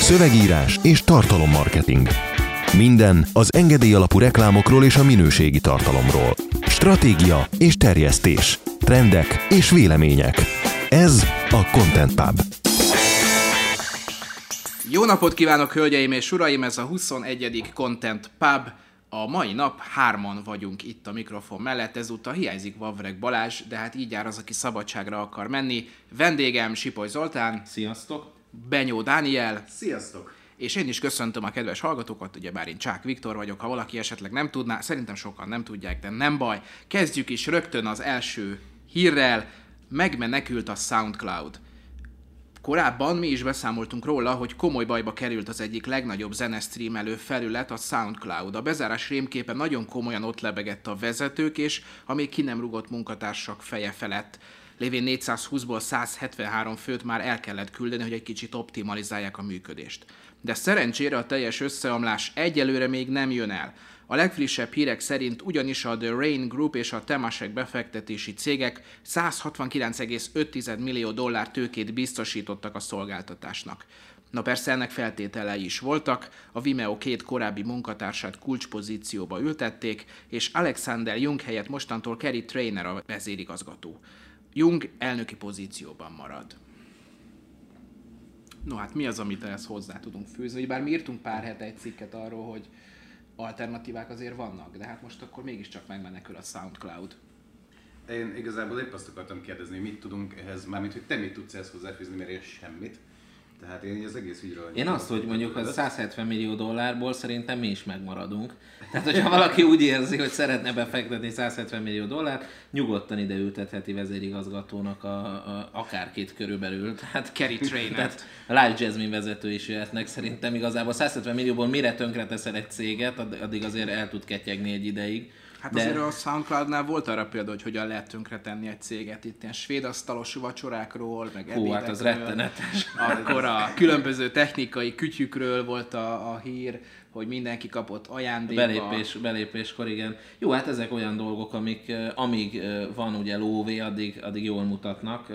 Szövegírás és tartalommarketing. Minden az engedély alapú reklámokról és a minőségi tartalomról. Stratégia és terjesztés. Trendek és vélemények. Ez a Content Pub. Jó napot kívánok, hölgyeim és uraim! Ez a 21. Content Pub. A mai nap hárman vagyunk itt a mikrofon mellett, ezúttal hiányzik Vavreg Balázs, de hát így jár az, aki szabadságra akar menni. Vendégem Sipoly Zoltán. Sziasztok! Benyó Dániel. Sziasztok! És én is köszöntöm a kedves hallgatókat, ugye bár én Csák Viktor vagyok, ha valaki esetleg nem tudná, szerintem sokan nem tudják, de nem baj. Kezdjük is rögtön az első hírrel, megmenekült a SoundCloud. Korábban mi is beszámoltunk róla, hogy komoly bajba került az egyik legnagyobb zenestreamelő felület, a SoundCloud. A bezárás rémképen nagyon komolyan ott lebegett a vezetők, és a még ki nem rugott munkatársak feje felett. Lévén 420-ból 173 főt már el kellett küldeni, hogy egy kicsit optimalizálják a működést. De szerencsére a teljes összeomlás egyelőre még nem jön el. A legfrissebb hírek szerint ugyanis a The Rain Group és a Temasek befektetési cégek 169,5 millió dollár tőkét biztosítottak a szolgáltatásnak. Na persze ennek feltételei is voltak, a Vimeo két korábbi munkatársát kulcspozícióba ültették, és Alexander Jung helyett mostantól Kerry Trainer a vezérigazgató. Jung elnöki pozícióban marad. No hát mi az, amit ehhez hozzá tudunk fűzni? Bár mi írtunk pár hete egy cikket arról, hogy alternatívák azért vannak, de hát most akkor mégiscsak megmenekül a SoundCloud. Én igazából épp azt akartam kérdezni, mit tudunk ehhez, mármint hogy te mit tudsz ehhez hozzáfűzni, mert én semmit. Tehát én az egész ügyről... Én azt, hogy mondjuk az 170 millió dollárból szerintem mi is megmaradunk. Tehát, hogyha valaki úgy érzi, hogy szeretne befektetni 170 millió dollárt, nyugodtan ide ültetheti vezérigazgatónak a, a, akárkét körülbelül. Tehát Kerry Trainer. Tehát a Live Jasmine vezető is jöhetnek szerintem igazából 170 millióból mire tönkreteszel egy céget, addig azért el tud ketyegni egy ideig. Hát de... azért a Soundcloudnál volt arra példa, hogy hogyan lehet tönkretenni egy céget itt ilyen svéd asztalos vacsorákról, meg Hú, hát az rettenetes. Akkor a különböző technikai kütyükről volt a, a hír, hogy mindenki kapott ajándékba. Belépés, belépéskor, igen. Jó, hát ezek olyan dolgok, amik amíg van ugye lóvé, addig, addig jól mutatnak,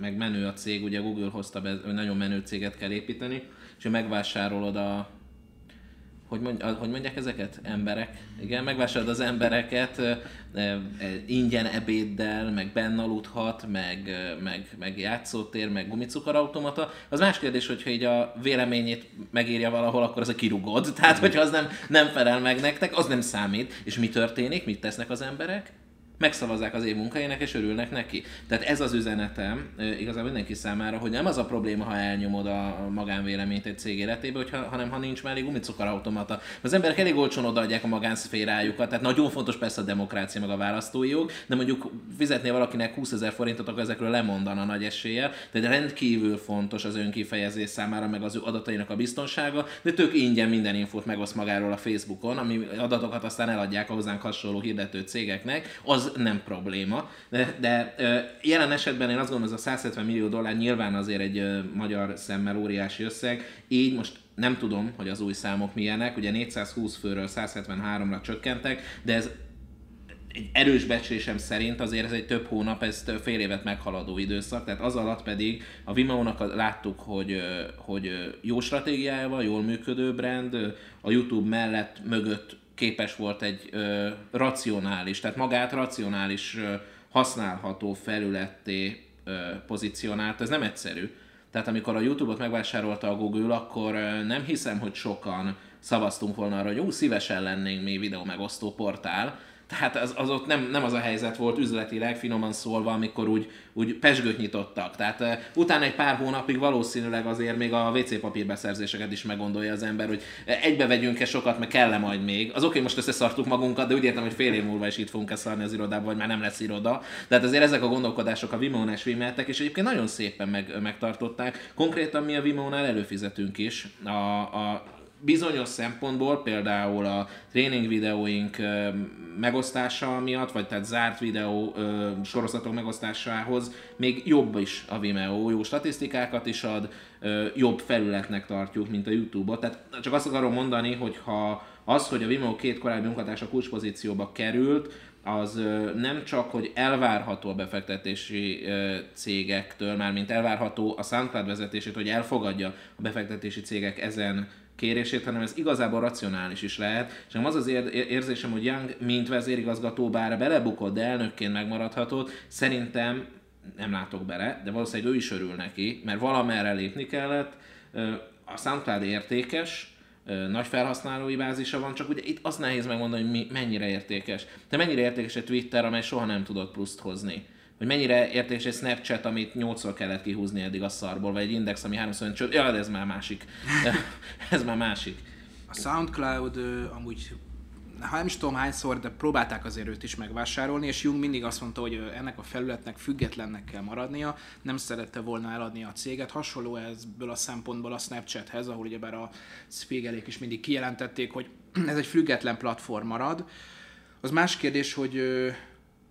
meg menő a cég, ugye Google hozta be, nagyon menő céget kell építeni, és megvásárolod a, hogy, mondj, hogy mondják ezeket? Emberek. Igen, megvásárolod az embereket ingyen ebéddel, meg benn aludhat, meg, meg, meg játszótér, meg gumicukorautomata. Az más kérdés, hogyha így a véleményét megírja valahol, akkor az a kirugod. Tehát, hogyha az nem, nem felel meg nektek, az nem számít. És mi történik? Mit tesznek az emberek? Megszavazzák az év munkájának, és örülnek neki. Tehát ez az üzenetem igazából mindenki számára, hogy nem az a probléma, ha elnyomod a magánvéleményt egy cég életébe, hogyha, hanem ha nincs már elég gumicukorautomata. Az emberek elég olcsón odaadják a magánszférájukat, tehát nagyon fontos persze a demokrácia, meg a választói jog, de mondjuk fizetné valakinek 20 ezer forintot, akkor ezekről lemondana nagy eséllyel, de rendkívül fontos az önkifejezés számára, meg az ő adatainak a biztonsága, de tök ingyen minden infót megoszt magáról a Facebookon, ami adatokat aztán eladják a hozzánk hasonló hirdető cégeknek, az nem probléma. De, de jelen esetben én azt gondolom, ez a 170 millió dollár nyilván azért egy magyar szemmel óriási összeg, így most nem tudom, hogy az új számok milyenek, ugye 420 főről 173-ra csökkentek, de ez egy erős becslésem szerint azért ez egy több hónap, ez fél évet meghaladó időszak, tehát az alatt pedig a Vimeo-nak láttuk, hogy, hogy jó stratégiája van, jól működő brand, a YouTube mellett mögött képes volt egy ö, racionális, tehát magát racionális, ö, használható felületté ö, pozícionált. Ez nem egyszerű. Tehát amikor a YouTube-ot megvásárolta a Google, akkor ö, nem hiszem, hogy sokan szavaztunk volna arra, hogy jó, szívesen lennénk mi videó megosztó portál, tehát az, az ott nem, nem az a helyzet volt üzletileg, finoman szólva, amikor úgy, úgy pesgőt nyitottak. Tehát uh, utána egy pár hónapig valószínűleg azért még a WC papír beszerzéseket is meggondolja az ember, hogy egybe vegyünk-e sokat, meg kell-e majd még. Az oké, okay, most összeszartuk magunkat, de úgy értem, hogy fél év múlva is itt fogunk szarni az irodába, vagy már nem lesz iroda. Tehát azért ezek a gondolkodások a Vimeo-n és és egyébként nagyon szépen meg, megtartották. Konkrétan mi a Vimeo-nál előfizetünk is. A, a bizonyos szempontból, például a tréning videóink megosztása miatt, vagy tehát zárt videó sorozatok megosztásához még jobb is a Vimeo, jó statisztikákat is ad, jobb felületnek tartjuk, mint a YouTube-ot. Tehát csak azt akarom mondani, hogy ha az, hogy a Vimeo két korábbi munkatársa kulcspozícióba került, az nem csak, hogy elvárható a befektetési cégektől, mármint elvárható a SoundCloud vezetését, hogy elfogadja a befektetési cégek ezen kérését, hanem ez igazából racionális is lehet. És az az érzésem, hogy Young, mint vezérigazgató, bár belebukott, de elnökként megmaradhatott, szerintem nem látok bele, de valószínűleg ő is örül neki, mert valamerre lépni kellett. A SoundCloud értékes, nagy felhasználói bázisa van, csak ugye itt azt nehéz megmondani, hogy mi, mennyire értékes. De mennyire értékes egy Twitter, amely soha nem tudott pluszt hozni. Vagy mennyire értékes egy Snapchat, amit 8 kellett kihúzni eddig a szarból, vagy egy Index, ami 3 csőd. Ja, de ez már másik. ez már másik. A SoundCloud amúgy ha nem is tudom hányszor, de próbálták azért őt is megvásárolni, és Jung mindig azt mondta, hogy ennek a felületnek függetlennek kell maradnia, nem szerette volna eladni a céget. Hasonló ebből a szempontból a Snapchathez, ahol ugyebár a Spiegelék is mindig kijelentették, hogy ez egy független platform marad. Az más kérdés, hogy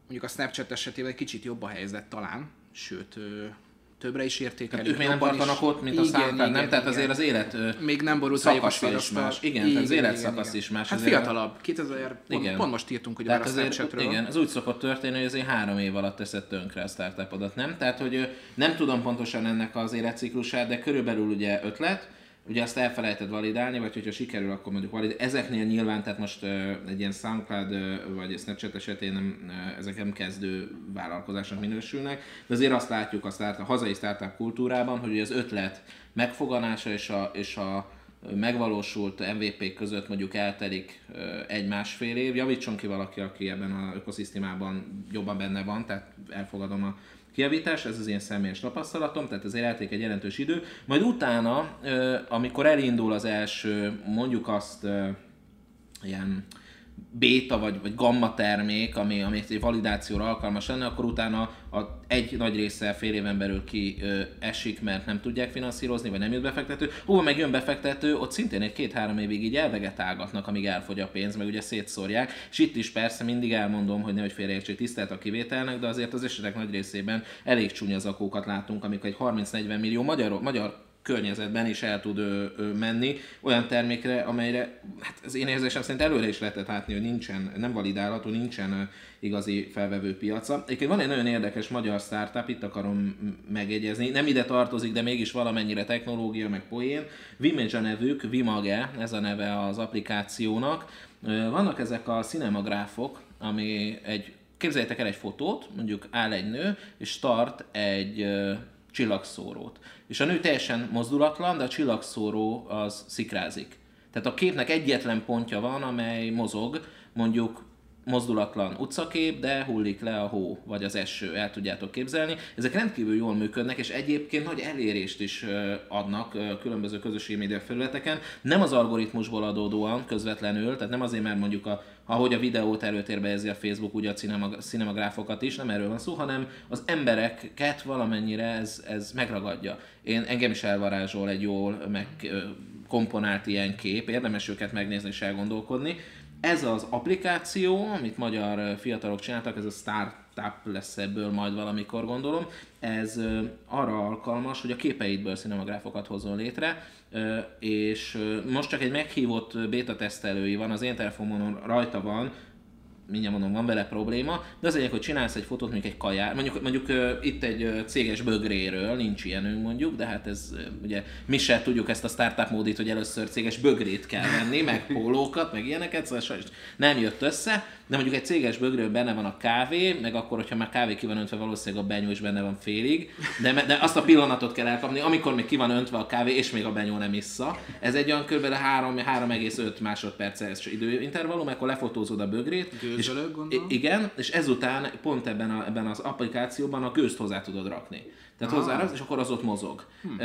mondjuk a Snapchat esetében egy kicsit jobb a helyzet talán, sőt, többre is értékelik. Hát ők még nem tartanak ott, mint a SoundCloud, nem? Igen, Tehát azért az élet Még nem borult szakasza is más. Igen, igen, az életszakasz is más. Hát fiatalabb, 2000, pont, igen. pont most írtunk Tehát a azért, Igen, ez úgy szokott történni, hogy azért három év alatt teszed tönkre a startupodat, nem? Tehát, hogy nem tudom pontosan ennek az életciklusát, de körülbelül ugye ötlet, ugye azt elfelejted validálni, vagy hogyha sikerül, akkor mondjuk validálni. Ezeknél nyilván, tehát most egy ilyen SoundCloud vagy Snapchat esetén nem, ezek nem kezdő vállalkozásnak minősülnek, de azért azt látjuk a, start, a hazai startup kultúrában, hogy az ötlet megfoganása és a, és a megvalósult MVP között mondjuk eltelik egy-másfél év. Javítson ki valaki, aki ebben az ökoszisztémában jobban benne van, tehát elfogadom a kiavítás, ez az én személyes tapasztalatom, tehát ezért elték egy jelentős idő. Majd utána, amikor elindul az első, mondjuk azt ilyen béta vagy, vagy gamma termék, ami, ami egy validációra alkalmas lenne, akkor utána a, egy nagy része fél éven belül ki ö, esik, mert nem tudják finanszírozni, vagy nem jött befektető. Hova meg jön befektető, ott szintén egy két-három évig így elvegetálgatnak, amíg elfogy a pénz, meg ugye szétszórják. És itt is persze mindig elmondom, hogy nehogy félreértsék tisztelt a kivételnek, de azért az esetek nagy részében elég csúnya zakókat látunk, amikor egy 30-40 millió magyar, magyar környezetben is el tud ö, ö, menni olyan termékre, amelyre hát az én érzésem szerint előre is lehetett látni, hogy nincsen, nem validálható, nincsen igazi felvevő piaca. Egyébként van egy nagyon érdekes magyar startup, itt akarom megjegyezni, nem ide tartozik, de mégis valamennyire technológia, meg poén. Vimage a nevük, Vimage, ez a neve az applikációnak. Vannak ezek a cinemagráfok, ami egy Képzeljétek el egy fotót, mondjuk áll egy nő, és start egy csillagszórót. És a nő teljesen mozdulatlan, de a csillagszóró az szikrázik. Tehát a képnek egyetlen pontja van, amely mozog, mondjuk mozdulatlan utcakép, de hullik le a hó, vagy az eső, el tudjátok képzelni. Ezek rendkívül jól működnek, és egyébként nagy elérést is adnak különböző közösségi média felületeken. Nem az algoritmusból adódóan közvetlenül, tehát nem azért, mert mondjuk a, ahogy a videót előtérbe helyezi a Facebook, ugye a cinemagráfokat is, nem erről van szó, hanem az embereket valamennyire ez, ez megragadja. Én engem is elvarázsol egy jól meg komponált ilyen kép, érdemes őket megnézni és elgondolkodni. Ez az applikáció, amit magyar fiatalok csináltak, ez a startup lesz ebből majd valamikor gondolom, ez arra alkalmas, hogy a képeidből cinemagráfokat hozzon létre, és most csak egy meghívott beta tesztelői van, az én telefonomon rajta van, mindjárt mondom, van vele probléma, de az egyik, hogy csinálsz egy fotót, mondjuk egy kajár, mondjuk, mondjuk uh, itt egy uh, céges bögréről, nincs ilyenünk mondjuk, de hát ez uh, ugye mi se tudjuk ezt a startup módit, hogy először céges bögrét kell venni, meg pólókat, meg ilyeneket, szóval sajnos nem jött össze, de mondjuk egy céges bögrő benne van a kávé, meg akkor, hogyha már kávé ki van öntve, valószínűleg a benyó is benne van félig, de, de azt a pillanatot kell elkapni, amikor még ki van öntve a kávé, és még a benyó nem issza. Ez egy olyan kb. 3,5 másodperces időintervallum, akkor lefotózod a bögrét. Gőzölök, gondolom. Igen, és ezután pont ebben, a, ebben az applikációban a gőzt hozzá tudod rakni. Tehát ah. hozzá, és akkor az ott mozog. Hmm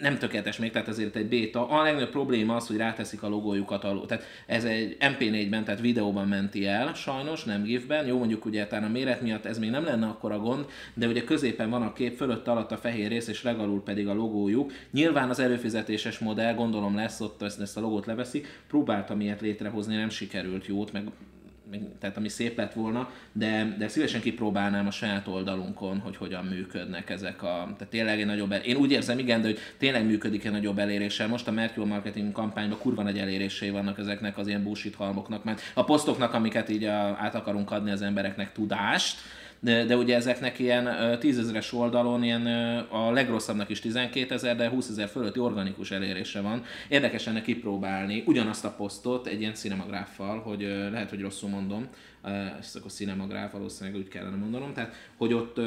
nem tökéletes még, tehát ezért egy béta. A legnagyobb probléma az, hogy ráteszik a logójukat alul. Tehát ez egy MP4-ben, tehát videóban menti el, sajnos, nem GIF-ben. Jó, mondjuk ugye talán a méret miatt ez még nem lenne akkor a gond, de ugye középen van a kép, fölött alatt a fehér rész, és legalul pedig a logójuk. Nyilván az előfizetéses modell, gondolom lesz ott, ezt, ezt a logót leveszik. Próbáltam ilyet létrehozni, nem sikerült jót, meg tehát ami szép lett volna, de, de szívesen kipróbálnám a saját oldalunkon, hogy hogyan működnek ezek a, tehát tényleg egy nagyobb, én úgy érzem, igen, de hogy tényleg működik egy nagyobb eléréssel. Most a Mercury Marketing kampányban kurva nagy elérései vannak ezeknek az ilyen bullshit halmoknak, mert a posztoknak, amiket így át akarunk adni az embereknek tudást, de, de ugye ezeknek ilyen tízezeres oldalon ilyen a legrosszabbnak is 12 ezer, de 20 ezer fölötti organikus elérése van. Érdekes lenne kipróbálni ugyanazt a posztot egy ilyen cinemagráffal, hogy lehet, hogy rosszul mondom, ezt akkor cinemagráf valószínűleg úgy kellene mondanom, tehát hogy ott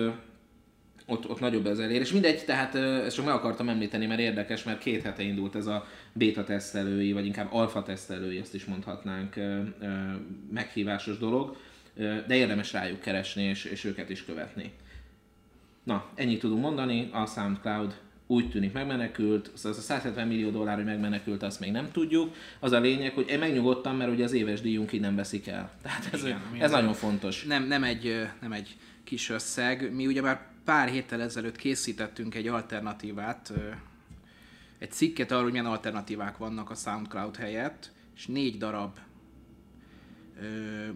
ott, ott nagyobb az elérés. Mindegy, tehát ezt csak meg akartam említeni, mert érdekes, mert két hete indult ez a beta tesztelői, vagy inkább alfa tesztelői, ezt is mondhatnánk, meghívásos dolog de érdemes rájuk keresni és, és őket is követni. Na, ennyit tudunk mondani, a SoundCloud úgy tűnik megmenekült, az a 170 millió dollár, hogy megmenekült, azt még nem tudjuk. Az a lényeg, hogy én megnyugodtam, mert ugye az éves díjunk így nem veszik el. Tehát ez, Igen, ez nagyon fontos. Nem, nem, egy, nem egy kis összeg. Mi ugye már pár héttel ezelőtt készítettünk egy alternatívát, egy cikket arról, hogy milyen alternatívák vannak a SoundCloud helyett, és négy darab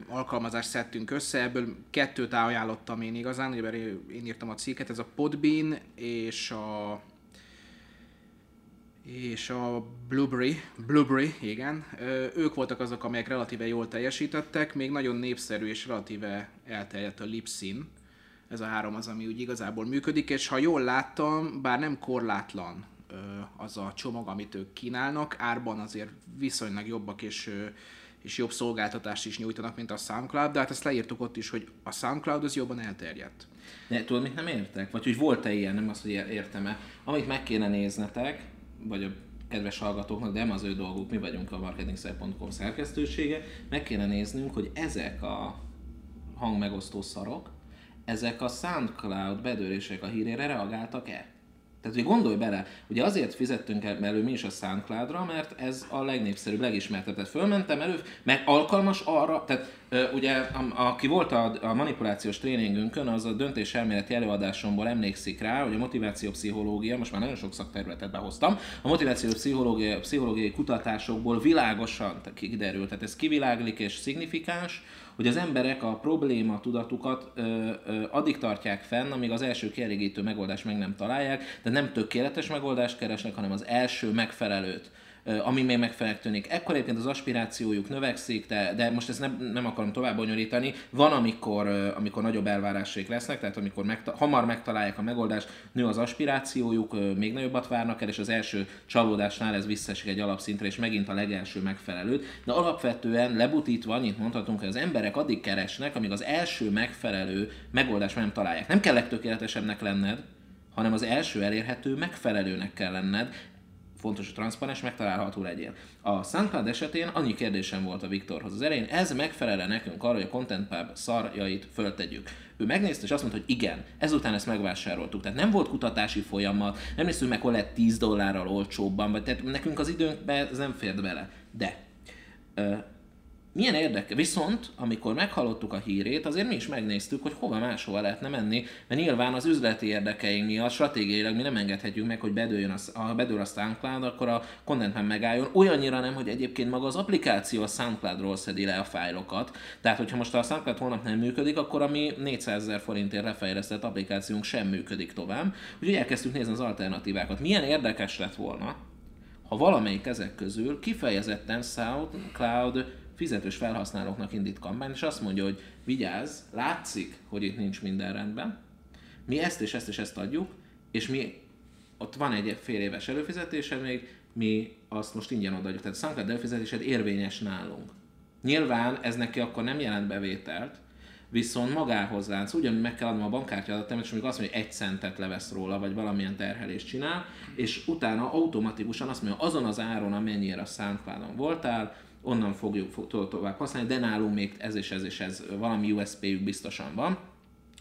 alkalmazást szedtünk össze, ebből kettőt ajánlottam én igazán, ugye én írtam a cikket, ez a Podbean és a és a Blueberry, Blueberry, igen, ők voltak azok, amelyek relatíve jól teljesítettek, még nagyon népszerű és relatíve elterjedt a Lipsin, ez a három az, ami úgy igazából működik, és ha jól láttam, bár nem korlátlan az a csomag, amit ők kínálnak, árban azért viszonylag jobbak és és jobb szolgáltatást is nyújtanak, mint a SoundCloud, de hát ezt leírtuk ott is, hogy a SoundCloud az jobban elterjedt. De tudod, mit nem értek? Vagy hogy volt-e ilyen, nem azt, hogy értem-e. Amit meg kéne néznetek, vagy a kedves hallgatóknak, de nem az ő dolguk, mi vagyunk a marketingszer.com szerkesztősége, meg kéne néznünk, hogy ezek a hangmegosztó szarok, ezek a SoundCloud bedörések a hírére reagáltak-e? Tehát, hogy gondolj bele, ugye azért fizettünk elő mi is a SoundCloud-ra, mert ez a legnépszerűbb, legismertebb. Tehát fölmentem elő, mert alkalmas arra, tehát ugye, a, aki volt a, a manipulációs tréningünkön, az a döntés elméleti előadásomból emlékszik rá, hogy a motiváció pszichológia, most már nagyon sok szakterületet behoztam, a motiváció pszichológia, pszichológiai kutatásokból világosan kiderült, tehát ez kiviláglik és szignifikáns, hogy az emberek a probléma tudatukat ö, ö, addig tartják fenn, amíg az első kielégítő megoldást meg nem találják, de nem tökéletes megoldást keresnek, hanem az első megfelelőt ami még megfelelően tűnik. Ekkor egyébként az aspirációjuk növekszik, de, de most ezt nem, nem akarom tovább bonyolítani. Van, amikor, amikor nagyobb elvárásaik lesznek, tehát amikor megta- hamar megtalálják a megoldást, nő az aspirációjuk, még nagyobbat várnak el, és az első csalódásnál ez visszaesik egy alapszintre, és megint a legelső megfelelőt. De alapvetően lebutítva annyit mondhatunk, hogy az emberek addig keresnek, amíg az első megfelelő megoldást nem találják. Nem kell legtökéletesebbnek lenned, hanem az első elérhető megfelelőnek kell lenned fontos, hogy transzparens, megtalálható legyél. A SoundCloud esetén annyi kérdésem volt a Viktorhoz az elején, ez megfelele nekünk arra, hogy a Content Pub szarjait föltegyük. Ő megnézte, és azt mondta, hogy igen, ezután ezt megvásároltuk. Tehát nem volt kutatási folyamat, nem néztük meg, hol lett 10 dollárral olcsóbban, vagy tehát nekünk az időnkbe ez nem fért bele. De milyen érdeke. Viszont, amikor meghallottuk a hírét, azért mi is megnéztük, hogy hova máshova lehetne menni, mert nyilván az üzleti érdekeink miatt stratégiailag mi nem engedhetjük meg, hogy bedőljön a, ha bedől a SoundCloud, akkor a content megálljon. Olyannyira nem, hogy egyébként maga az applikáció a SoundCloud-ról szedi le a fájlokat. Tehát, hogyha most a SoundCloud holnap nem működik, akkor a mi 400 ezer forintért lefejlesztett applikációnk sem működik tovább. Úgyhogy elkezdtük nézni az alternatívákat. Milyen érdekes lett volna, ha valamelyik ezek közül kifejezetten SoundCloud fizetős felhasználóknak indít kampány, és azt mondja, hogy vigyázz, látszik, hogy itt nincs minden rendben, mi ezt és ezt és ezt adjuk, és mi ott van egy fél éves előfizetésed még, mi azt most ingyen odaadjuk. Tehát a SoundCloud előfizetésed érvényes nálunk. Nyilván ez neki akkor nem jelent bevételt, viszont magához látsz, ugyanúgy meg kell adnom a bankkártya adatot, és még azt mondja, hogy egy centet levesz róla, vagy valamilyen terhelést csinál, és utána automatikusan azt mondja, azon az áron, amennyire a soundcloud voltál, onnan fogjuk fog, tovább használni, de nálunk még ez és ez és ez, valami USP-jük biztosan van,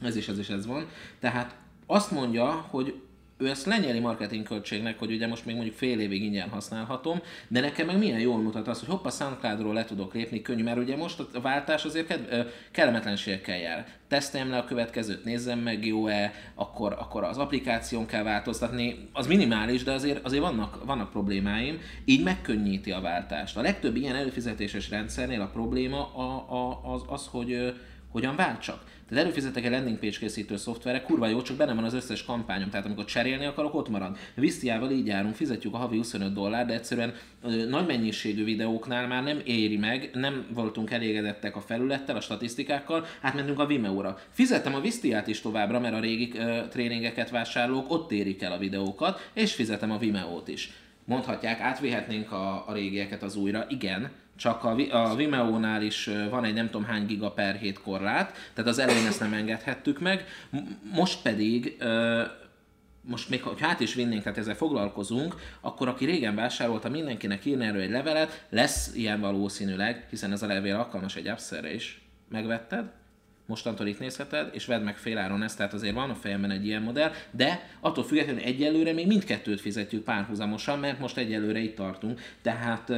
ez is ez és ez van. Tehát azt mondja, hogy ő ezt lenyeli marketing költségnek, hogy ugye most még mondjuk fél évig ingyen használhatom, de nekem meg milyen jól mutat az, hogy hoppa SoundCloudról le tudok lépni, könnyű, mert ugye most a váltás azért ked- kellemetlenségekkel jár. Teszteljem le a következőt, nézzem meg, jó-e, akkor, akkor az applikáción kell változtatni, az minimális, de azért, azért vannak, vannak problémáim, így megkönnyíti a váltást. A legtöbb ilyen előfizetéses rendszernél a probléma a, a, az, az, hogy hogyan váltsak. Tehát előfizetek egy landing page készítő szoftverre, kurva jó, csak benne van az összes kampányom, tehát amikor cserélni akarok, ott marad. Visztiával így járunk, fizetjük a havi 25 dollár, de egyszerűen ö, nagy mennyiségű videóknál már nem éri meg, nem voltunk elégedettek a felülettel, a statisztikákkal, átmentünk a Vimeo-ra. Fizettem a Visztiát is továbbra, mert a régi ö, tréningeket vásárlók ott érik el a videókat, és fizetem a Vimeo-t is. Mondhatják, átvihetnénk a, a régieket az újra. Igen, csak a, a Vimeo-nál is van egy nem tudom hány giga per hét korlát, tehát az elején ezt nem engedhettük meg. Most pedig most még ha át is vinnénk, tehát ezzel foglalkozunk, akkor aki régen vásárolta, mindenkinek írni erről egy levelet, lesz ilyen valószínűleg, hiszen ez a levél alkalmas egy appszerre is. Megvetted? Mostantól itt nézheted, és vedd meg féláron ezt, tehát azért van a fejemben egy ilyen modell, de attól függetlenül egyelőre még mindkettőt fizetjük párhuzamosan, mert most egyelőre itt tartunk, tehát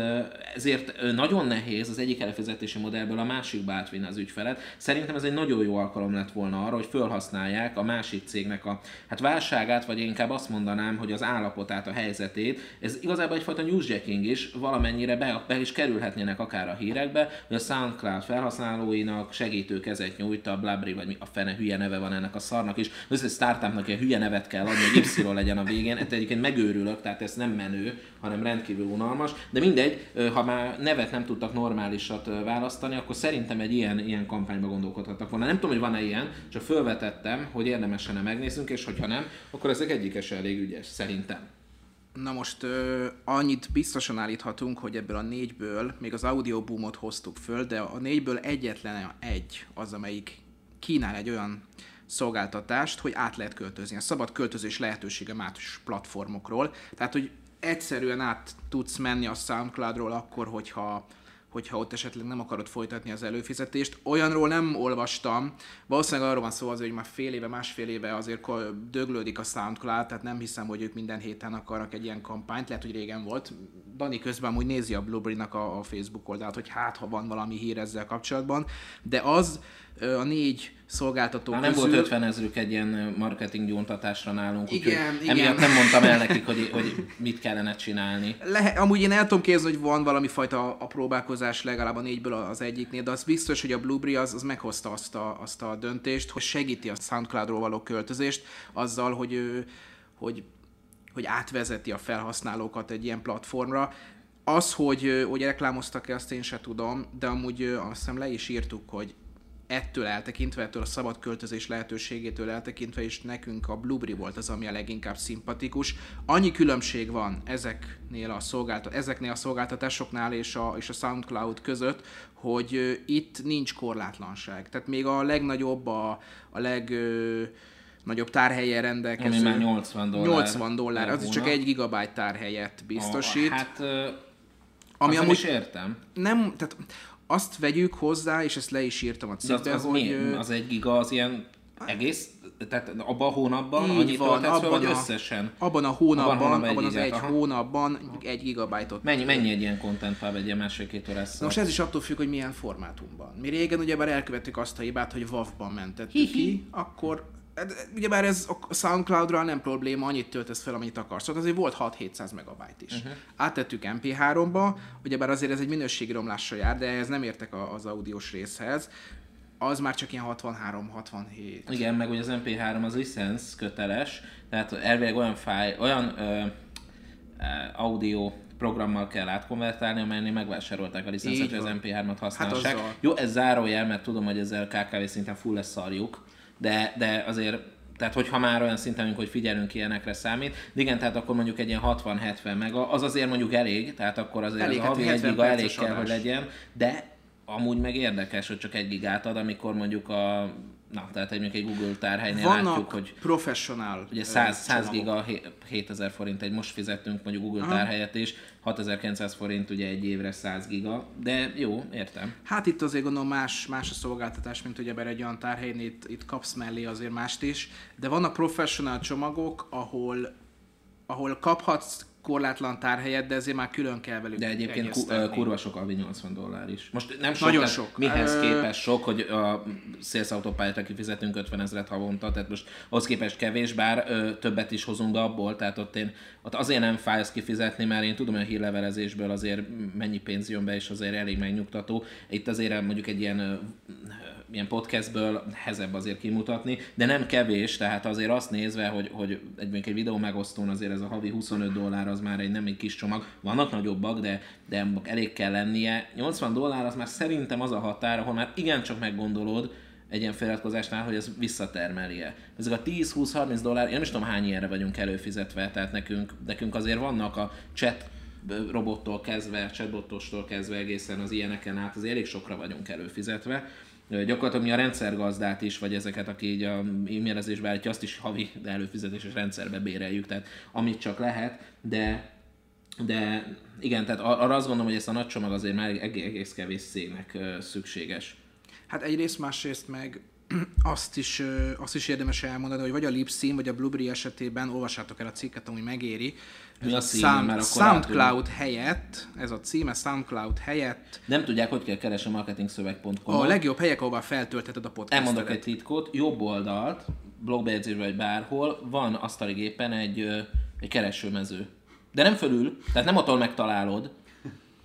ezért nagyon nehéz az egyik előfizetési modellből a másikba átvinni az ügyfelet. Szerintem ez egy nagyon jó alkalom lett volna arra, hogy felhasználják a másik cégnek a hát válságát, vagy inkább azt mondanám, hogy az állapotát, a helyzetét. Ez igazából egyfajta newsjacking is, valamennyire be, be is kerülhetnének akár a hírekbe, hogy a SoundCloud felhasználóinak segítő kezet nyújt a Blabri, vagy mi a fene hülye neve van ennek a szarnak is. Az összes startupnak ilyen hülye nevet kell adni, hogy Y legyen a végén. Ezt egyébként megőrülök, tehát ez nem menő, hanem rendkívül unalmas. De mindegy, ha már nevet nem tudtak normálisat választani, akkor szerintem egy ilyen, ilyen kampányba gondolkodhattak volna. Nem tudom, hogy van-e ilyen, csak felvetettem, hogy érdemes lenne megnéznünk, és hogyha nem, akkor ezek egyikes elég ügyes, szerintem. Na most ö, annyit biztosan állíthatunk, hogy ebből a négyből még az audioboomot hoztuk föl, de a négyből egyetlen egy az, amelyik kínál egy olyan szolgáltatást, hogy át lehet költözni. A szabad költözés lehetősége más platformokról. Tehát, hogy egyszerűen át tudsz menni a SoundCloudról akkor, hogyha hogyha ott esetleg nem akarod folytatni az előfizetést. Olyanról nem olvastam, valószínűleg arról van szó azért, hogy már fél éve, másfél éve azért döglődik a SoundCloud, tehát nem hiszem, hogy ők minden héten akarnak egy ilyen kampányt, lehet, hogy régen volt. Dani közben amúgy nézi a Blueberry-nak a, a Facebook oldalt, hogy hát, ha van valami hír ezzel kapcsolatban, de az a négy szolgáltató Már nem volt 50 ezrük egy ilyen marketing gyóntatásra nálunk, igen, igen. emiatt nem mondtam el nekik, hogy, hogy mit kellene csinálni. Le, amúgy én el tudom képzelni, hogy van valami fajta a próbálkozás legalább a négyből az egyiknél, de az biztos, hogy a Blueberry az, az meghozta azt a, azt a döntést, hogy segíti a SoundCloud-ról való költözést azzal, hogy, hogy, hogy átvezeti a felhasználókat egy ilyen platformra. Az, hogy, hogy reklámoztak-e, azt én se tudom, de amúgy azt hiszem le is írtuk, hogy ettől eltekintve, ettől a szabad költözés lehetőségétől eltekintve, és nekünk a Blueberry volt az, ami a leginkább szimpatikus. Annyi különbség van ezeknél a, szolgáltat- ezeknél a szolgáltatásoknál és a, és a SoundCloud között, hogy itt nincs korlátlanság. Tehát még a legnagyobb, a, a leg... Nagyobb tárhelyen rendelkező. Ami már 80 dollár. 80 dollár, az csak egy gigabyte tárhelyet biztosít. Oh, hát, ami amúgy értem. Nem, tehát azt vegyük hozzá, és ezt le is írtam a cikkbe, az, az, hogy... Mi? Az egy giga az ilyen egész, tehát abban a hónapban így annyit van, abban vagy a, összesen? Abban a hónapban, abban, hónapban abban az egy aha. hónapban egy gigabájtot. Mennyi, mennyi egy ilyen content file egy ilyen másfél-két órás Most ez is attól függ, hogy milyen formátumban. Mi régen ugyebár elkövettük azt a hibát, hogy WAV-ban mentettük ki, akkor ugyebár ez a Soundcloud-ra nem probléma, annyit töltesz fel, amennyit akarsz. Szóval azért volt 6-700 megabyte is. Uh-huh. Áttettük MP3-ba, ugyebár azért ez egy minőségi romlással jár, de ez nem értek az audiós részhez. Az már csak ilyen 63-67. Igen, meg ugye az MP3 az licensz köteles, tehát elvileg olyan fáj, olyan ö, audio programmal kell átkonvertálni, amelynél megvásárolták a licencet, hogy az MP3-at használják. Hát Jó, ez zárójel, mert tudom, hogy ezzel KKV szinten full lesz szarjuk, de, de azért tehát hogyha már olyan szinten, hogy figyelünk ilyenekre számít, de igen, tehát akkor mondjuk egy ilyen 60-70 meg, az azért mondjuk elég, tehát akkor azért elég, az hát havi egy giga elég kell, adás. hogy legyen, de amúgy meg érdekes, hogy csak egy gigát ad, amikor mondjuk a na, tehát egy, mondjuk egy Google tárhelynél Vannak látjuk, hogy professional Ugye ö, 100, 100 csomagok. giga, hé- 7000 forint egy most fizetünk mondjuk Google tárhelyet is, 6900 forint ugye egy évre 100 giga, de jó, értem. Hát itt azért gondolom más, más a szolgáltatás, mint ugye egy olyan tárhelyen, itt, itt kapsz mellé azért mást is, de vannak professional csomagok, ahol, ahol kaphatsz korlátlan tárhelyet, de ezért már külön kell velük De egyébként ku, kurva sok alvi 80 dollár is. Most nem sok, Nagyon sok. mihez képest sok, hogy a sales autópályára kifizetünk 50 ezeret havonta, tehát most ahhoz képest kevés, bár ö, többet is hozunk abból, tehát ott én ott azért nem fáj ezt kifizetni, mert én tudom, hogy a hírlevelezésből azért mennyi pénz jön be, és azért elég megnyugtató. Itt azért mondjuk egy ilyen ilyen podcastből hezebb azért kimutatni, de nem kevés, tehát azért azt nézve, hogy, hogy egy, mondjuk egy videó megosztón azért ez a havi 25 dollár az már egy nem egy kis csomag, vannak nagyobbak, de, de elég kell lennie. 80 dollár az már szerintem az a határ, ahol már igencsak meggondolod, egy ilyen feliratkozásnál, hogy ez visszatermeli-e. Ezek a 10-20-30 dollár, én nem is tudom hány ilyenre vagyunk előfizetve, tehát nekünk, nekünk azért vannak a chat robottól kezdve, chatbottostól kezdve egészen az ilyeneken át, az elég sokra vagyunk előfizetve. Gyakorlatilag mi a rendszergazdát is, vagy ezeket, aki így a e-mailezésbe állítja, azt is havi előfizetéses rendszerbe béreljük, tehát amit csak lehet, de de igen, tehát ar- arra azt gondolom, hogy ezt a nagy csomag azért már egész, kevés cégnek szükséges. Hát egyrészt, másrészt meg azt is, azt is érdemes elmondani, hogy vagy a Lipsin, vagy a Blueberry esetében olvassátok el a cikket, ami megéri. Mi a Ez címe, mert akkor SoundCloud helyett, ez a címe SoundCloud helyett, Nem tudják, hogy kell keresni a marketingszöveg.com. a legjobb helyek, ahova feltöltheted a podcastet. Elmondok egy titkot, jobb oldalt, blogbejegyzésben vagy bárhol, van asztali gépen egy, egy keresőmező. De nem fölül, tehát nem attól megtalálod,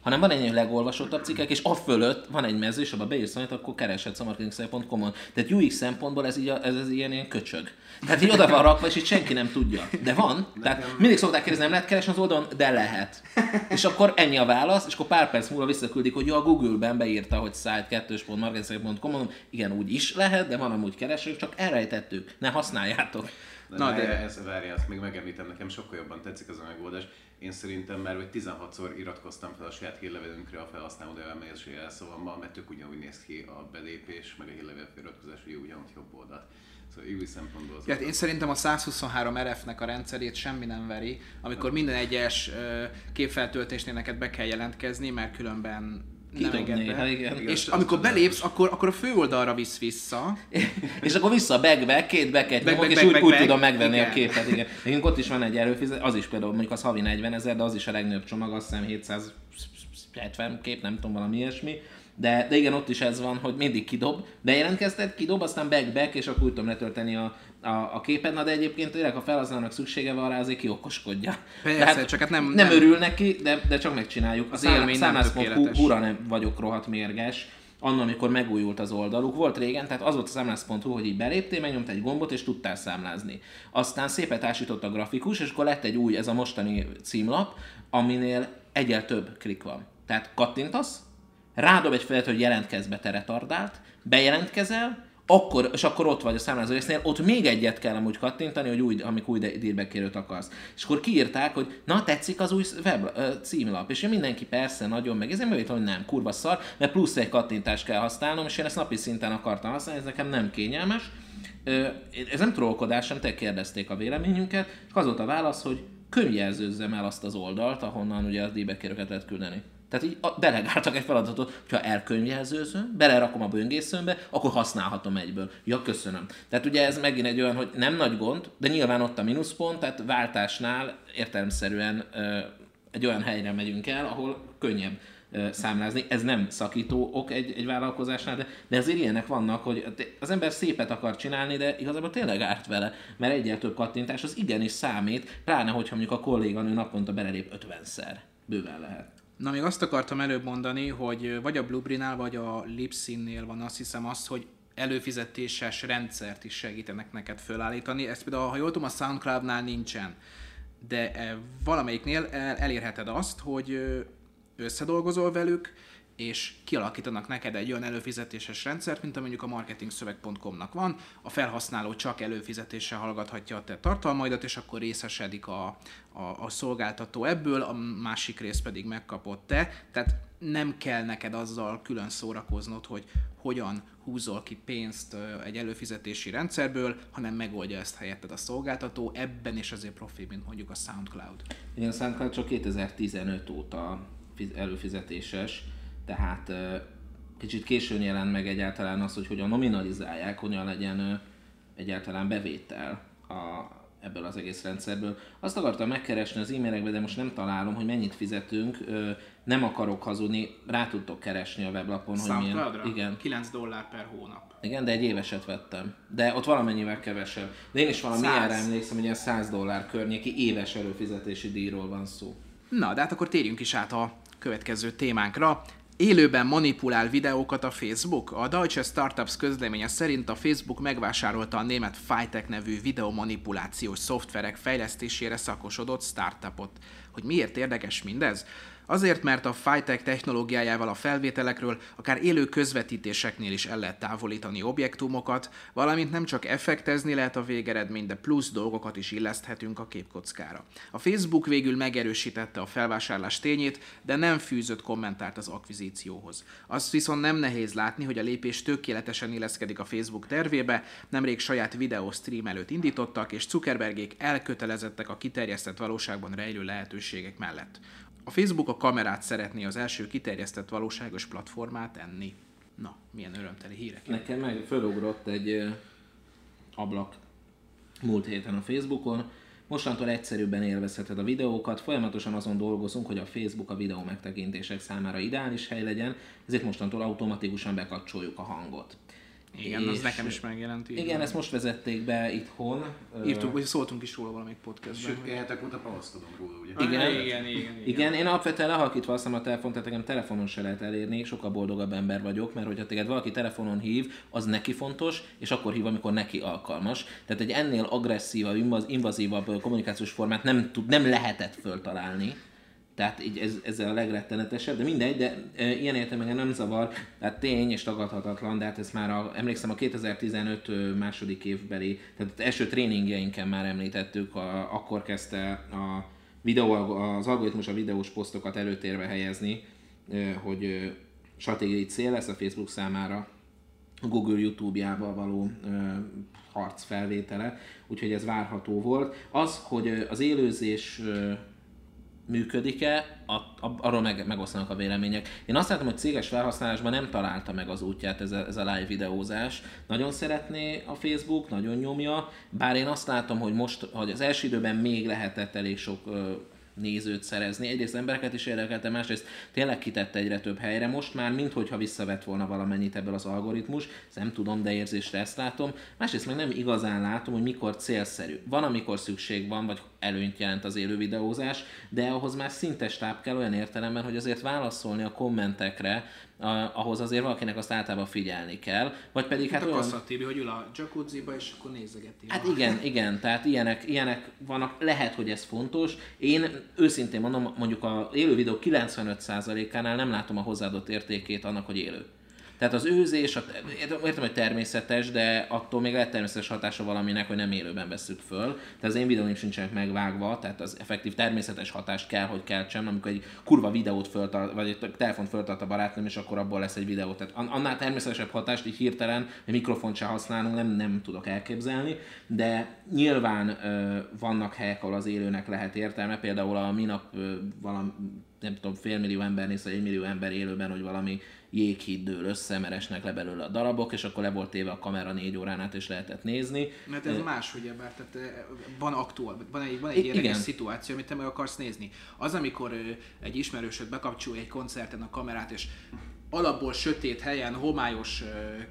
hanem van egy legolvasottabb cikkek, és a fölött van egy mező, és abba beírsz valamit, akkor kereshetsz a marketingszöveg.com-on. Tehát UX szempontból ez, így a, ez, ez ilyen, ilyen köcsög. Tehát így oda van rakva, és itt senki nem tudja. De van. Tehát mindig szokták kérdezni, nem lehet keresni az oldalon, de lehet. És akkor ennyi a válasz, és akkor pár perc múlva visszaküldik, hogy jó, a Google-ben beírta, hogy site 2.marketingszöveg.com-on, igen, úgy is lehet, de van amúgy kereső, csak elrejtettük. Ne használjátok. Na, Na, de- de ez, várjál, ezt még megemlítem, nekem sokkal jobban tetszik az a megoldás. Én szerintem már vagy 16-szor iratkoztam fel a saját hírlevelünkre a felhasználó elmegyési jelszavammal, mert tök ugyanúgy néz ki a belépés, meg a hírlevél feliratkozás, hogy ugyanúgy jobb oldalt. Szóval új szempontból az Ja, hát én szerintem a 123 RF-nek a rendszerét semmi nem veri, amikor minden egyes képfeltöltésnél neked be kell jelentkezni, mert különben Kidobni, be. hát igen. És amikor belépsz, akkor, akkor a főoldalra visz vissza. És akkor vissza a backbe, két backet Back, nyomok, back, és back, úgy, back, úgy back. tudom megvenni Igen. a képet. Igen. Nekünk ott is van egy előfizet, az is például mondjuk az havi 40 ezer, de az is a legnagyobb csomag, azt hiszem 770 kép, nem tudom, valami ilyesmi. De, de igen, ott is ez van, hogy mindig kidob. Bejelentkezted, kidob, aztán back-back, és akkor úgy tudom letölteni a, a, a képet. Na de egyébként tényleg, ha felhasználónak szüksége van rá, azért kiokoskodja. Persze, csak hát nem- nem, nem- örül neki, de, de csak megcsináljuk. Az élmény tökéletes. hura nem vagyok rohadt mérges. Annak, amikor megújult az oldaluk, volt régen, tehát az volt a számlász.hu, hogy így beléptél, megnyomtál egy gombot, és tudtál számlázni. Aztán szépen társított a grafikus, és akkor lett egy új, ez a mostani címlap, aminél egyel több klik van. Tehát kattintasz, rádob egy felet, hogy jelentkezz be, te retardált, bejelentkezel, akkor, és akkor ott vagy a számlázó résznél, ott még egyet kell amúgy kattintani, hogy új, amikor új dírbekérőt akarsz. És akkor kiírták, hogy na tetszik az új web címlap, és én mindenki persze nagyon meg, ezért megvétem, hogy nem, kurva szar, mert plusz egy kattintást kell használnom, és én ezt napi szinten akartam használni, ez nekem nem kényelmes. Ez nem trollkodás, sem te kérdezték a véleményünket, és az volt a válasz, hogy könyvjelzőzzem el azt az oldalt, ahonnan ugye a díjbekérőket lehet küldeni. Tehát így a- delegáltak egy feladatot, hogyha elkönyvjelzőzöm, belerakom a böngészőmbe, akkor használhatom egyből. Ja, köszönöm. Tehát ugye ez megint egy olyan, hogy nem nagy gond, de nyilván ott a mínuszpont, tehát váltásnál értelemszerűen ö, egy olyan helyre megyünk el, ahol könnyebb ö, számlázni. Ez nem szakító ok egy, egy vállalkozásnál, de, de azért ilyenek vannak, hogy az ember szépet akar csinálni, de igazából tényleg árt vele, mert egyel több kattintás az igenis számít, pláne hogyha mondjuk a kolléganő naponta belelép 50-szer. Bőven lehet. Na, még azt akartam előbb mondani, hogy vagy a Blueberry-nál, vagy a Lipsinnél van azt hiszem az, hogy előfizetéses rendszert is segítenek neked fölállítani. Ezt például, ha jól tudom, a Soundcloud-nál nincsen. De eh, valamelyiknél el- elérheted azt, hogy összedolgozol velük, és kialakítanak neked egy olyan előfizetéses rendszert, mint mondjuk a marketingszöveg.com-nak van. A felhasználó csak előfizetéssel hallgathatja a te tartalmaidat, és akkor részesedik a, a, a szolgáltató ebből, a másik rész pedig megkapott te. Tehát nem kell neked azzal külön szórakoznod, hogy hogyan húzol ki pénzt egy előfizetési rendszerből, hanem megoldja ezt helyetted a szolgáltató, ebben is azért profi, mint mondjuk a SoundCloud. Igen, a SoundCloud csak 2015 óta előfizetéses, tehát kicsit későn jelent meg egyáltalán az, hogy hogyan nominalizálják, hogyan legyen egyáltalán bevétel a, ebből az egész rendszerből. Azt akartam megkeresni az e-mailekbe, de most nem találom, hogy mennyit fizetünk. Nem akarok hazudni, rá tudtok keresni a weblapon, hogy milyen. Igen. 9 dollár per hónap. Igen, de egy éveset vettem. De ott valamennyivel kevesebb. De én is valami ilyenre emlékszem, hogy ilyen 100 dollár környéki éves előfizetési díjról van szó. Na, de hát akkor térjünk is át a következő témánkra. Élőben manipulál videókat a Facebook? A Deutsche Startups közleménye szerint a Facebook megvásárolta a német Fitech nevű videomanipulációs szoftverek fejlesztésére szakosodott startupot. Hogy miért érdekes mindez? Azért, mert a Fitech technológiájával a felvételekről akár élő közvetítéseknél is el lehet távolítani objektumokat, valamint nem csak effektezni lehet a végeredmény, de plusz dolgokat is illeszthetünk a képkockára. A Facebook végül megerősítette a felvásárlás tényét, de nem fűzött kommentárt az akvizícióhoz. Azt viszont nem nehéz látni, hogy a lépés tökéletesen illeszkedik a Facebook tervébe, nemrég saját videó stream előtt indítottak, és Zuckerbergék elkötelezettek a kiterjesztett valóságban rejlő lehetőségek mellett. A Facebook a kamerát szeretné az első kiterjesztett valóságos platformát tenni. Na, milyen örömteli hírek. Nekem meg fölugrott egy ablak múlt héten a Facebookon. Mostantól egyszerűbben élvezheted a videókat, folyamatosan azon dolgozunk, hogy a Facebook a videó megtekintések számára ideális hely legyen, ezért mostantól automatikusan bekapcsoljuk a hangot. Igen, és az nekem is megjelent. Így igen, ezt most vezették be itthon. Írtuk, hogy szóltunk is róla valamelyik podcastben. Sőt, hetek óta panaszkodom róla, ugye? Igen, igen, igen. igen, igen. igen én alapvetően lehalkítva azt a telefon, tehát engem telefonon se lehet elérni, sokkal boldogabb ember vagyok, mert hogyha téged valaki telefonon hív, az neki fontos, és akkor hív, amikor neki alkalmas. Tehát egy ennél agresszívabb, invazívabb kommunikációs formát nem, tud, nem lehetett föltalálni. Tehát így ez, ez a legrettenetesebb, de mindegy, de e, ilyen értelemben nem zavar, tehát tény és tagadhatatlan, de hát ez már a, emlékszem a 2015 második évbeli, tehát az első tréningjeinken már említettük, a, akkor kezdte a videó, az algoritmus a videós posztokat előtérbe helyezni, e, hogy stratégiai cél lesz a Facebook számára Google YouTube-jával való e, harc felvétele, úgyhogy ez várható volt. Az, hogy az élőzés működik-e, arról meg, megosztanak a vélemények. Én azt látom, hogy céges felhasználásban nem találta meg az útját ez a, ez a live videózás. Nagyon szeretné a Facebook, nagyon nyomja, bár én azt látom, hogy most, hogy az első időben még lehetett elég sok nézőt szerezni. Egyrészt embereket is érdekelte, másrészt tényleg kitette egyre több helyre. Most már, minthogyha visszavett volna valamennyit ebből az algoritmus, ezt nem tudom, de érzésre ezt látom. Másrészt meg nem igazán látom, hogy mikor célszerű. Van, amikor szükség van, vagy előnyt jelent az élő videózás, de ahhoz már szintes táp kell olyan értelemben, hogy azért válaszolni a kommentekre, ahhoz azért valakinek azt általában figyelni kell, vagy pedig hát, hát olyan... A Tibi, hogy ül a jacuzziba, és akkor nézegeti. Hát a... igen, igen, tehát ilyenek, ilyenek vannak, lehet, hogy ez fontos. Én őszintén mondom, mondjuk a élő videó 95%-ánál nem látom a hozzáadott értékét annak, hogy élő. Tehát az őzés, a, értem, hogy természetes, de attól még lehet természetes hatása valaminek, hogy nem élőben veszük föl. Tehát az én videóim sincsenek megvágva, tehát az effektív természetes hatást kell, hogy keltsem, amikor egy kurva videót föltart, vagy egy telefont föltart a barátnőm, és akkor abból lesz egy videó. Tehát annál természetesebb hatást így hirtelen, hogy mikrofont se használunk, nem, nem tudok elképzelni, de nyilván ö, vannak helyek, ahol az élőnek lehet értelme, például a minap ö, valami, nem tudom, félmillió ember néz, vagy egy millió ember élőben, hogy valami jéghíd dől össze, mert esnek le belőle a darabok, és akkor le volt téve a kamera négy órán át, és lehetett nézni. Mert ez más, ugye, bár tehát van aktuál, van egy, van egy érdekes Igen. szituáció, amit te meg akarsz nézni. Az, amikor egy ismerősöd bekapcsolja egy koncerten a kamerát, és alapból sötét helyen homályos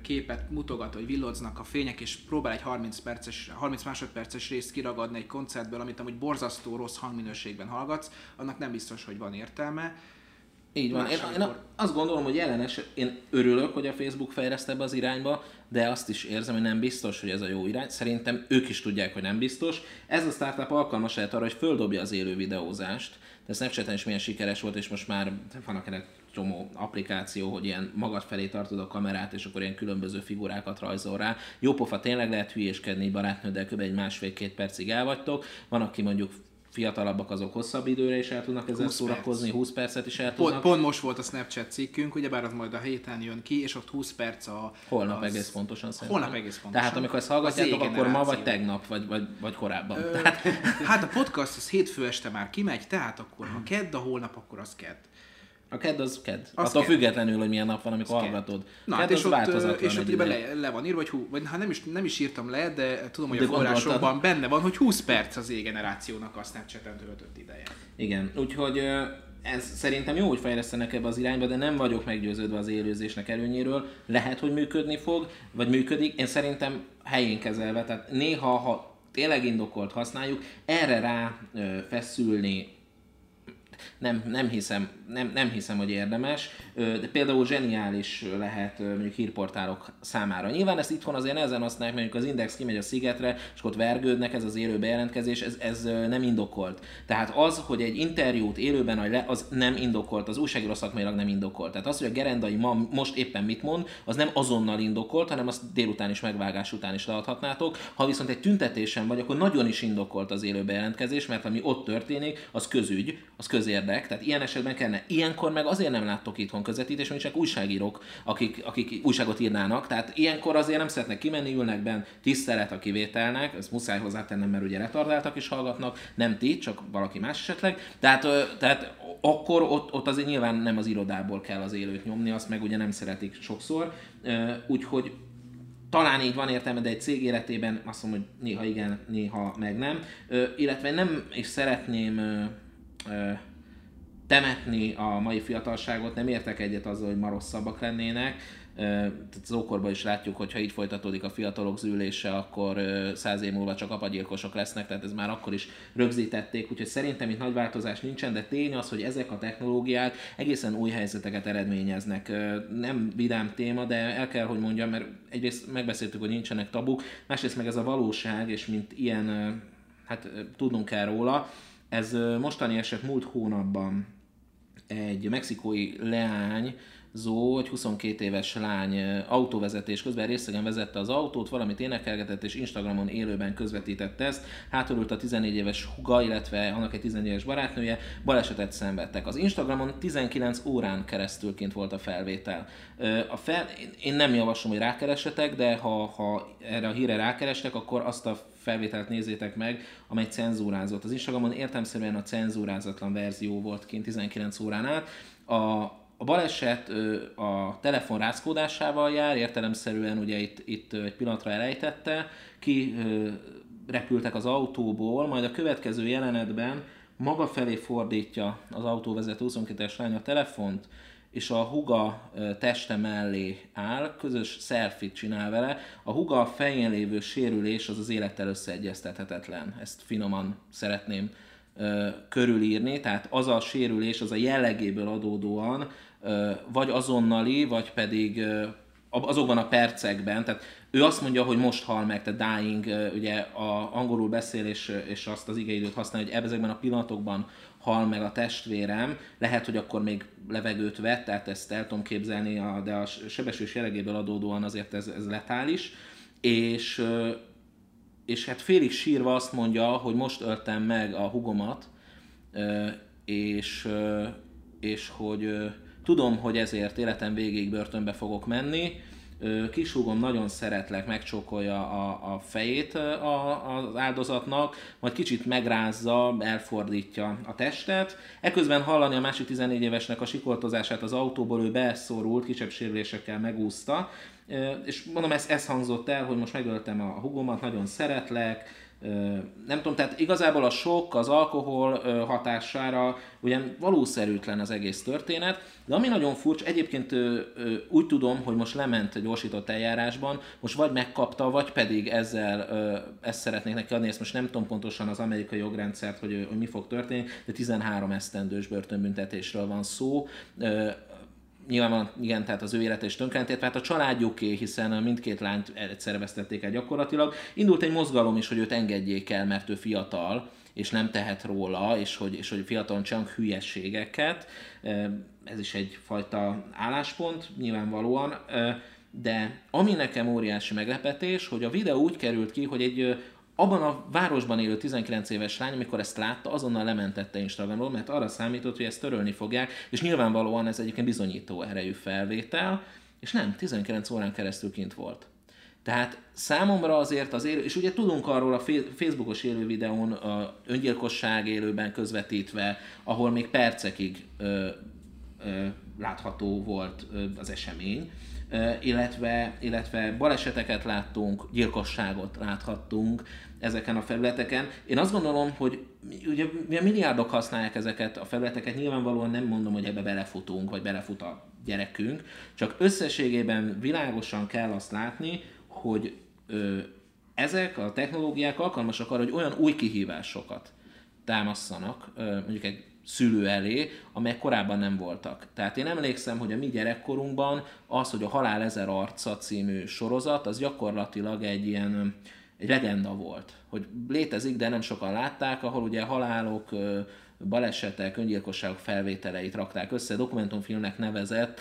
képet mutogat, hogy villognak a fények, és próbál egy 30, perces, 30 másodperces részt kiragadni egy koncertből, amit amúgy borzasztó rossz hangminőségben hallgatsz, annak nem biztos, hogy van értelme Így van. Én, én azt gondolom, hogy jelen eset, én örülök, hogy a Facebook fejleszt ebbe az irányba, de azt is érzem, hogy nem biztos, hogy ez a jó irány. Szerintem ők is tudják, hogy nem biztos. Ez a startup alkalmas lehet arra, hogy földobja az élő videózást. De Snapchaten is milyen sikeres volt, és most már vannak ennek csomó applikáció, hogy ilyen magad felé tartod a kamerát, és akkor ilyen különböző figurákat rajzol rá. Jó pofa, tényleg lehet hülyéskedni barátnőddel, kb. egy másfél-két percig elvagytok. Van, aki mondjuk fiatalabbak azok hosszabb időre is el tudnak ezzel 20 szórakozni, 20 percet is el Pont, tudnak. pont most volt a Snapchat cikkünk, ugyebár az majd a héten jön ki, és ott 20 perc a... Holnap az... egész pontosan szerintem. Holnap egész pontosan. Tehát amikor ezt hallgatjátok, akkor ma vagy tegnap, vagy, vagy, vagy korábban. Ö, Tehát, hát a podcast az hétfő este már kimegy, tehát akkor ha kedd a holnap, akkor az kedd. A kedd az kedd. Az Attól kedd. függetlenül, hogy milyen nap van, amikor Az hallgatod. Na, hát és ott, és ott ugye le, le, van írva, hogy hú, vagy hát nem is, nem is írtam le, de tudom, hogy De a forrásokban gondoltad. benne van, hogy 20 perc az Z-generációnak a Snapchaten töltött ideje. Igen, úgyhogy ez szerintem jó, hogy fejlesztenek ebbe az irányba, de nem vagyok meggyőződve az élőzésnek előnyéről. Lehet, hogy működni fog, vagy működik. Én szerintem helyén kezelve, tehát néha, ha tényleg indokolt használjuk, erre rá ö, feszülni nem, nem, hiszem, nem, nem hiszem, hogy érdemes, de például zseniális lehet mondjuk hírportálok számára. Nyilván ezt itthon azért nehezen használják, mondjuk az Index kimegy a szigetre, és ott vergődnek, ez az élő bejelentkezés, ez, ez nem indokolt. Tehát az, hogy egy interjút élőben adj le, az nem indokolt, az újságíró szakmailag nem indokolt. Tehát az, hogy a Gerendai ma most éppen mit mond, az nem azonnal indokolt, hanem azt délután is megvágás után is leadhatnátok. Ha viszont egy tüntetésen vagy, akkor nagyon is indokolt az élő bejelentkezés, mert ami ott történik, az közügy, az közérdek. Tehát ilyen esetben kellene. Ilyenkor meg azért nem láttok itthon közvetítés, mert csak újságírók, akik, akik újságot írnának. Tehát ilyenkor azért nem szeretnek kimenni, ülnek benn, tisztelet a kivételnek, ezt muszáj hozzátennem, mert ugye retardáltak is hallgatnak, nem ti, csak valaki más esetleg. Tehát, tehát akkor ott, ott azért nyilván nem az irodából kell az élőt nyomni, azt meg ugye nem szeretik sokszor. Úgyhogy talán így van értelme, de egy cég életében azt mondom, hogy néha igen, néha meg nem. Ö, illetve nem is szeretném ö, ö, temetni a mai fiatalságot, nem értek egyet azzal, hogy ma rosszabbak lennének. Tehát az ókorban is látjuk, hogy ha így folytatódik a fiatalok zűlése, akkor száz év múlva csak apagyilkosok lesznek, tehát ez már akkor is rögzítették, úgyhogy szerintem itt nagy változás nincsen, de tény az, hogy ezek a technológiák egészen új helyzeteket eredményeznek. Nem vidám téma, de el kell, hogy mondjam, mert egyrészt megbeszéltük, hogy nincsenek tabuk, másrészt meg ez a valóság, és mint ilyen, hát tudnunk kell róla, ez mostani eset múlt hónapban egy mexikói leány, Zó, egy 22 éves lány autóvezetés közben részegen vezette az autót, valamit énekelgetett és Instagramon élőben közvetítette ezt. Hátul ült a 14 éves huga, illetve annak egy 14 éves barátnője, balesetet szenvedtek. Az Instagramon 19 órán keresztül kint volt a felvétel. A fel, én nem javaslom, hogy rákeresetek, de ha, ha erre a híre rákerestek, akkor azt a felvételt nézzétek meg, amely cenzúrázott. Az Instagramon értelmszerűen a cenzúrázatlan verzió volt kint 19 órán át. A, a baleset a telefon rázkódásával jár, értelemszerűen ugye itt, itt egy pillanatra elejtette, ki repültek az autóból, majd a következő jelenetben maga felé fordítja az autóvezető 22-es lány a telefont, és a huga teste mellé áll, közös selfit csinál vele. A huga fején lévő sérülés az az élettel összeegyeztethetetlen. Ezt finoman szeretném ö, körülírni, tehát az a sérülés, az a jellegéből adódóan ö, vagy azonnali, vagy pedig ö, azokban a percekben, tehát ő azt mondja, hogy most hal meg, tehát dying, ugye a angolul beszél, és, és azt az igeidőt használja, hogy ezekben a pillanatokban hal meg a testvérem, lehet, hogy akkor még levegőt vett, tehát ezt el tudom képzelni, a- de a sebesülés jellegéből adódóan azért ez, ez letális, és és hát félig sírva azt mondja, hogy most öltem meg a hugomat, és, és hogy tudom, hogy ezért életem végéig börtönbe fogok menni, Kisúgom nagyon szeretlek, megcsókolja a, a fejét a, az áldozatnak, majd kicsit megrázza, elfordítja a testet. Eközben hallani a másik 14 évesnek a sikoltozását az autóból, ő beszorult, kisebb sérülésekkel megúszta. És mondom, ez, ez hangzott el, hogy most megöltem a hugomat, nagyon szeretlek, nem tudom, tehát igazából a sok, az alkohol hatására ugyan valószerűtlen az egész történet, de ami nagyon furcsa, egyébként úgy tudom, hogy most lement gyorsított eljárásban, most vagy megkapta, vagy pedig ezzel ezt szeretnék neki adni, ezt most nem tudom pontosan az amerikai jogrendszert, hogy, hogy mi fog történni, de 13 esztendős börtönbüntetésről van szó nyilvánvalóan igen, tehát az ő élete is tönkrentét, tehát a családjuké, hiszen mindkét lányt egyszerre vesztették el gyakorlatilag. Indult egy mozgalom is, hogy őt engedjék el, mert ő fiatal, és nem tehet róla, és hogy, és hogy fiatalon csak hülyességeket. Ez is egyfajta álláspont, nyilvánvalóan. De ami nekem óriási meglepetés, hogy a videó úgy került ki, hogy egy abban a városban élő 19 éves lány, amikor ezt látta, azonnal lementette Instagramról, mert arra számított, hogy ezt törölni fogják, és nyilvánvalóan ez egyébként bizonyító erejű felvétel, és nem, 19 órán keresztül kint volt. Tehát számomra azért az élő, és ugye tudunk arról a Facebookos élő videón, a öngyilkosság élőben közvetítve, ahol még percekig ö, ö, látható volt az esemény, illetve, illetve baleseteket láttunk, gyilkosságot láthattunk ezeken a felületeken. Én azt gondolom, hogy ugye a milliárdok használják ezeket a felületeket, nyilvánvalóan nem mondom, hogy ebbe belefutunk, vagy belefut a gyerekünk, csak összességében világosan kell azt látni, hogy ö, ezek a technológiák alkalmasak arra, hogy olyan új kihívásokat támasszanak, ö, mondjuk egy szülő elé, amelyek korábban nem voltak. Tehát én emlékszem, hogy a mi gyerekkorunkban az, hogy a Halál ezer arca című sorozat, az gyakorlatilag egy ilyen egy legenda volt, hogy létezik, de nem sokan látták, ahol ugye halálok, balesetek, öngyilkosságok felvételeit rakták össze, dokumentumfilmnek nevezett,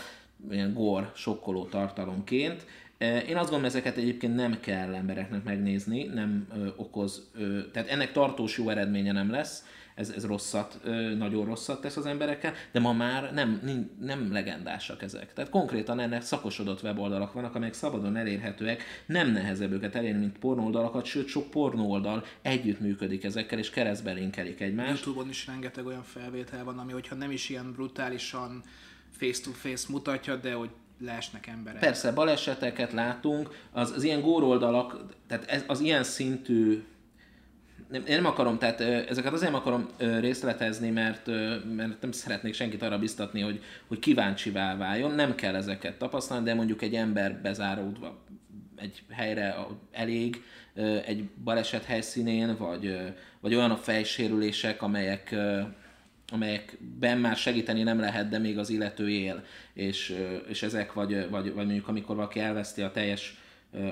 ilyen gor, sokkoló tartalomként. Én azt gondolom, ezeket egyébként nem kell embereknek megnézni, nem okoz, tehát ennek tartós jó eredménye nem lesz, ez, ez rosszat, nagyon rosszat tesz az emberekkel, de ma már nem, nem, legendásak ezek. Tehát konkrétan ennek szakosodott weboldalak vannak, amelyek szabadon elérhetőek, nem nehezebb őket elérni, mint pornóoldalakat, sőt sok pornóoldal együtt működik ezekkel, és keresztbe linkelik egymást. Youtube-on is rengeteg olyan felvétel van, ami hogyha nem is ilyen brutálisan face-to-face mutatja, de hogy leesnek emberek. Persze, baleseteket látunk, az, az ilyen góroldalak, tehát ez, az ilyen szintű nem, én nem akarom, tehát ezeket azért nem akarom részletezni, mert, mert nem szeretnék senkit arra biztatni, hogy, hogy kíváncsivá váljon. Nem kell ezeket tapasztalni, de mondjuk egy ember bezáródva egy helyre elég, egy baleset helyszínén, vagy, vagy olyan a fejsérülések, amelyek, amelyekben már segíteni nem lehet, de még az illető él, és, és ezek, vagy, vagy, vagy mondjuk amikor valaki elveszti a teljes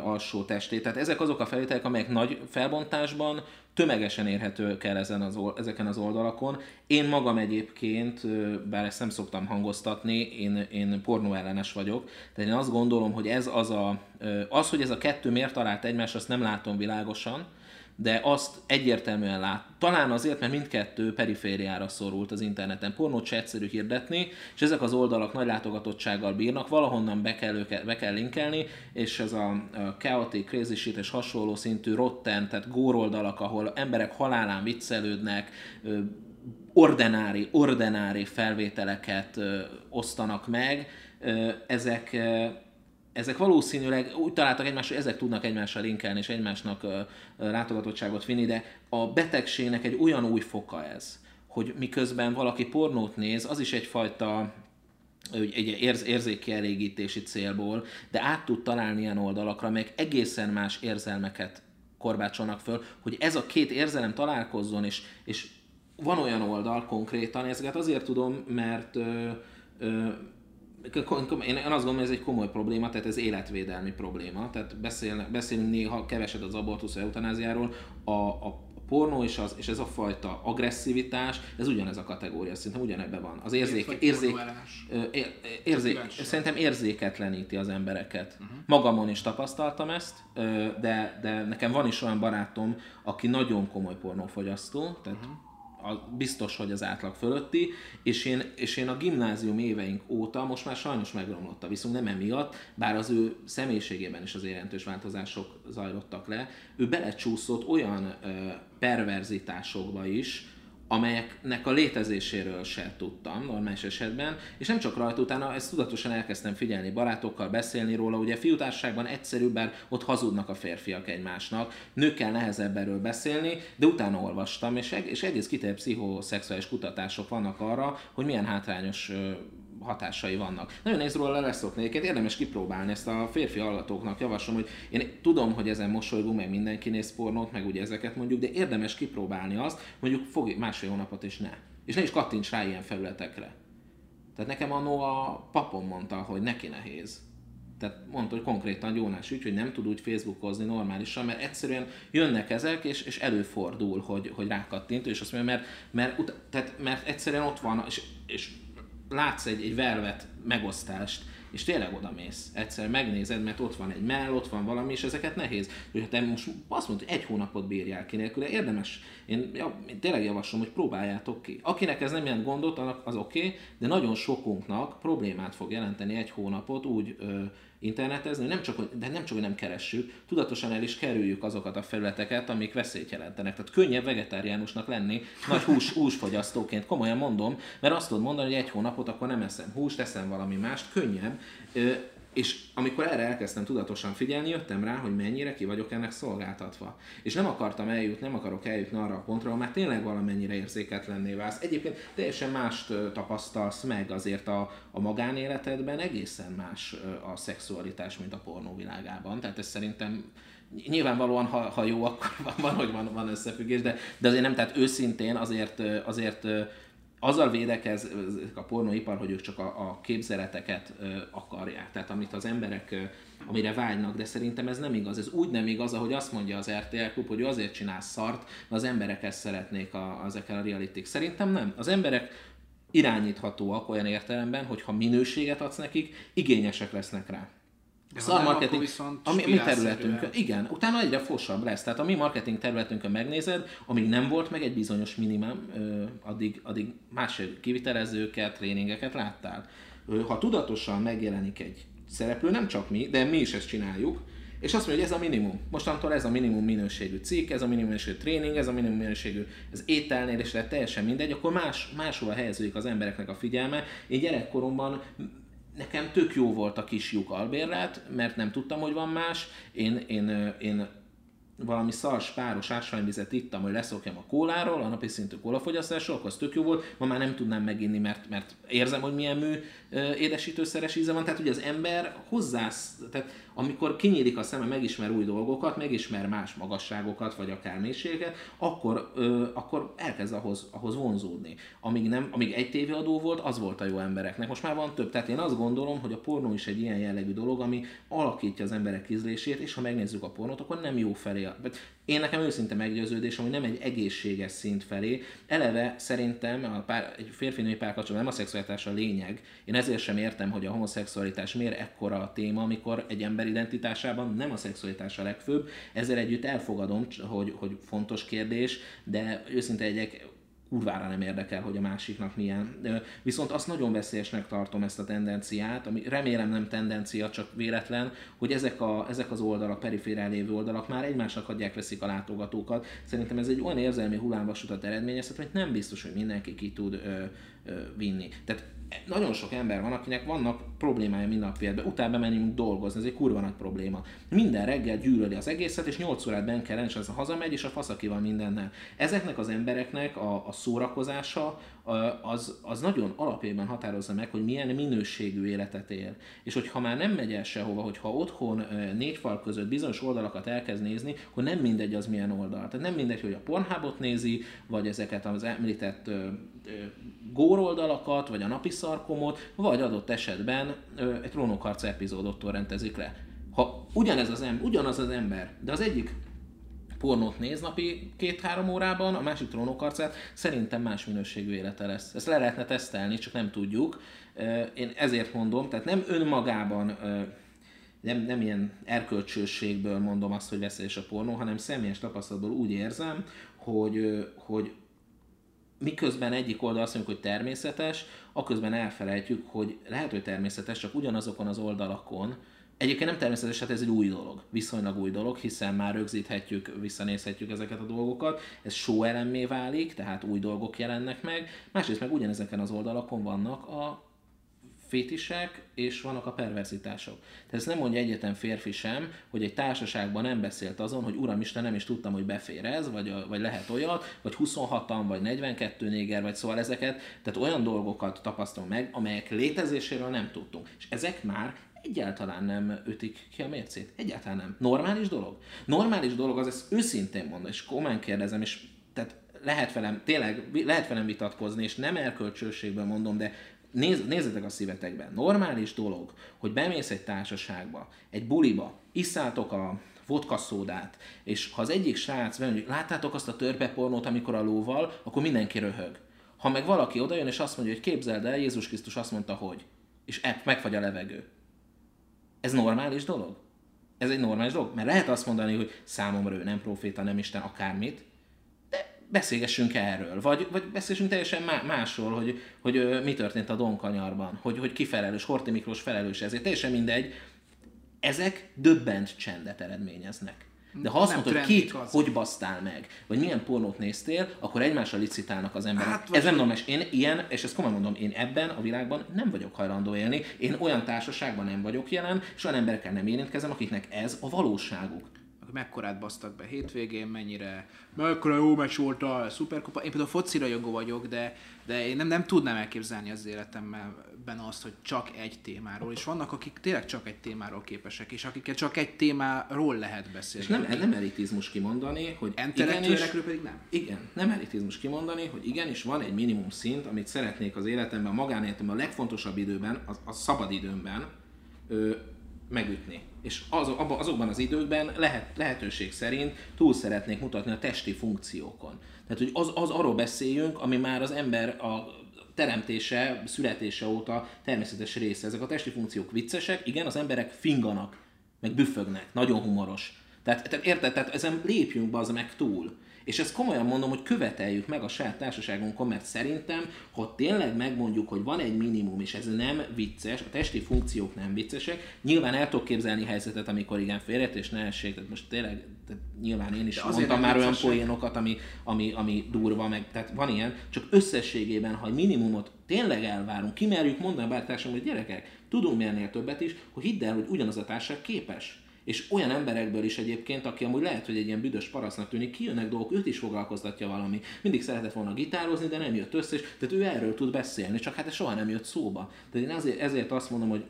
alsó testét. Tehát ezek azok a felvételek, amelyek nagy felbontásban tömegesen érhetők el ezen az, ezeken az oldalakon. Én magam egyébként, bár ezt nem szoktam hangoztatni, én, én pornó ellenes vagyok, tehát én azt gondolom, hogy ez az a, az, hogy ez a kettő miért talált egymást, azt nem látom világosan, de azt egyértelműen lát. Talán azért, mert mindkettő perifériára szorult az interneten. Pornót se egyszerű hirdetni, és ezek az oldalak nagy látogatottsággal bírnak, valahonnan be kell, őket, be kell linkelni, és ez a, chaotic, crazy shit és hasonló szintű rotten, tehát góroldalak, ahol emberek halálán viccelődnek, ordinári, ordinári felvételeket osztanak meg, ezek, ezek valószínűleg úgy találtak egymást, hogy ezek tudnak egymással linkelni és egymásnak látogatottságot vinni, de a betegségnek egy olyan új foka ez, hogy miközben valaki pornót néz, az is egyfajta egy érz, érzékkielégítési célból, de át tud találni ilyen oldalakra, amelyek egészen más érzelmeket korbácsolnak föl, hogy ez a két érzelem találkozzon, és, és van olyan oldal konkrétan, ezeket azért tudom, mert ö, ö, én azt gondolom, hogy ez egy komoly probléma, tehát ez életvédelmi probléma. Tehát beszélnek, beszélünk néha keveset az abortusz eutanáziáról, a, a pornó és, az, és ez a fajta agresszivitás, ez ugyanez a kategória, szerintem ugyanebben van. Az érzék, érzék, érzék, érzék szerintem érzéketleníti az embereket. Uh-huh. Magamon is tapasztaltam ezt, de, de nekem van is olyan barátom, aki nagyon komoly pornófogyasztó, tehát uh-huh a, biztos, hogy az átlag fölötti, és én, és én a gimnázium éveink óta most már sajnos megromlott a viszont nem emiatt, bár az ő személyiségében is az jelentős változások zajlottak le, ő belecsúszott olyan ö, perverzitásokba is, amelyeknek a létezéséről se tudtam normális esetben, és nem csak rajta, utána ezt tudatosan elkezdtem figyelni barátokkal, beszélni róla, ugye fiútárságban egyszerűbb, bár ott hazudnak a férfiak egymásnak, nőkkel nehezebb erről beszélni, de utána olvastam, és, és egész kiterjedt pszichoszexuális kutatások vannak arra, hogy milyen hátrányos hatásai vannak. Nagyon nehéz róla leszokni, egyébként érdemes kipróbálni ezt a férfi hallgatóknak, javaslom, hogy én tudom, hogy ezen mosolygunk, meg mindenki néz pornót, meg ugye ezeket mondjuk, de érdemes kipróbálni azt, mondjuk fog másfél hónapot és ne. És ne is kattints rá ilyen felületekre. Tehát nekem annó a papom mondta, hogy neki nehéz. Tehát mondta, hogy konkrétan Jónás ügy, hogy nem tud úgy Facebookozni normálisan, mert egyszerűen jönnek ezek, és, és előfordul, hogy, hogy rákattint, és azt mondja, mert, mert, tehát, mert egyszerűen ott van, és, és látsz egy, egy velvet megosztást, és tényleg oda mész. Egyszer megnézed, mert ott van egy mell, ott van valami, és ezeket nehéz. Hogy te most azt mondod, egy hónapot bírjál ki nélkül, érdemes. Én, ja, én tényleg javaslom, hogy próbáljátok ki. Akinek ez nem jelent gondot, az oké, okay, de nagyon sokunknak problémát fog jelenteni egy hónapot úgy ö, internetezni, nem csak, de nem csak, hogy nem keressük, tudatosan el is kerüljük azokat a felületeket, amik veszélyt jelentenek. Tehát könnyebb vegetáriánusnak lenni, nagy hús, húsfogyasztóként, komolyan mondom, mert azt tudod mondani, hogy egy hónapot akkor nem eszem húst, eszem valami mást, könnyebb, és amikor erre elkezdtem tudatosan figyelni, jöttem rá, hogy mennyire ki vagyok ennek szolgáltatva. És nem akartam eljutni, nem akarok eljutni arra a pontra, ahol már tényleg valamennyire érzéketlenné válsz. Egyébként teljesen mást tapasztalsz meg azért a, a magánéletedben, egészen más a szexualitás, mint a pornóvilágában. Tehát ez szerintem nyilvánvalóan, ha, ha jó, akkor van, van hogy van, van összefüggés, de, de azért nem, tehát őszintén azért, azért azzal védekez a pornóipar, hogy ők csak a, a képzeleteket ö, akarják, tehát amit az emberek, ö, amire vágynak, de szerintem ez nem igaz. Ez úgy nem igaz, ahogy azt mondja az RTL Klub, hogy azért csinálsz szart, mert az emberek ezt szeretnék a, ezekkel a realitik. Szerintem nem. Az emberek irányíthatóak olyan értelemben, hogy ha minőséget adsz nekik, igényesek lesznek rá. Szar marketing, a mi, mi területünkön, igen, utána egyre fosabb lesz. Tehát a mi marketing területünkön megnézed, amíg nem volt meg egy bizonyos minimum, addig, addig más kivitelezőket, tréningeket láttál. Ha tudatosan megjelenik egy szereplő, nem csak mi, de mi is ezt csináljuk, és azt mondja, hogy ez a minimum. Mostantól ez a minimum minőségű cikk, ez a minimum minőségű tréning, ez a minimum minőségű ez ételnél, és teljesen mindegy, akkor más, máshova helyezzük az embereknek a figyelme. Én gyerekkoromban nekem tök jó volt a kis lyuk albérlet, mert nem tudtam, hogy van más. Én, én, én valami szars páros ásványvizet ittam, hogy leszokjam a kóláról, a napi szintű kólafogyasztásról, akkor az tök jó volt, ma már nem tudnám meginni, mert, mert érzem, hogy milyen mű édesítőszeres íze van, tehát ugye az ember hozzász, tehát amikor kinyílik a szeme, megismer új dolgokat, megismer más magasságokat, vagy akár mélységet, akkor, ö, akkor elkezd ahhoz, ahhoz vonzódni. Amíg, nem, amíg egy tévéadó volt, az volt a jó embereknek. Most már van több. Tehát én azt gondolom, hogy a pornó is egy ilyen jellegű dolog, ami alakítja az emberek ízlését, és ha megnézzük a pornót, akkor nem jó felé. Én nekem őszinte meggyőződésem, hogy nem egy egészséges szint felé. Eleve szerintem a pár, egy férfi-női párkapcsolat nem a szexualitás a lényeg. Én ezért sem értem, hogy a homoszexualitás miért ekkora a téma, amikor egy ember identitásában nem a szexualitás a legfőbb. Ezzel együtt elfogadom, hogy, hogy fontos kérdés, de őszinte egyek kurvára nem érdekel, hogy a másiknak milyen. Viszont azt nagyon veszélyesnek tartom ezt a tendenciát, ami remélem nem tendencia, csak véletlen, hogy ezek, a, ezek az oldalak, periférál lévő oldalak már egymásnak adják, veszik a látogatókat. Szerintem ez egy olyan érzelmi hullámvasutat eredményezhet, hogy nem biztos, hogy mindenki ki tud ö, ö, vinni. Tehát nagyon sok ember van, akinek vannak problémája minden nap utána menni dolgozni, ez egy kurva nagy probléma. Minden reggel gyűlöli az egészet, és 8 órát ben kell és hazamegy, és a faszaki van mindennel. Ezeknek az embereknek a, a szórakozása az, az nagyon alapjában határozza meg, hogy milyen minőségű életet él. És hogyha már nem megy el sehova, hogyha otthon négy fal között bizonyos oldalakat elkezd nézni, hogy nem mindegy az milyen oldal. Tehát nem mindegy, hogy a Pornhubot nézi, vagy ezeket az említett góroldalakat, vagy a napi szarkomot, vagy adott esetben egy trónokharc epizódot torrentezik le. Ha ugyanez az ember, ugyanaz az ember, de az egyik pornót néz napi két-három órában, a másik trónokharcát, szerintem más minőségű élete lesz. Ezt le lehetne tesztelni, csak nem tudjuk. Én ezért mondom, tehát nem önmagában nem, nem ilyen erkölcsőségből mondom azt, hogy veszélyes a pornó, hanem személyes tapasztalatból úgy érzem, hogy, hogy miközben egyik oldal azt mondjuk, hogy természetes, aközben elfelejtjük, hogy lehet, hogy természetes, csak ugyanazokon az oldalakon Egyébként nem természetes, hát ez egy új dolog, viszonylag új dolog, hiszen már rögzíthetjük, visszanézhetjük ezeket a dolgokat, ez show elemmé válik, tehát új dolgok jelennek meg, másrészt meg ugyanezeken az oldalakon vannak a fétisek, és vannak a perverzitások. Tehát ez nem mondja egyetlen férfi sem, hogy egy társaságban nem beszélt azon, hogy uramisten, nem is tudtam, hogy befér ez, vagy, vagy lehet olyat, vagy 26-an, vagy 42 néger, vagy szóval ezeket, tehát olyan dolgokat tapasztalom meg, amelyek létezéséről nem tudtunk. És ezek már egyáltalán nem ütik ki a mércét. Egyáltalán nem. Normális dolog? Normális dolog az, ezt őszintén mondom, és komán kérdezem, és tehát lehet velem, tényleg lehet velem vitatkozni, és nem erkölcsőségből mondom, de néz, nézzetek a szívetekben. Normális dolog, hogy bemész egy társaságba, egy buliba, isszátok a vodka szódát, és ha az egyik srác, mondjuk, láttátok azt a törpepornót, amikor a lóval, akkor mindenki röhög. Ha meg valaki odajön és azt mondja, hogy képzeld el, Jézus Krisztus azt mondta, hogy, és epp, megfagy a levegő. Ez normális dolog? Ez egy normális dolog? Mert lehet azt mondani, hogy számomra ő nem proféta, nem Isten, akármit, beszélgessünk erről, vagy, vagy beszélgessünk teljesen másról, hogy, hogy mi történt a Donkanyarban, hogy, hogy ki felelős, Horti Miklós felelős ezért, teljesen mindegy. Ezek döbbent csendet eredményeznek. De ha azt mondod, hogy kit, az. hogy basztál meg, vagy milyen pornót néztél, akkor egymással licitálnak az emberek. Hát, ez nem normális. Én ilyen, és ezt komolyan mondom, én ebben a világban nem vagyok hajlandó élni. Én olyan társaságban nem vagyok jelen, és olyan emberekkel nem érintkezem, akiknek ez a valóságuk mekkorát basztak be hétvégén, mennyire, mekkora jó meccs volt a szuperkupa. Én például focira jogó vagyok, de, de én nem, nem tudnám elképzelni az életemben azt, hogy csak egy témáról, és vannak, akik tényleg csak egy témáról képesek, és akiket csak egy témáról lehet beszélni. És nem, nem elitizmus kimondani, hogy igenis, pedig nem. Igen, nem elitizmus kimondani, hogy igenis van egy minimum szint, amit szeretnék az életemben, a magánéletemben, a legfontosabb időben, a, a szabad időmben ö, megütni. És az, abba, azokban az időkben lehet, lehetőség szerint túl szeretnék mutatni a testi funkciókon. Tehát, hogy az, az arról beszéljünk, ami már az ember a teremtése, születése óta természetes része. Ezek a testi funkciók viccesek, igen, az emberek finganak, meg büfögnek, nagyon humoros. Tehát, tehát érted, tehát ezen lépjünk be az meg túl. És ezt komolyan mondom, hogy követeljük meg a saját társaságunkon, mert szerintem, ha tényleg megmondjuk, hogy van egy minimum, és ez nem vicces, a testi funkciók nem viccesek, nyilván el tudok képzelni helyzetet, amikor igen és ne essék, tehát most tényleg, tehát nyilván én is De mondtam már olyan poénokat, ami, ami, ami durva, meg, tehát van ilyen, csak összességében, ha egy minimumot tényleg elvárunk, kimerjük mondani a bár hogy gyerekek, tudunk mi többet is, hogy hidd el, hogy ugyanaz a társaság képes és olyan emberekből is egyébként, aki amúgy lehet, hogy egy ilyen büdös parasznak tűnik, kijönnek dolgok, őt is foglalkoztatja valami. Mindig szeretett volna gitározni, de nem jött össze, és tehát ő erről tud beszélni, csak hát ez soha nem jött szóba. Tehát én azért, ezért azt mondom, hogy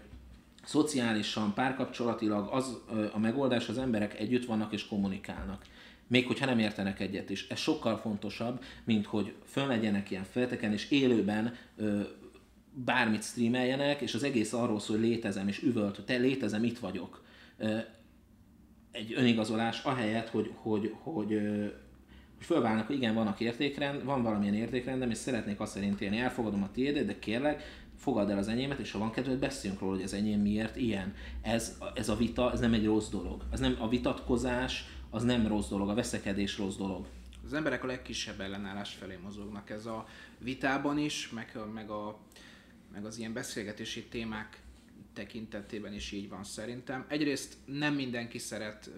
szociálisan, párkapcsolatilag az a megoldás, az emberek együtt vannak és kommunikálnak. Még hogyha nem értenek egyet is. Ez sokkal fontosabb, mint hogy fönn legyenek ilyen felteken, és élőben ö, bármit streameljenek, és az egész arról szól, hogy létezem, és üvölt, te létezem, itt vagyok egy önigazolás, ahelyett, hogy, hogy, hogy, hogy fölválnak, hogy igen, vannak értékrend, van valamilyen értékrendem, és szeretnék azt szerint élni, elfogadom a tiédet, de kérlek, fogadd el az enyémet, és ha van kedved, beszéljünk róla, hogy az enyém miért ilyen. Ez, ez a vita, ez nem egy rossz dolog. Ez nem, a vitatkozás, az nem rossz dolog, a veszekedés rossz dolog. Az emberek a legkisebb ellenállás felé mozognak. Ez a vitában is, meg, meg, a, meg az ilyen beszélgetési témák tekintetében is így van szerintem. Egyrészt nem mindenki szeret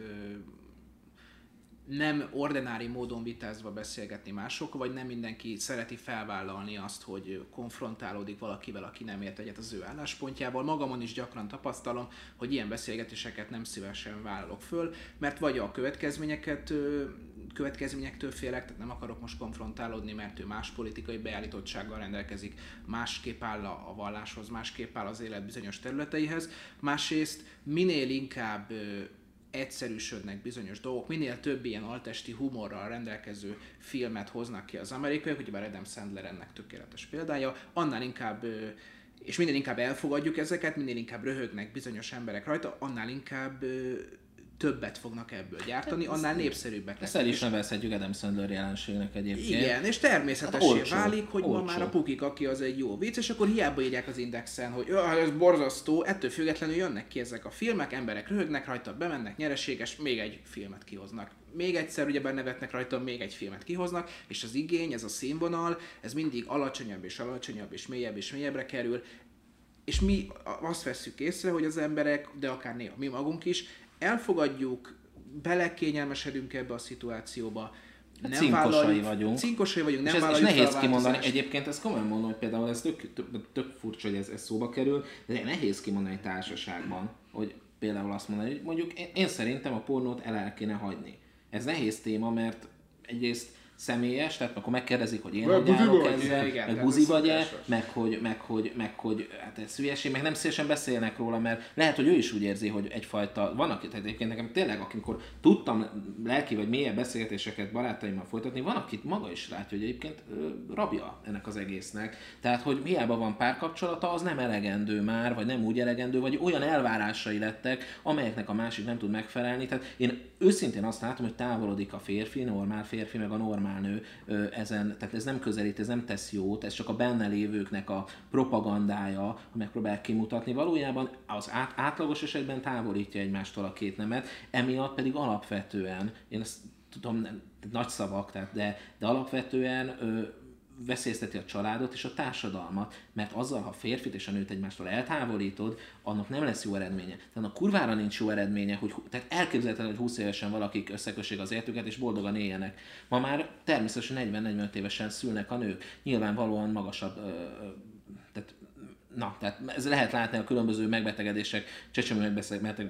nem ordinári módon vitázva beszélgetni másokkal, vagy nem mindenki szereti felvállalni azt, hogy konfrontálódik valakivel, aki nem ért egyet az ő álláspontjával. Magamon is gyakran tapasztalom, hogy ilyen beszélgetéseket nem szívesen vállalok föl, mert vagy a következményeket következményektől félek, tehát nem akarok most konfrontálódni, mert ő más politikai beállítottsággal rendelkezik, másképp áll a valláshoz, másképp áll az élet bizonyos területeihez. Másrészt minél inkább egyszerűsödnek bizonyos dolgok, minél több ilyen altesti humorral rendelkező filmet hoznak ki az amerikaiak, ugyebár Adam Sandler ennek tökéletes példája, annál inkább és minél inkább elfogadjuk ezeket, minél inkább röhögnek bizonyos emberek rajta, annál inkább többet fognak ebből gyártani, hát, annál népszerűbbek Ezt el is nevezhetjük Adam Sandler jelenségnek egyébként. Igen, és természetesen hát válik, hogy olcsó. ma már a Pukik, aki az egy jó vicc, és akkor hiába írják az indexen, hogy ez borzasztó, ettől függetlenül jönnek ki ezek a filmek, emberek röhögnek rajta, bemennek, nyereséges, még egy filmet kihoznak. Még egyszer ugyebár nevetnek rajta, még egy filmet kihoznak, és az igény, ez a színvonal, ez mindig alacsonyabb és alacsonyabb és mélyebb és mélyebbre kerül, és mi azt vesszük észre, hogy az emberek, de akár néha mi magunk is, elfogadjuk, belekényelmesedünk ebbe a szituációba, Hát nem cinkosai vagyunk. Cinkosai vagyunk, nem és ez, és nehéz kimondani. Egyébként ezt komolyan mondom, hogy például ez tök, tök, tök furcsa, hogy ez, ez szóba kerül, de nehéz kimondani társaságban, hogy például azt mondani, hogy mondjuk én, én szerintem a pornót el, el kéne hagyni. Ez nehéz téma, mert egyrészt személyes, tehát akkor megkérdezik, hogy én Vagy hogy állok vagy? ezzel, Igen, meg buzi vagy-e, szokásos. meg hogy, meg hogy, meg hogy hát ez hülyeség, meg nem szívesen beszélnek róla, mert lehet, hogy ő is úgy érzi, hogy egyfajta, van aki, tehát egyébként nekem tényleg, amikor tudtam lelki vagy mélyebb beszélgetéseket barátaimmal folytatni, van, akit maga is látja, hogy egyébként rabja ennek az egésznek. Tehát, hogy hiába van párkapcsolata, az nem elegendő már, vagy nem úgy elegendő, vagy olyan elvárásai lettek, amelyeknek a másik nem tud megfelelni. Tehát én őszintén azt látom, hogy távolodik a férfi, normál férfi, meg a normál nő ö, ezen, tehát ez nem közelít, ez nem tesz jót, ez csak a benne lévőknek a propagandája, megpróbál kimutatni. Valójában az át, átlagos esetben távolítja egymástól a két nemet, emiatt pedig alapvetően, én ezt tudom, nagy szavak, tehát de, de alapvetően ö, veszélyezteti a családot és a társadalmat, mert azzal, ha a férfit és a nőt egymástól eltávolítod, annak nem lesz jó eredménye. Tehát a kurvára nincs jó eredménye, hogy tehát elképzelhetetlen, hogy 20 évesen valakik összekössék az életüket és boldogan éljenek. Ma már természetesen 40-45 évesen szülnek a nők. Nyilvánvalóan magasabb, ö, Na, tehát ez lehet látni a különböző megbetegedések, csecsemő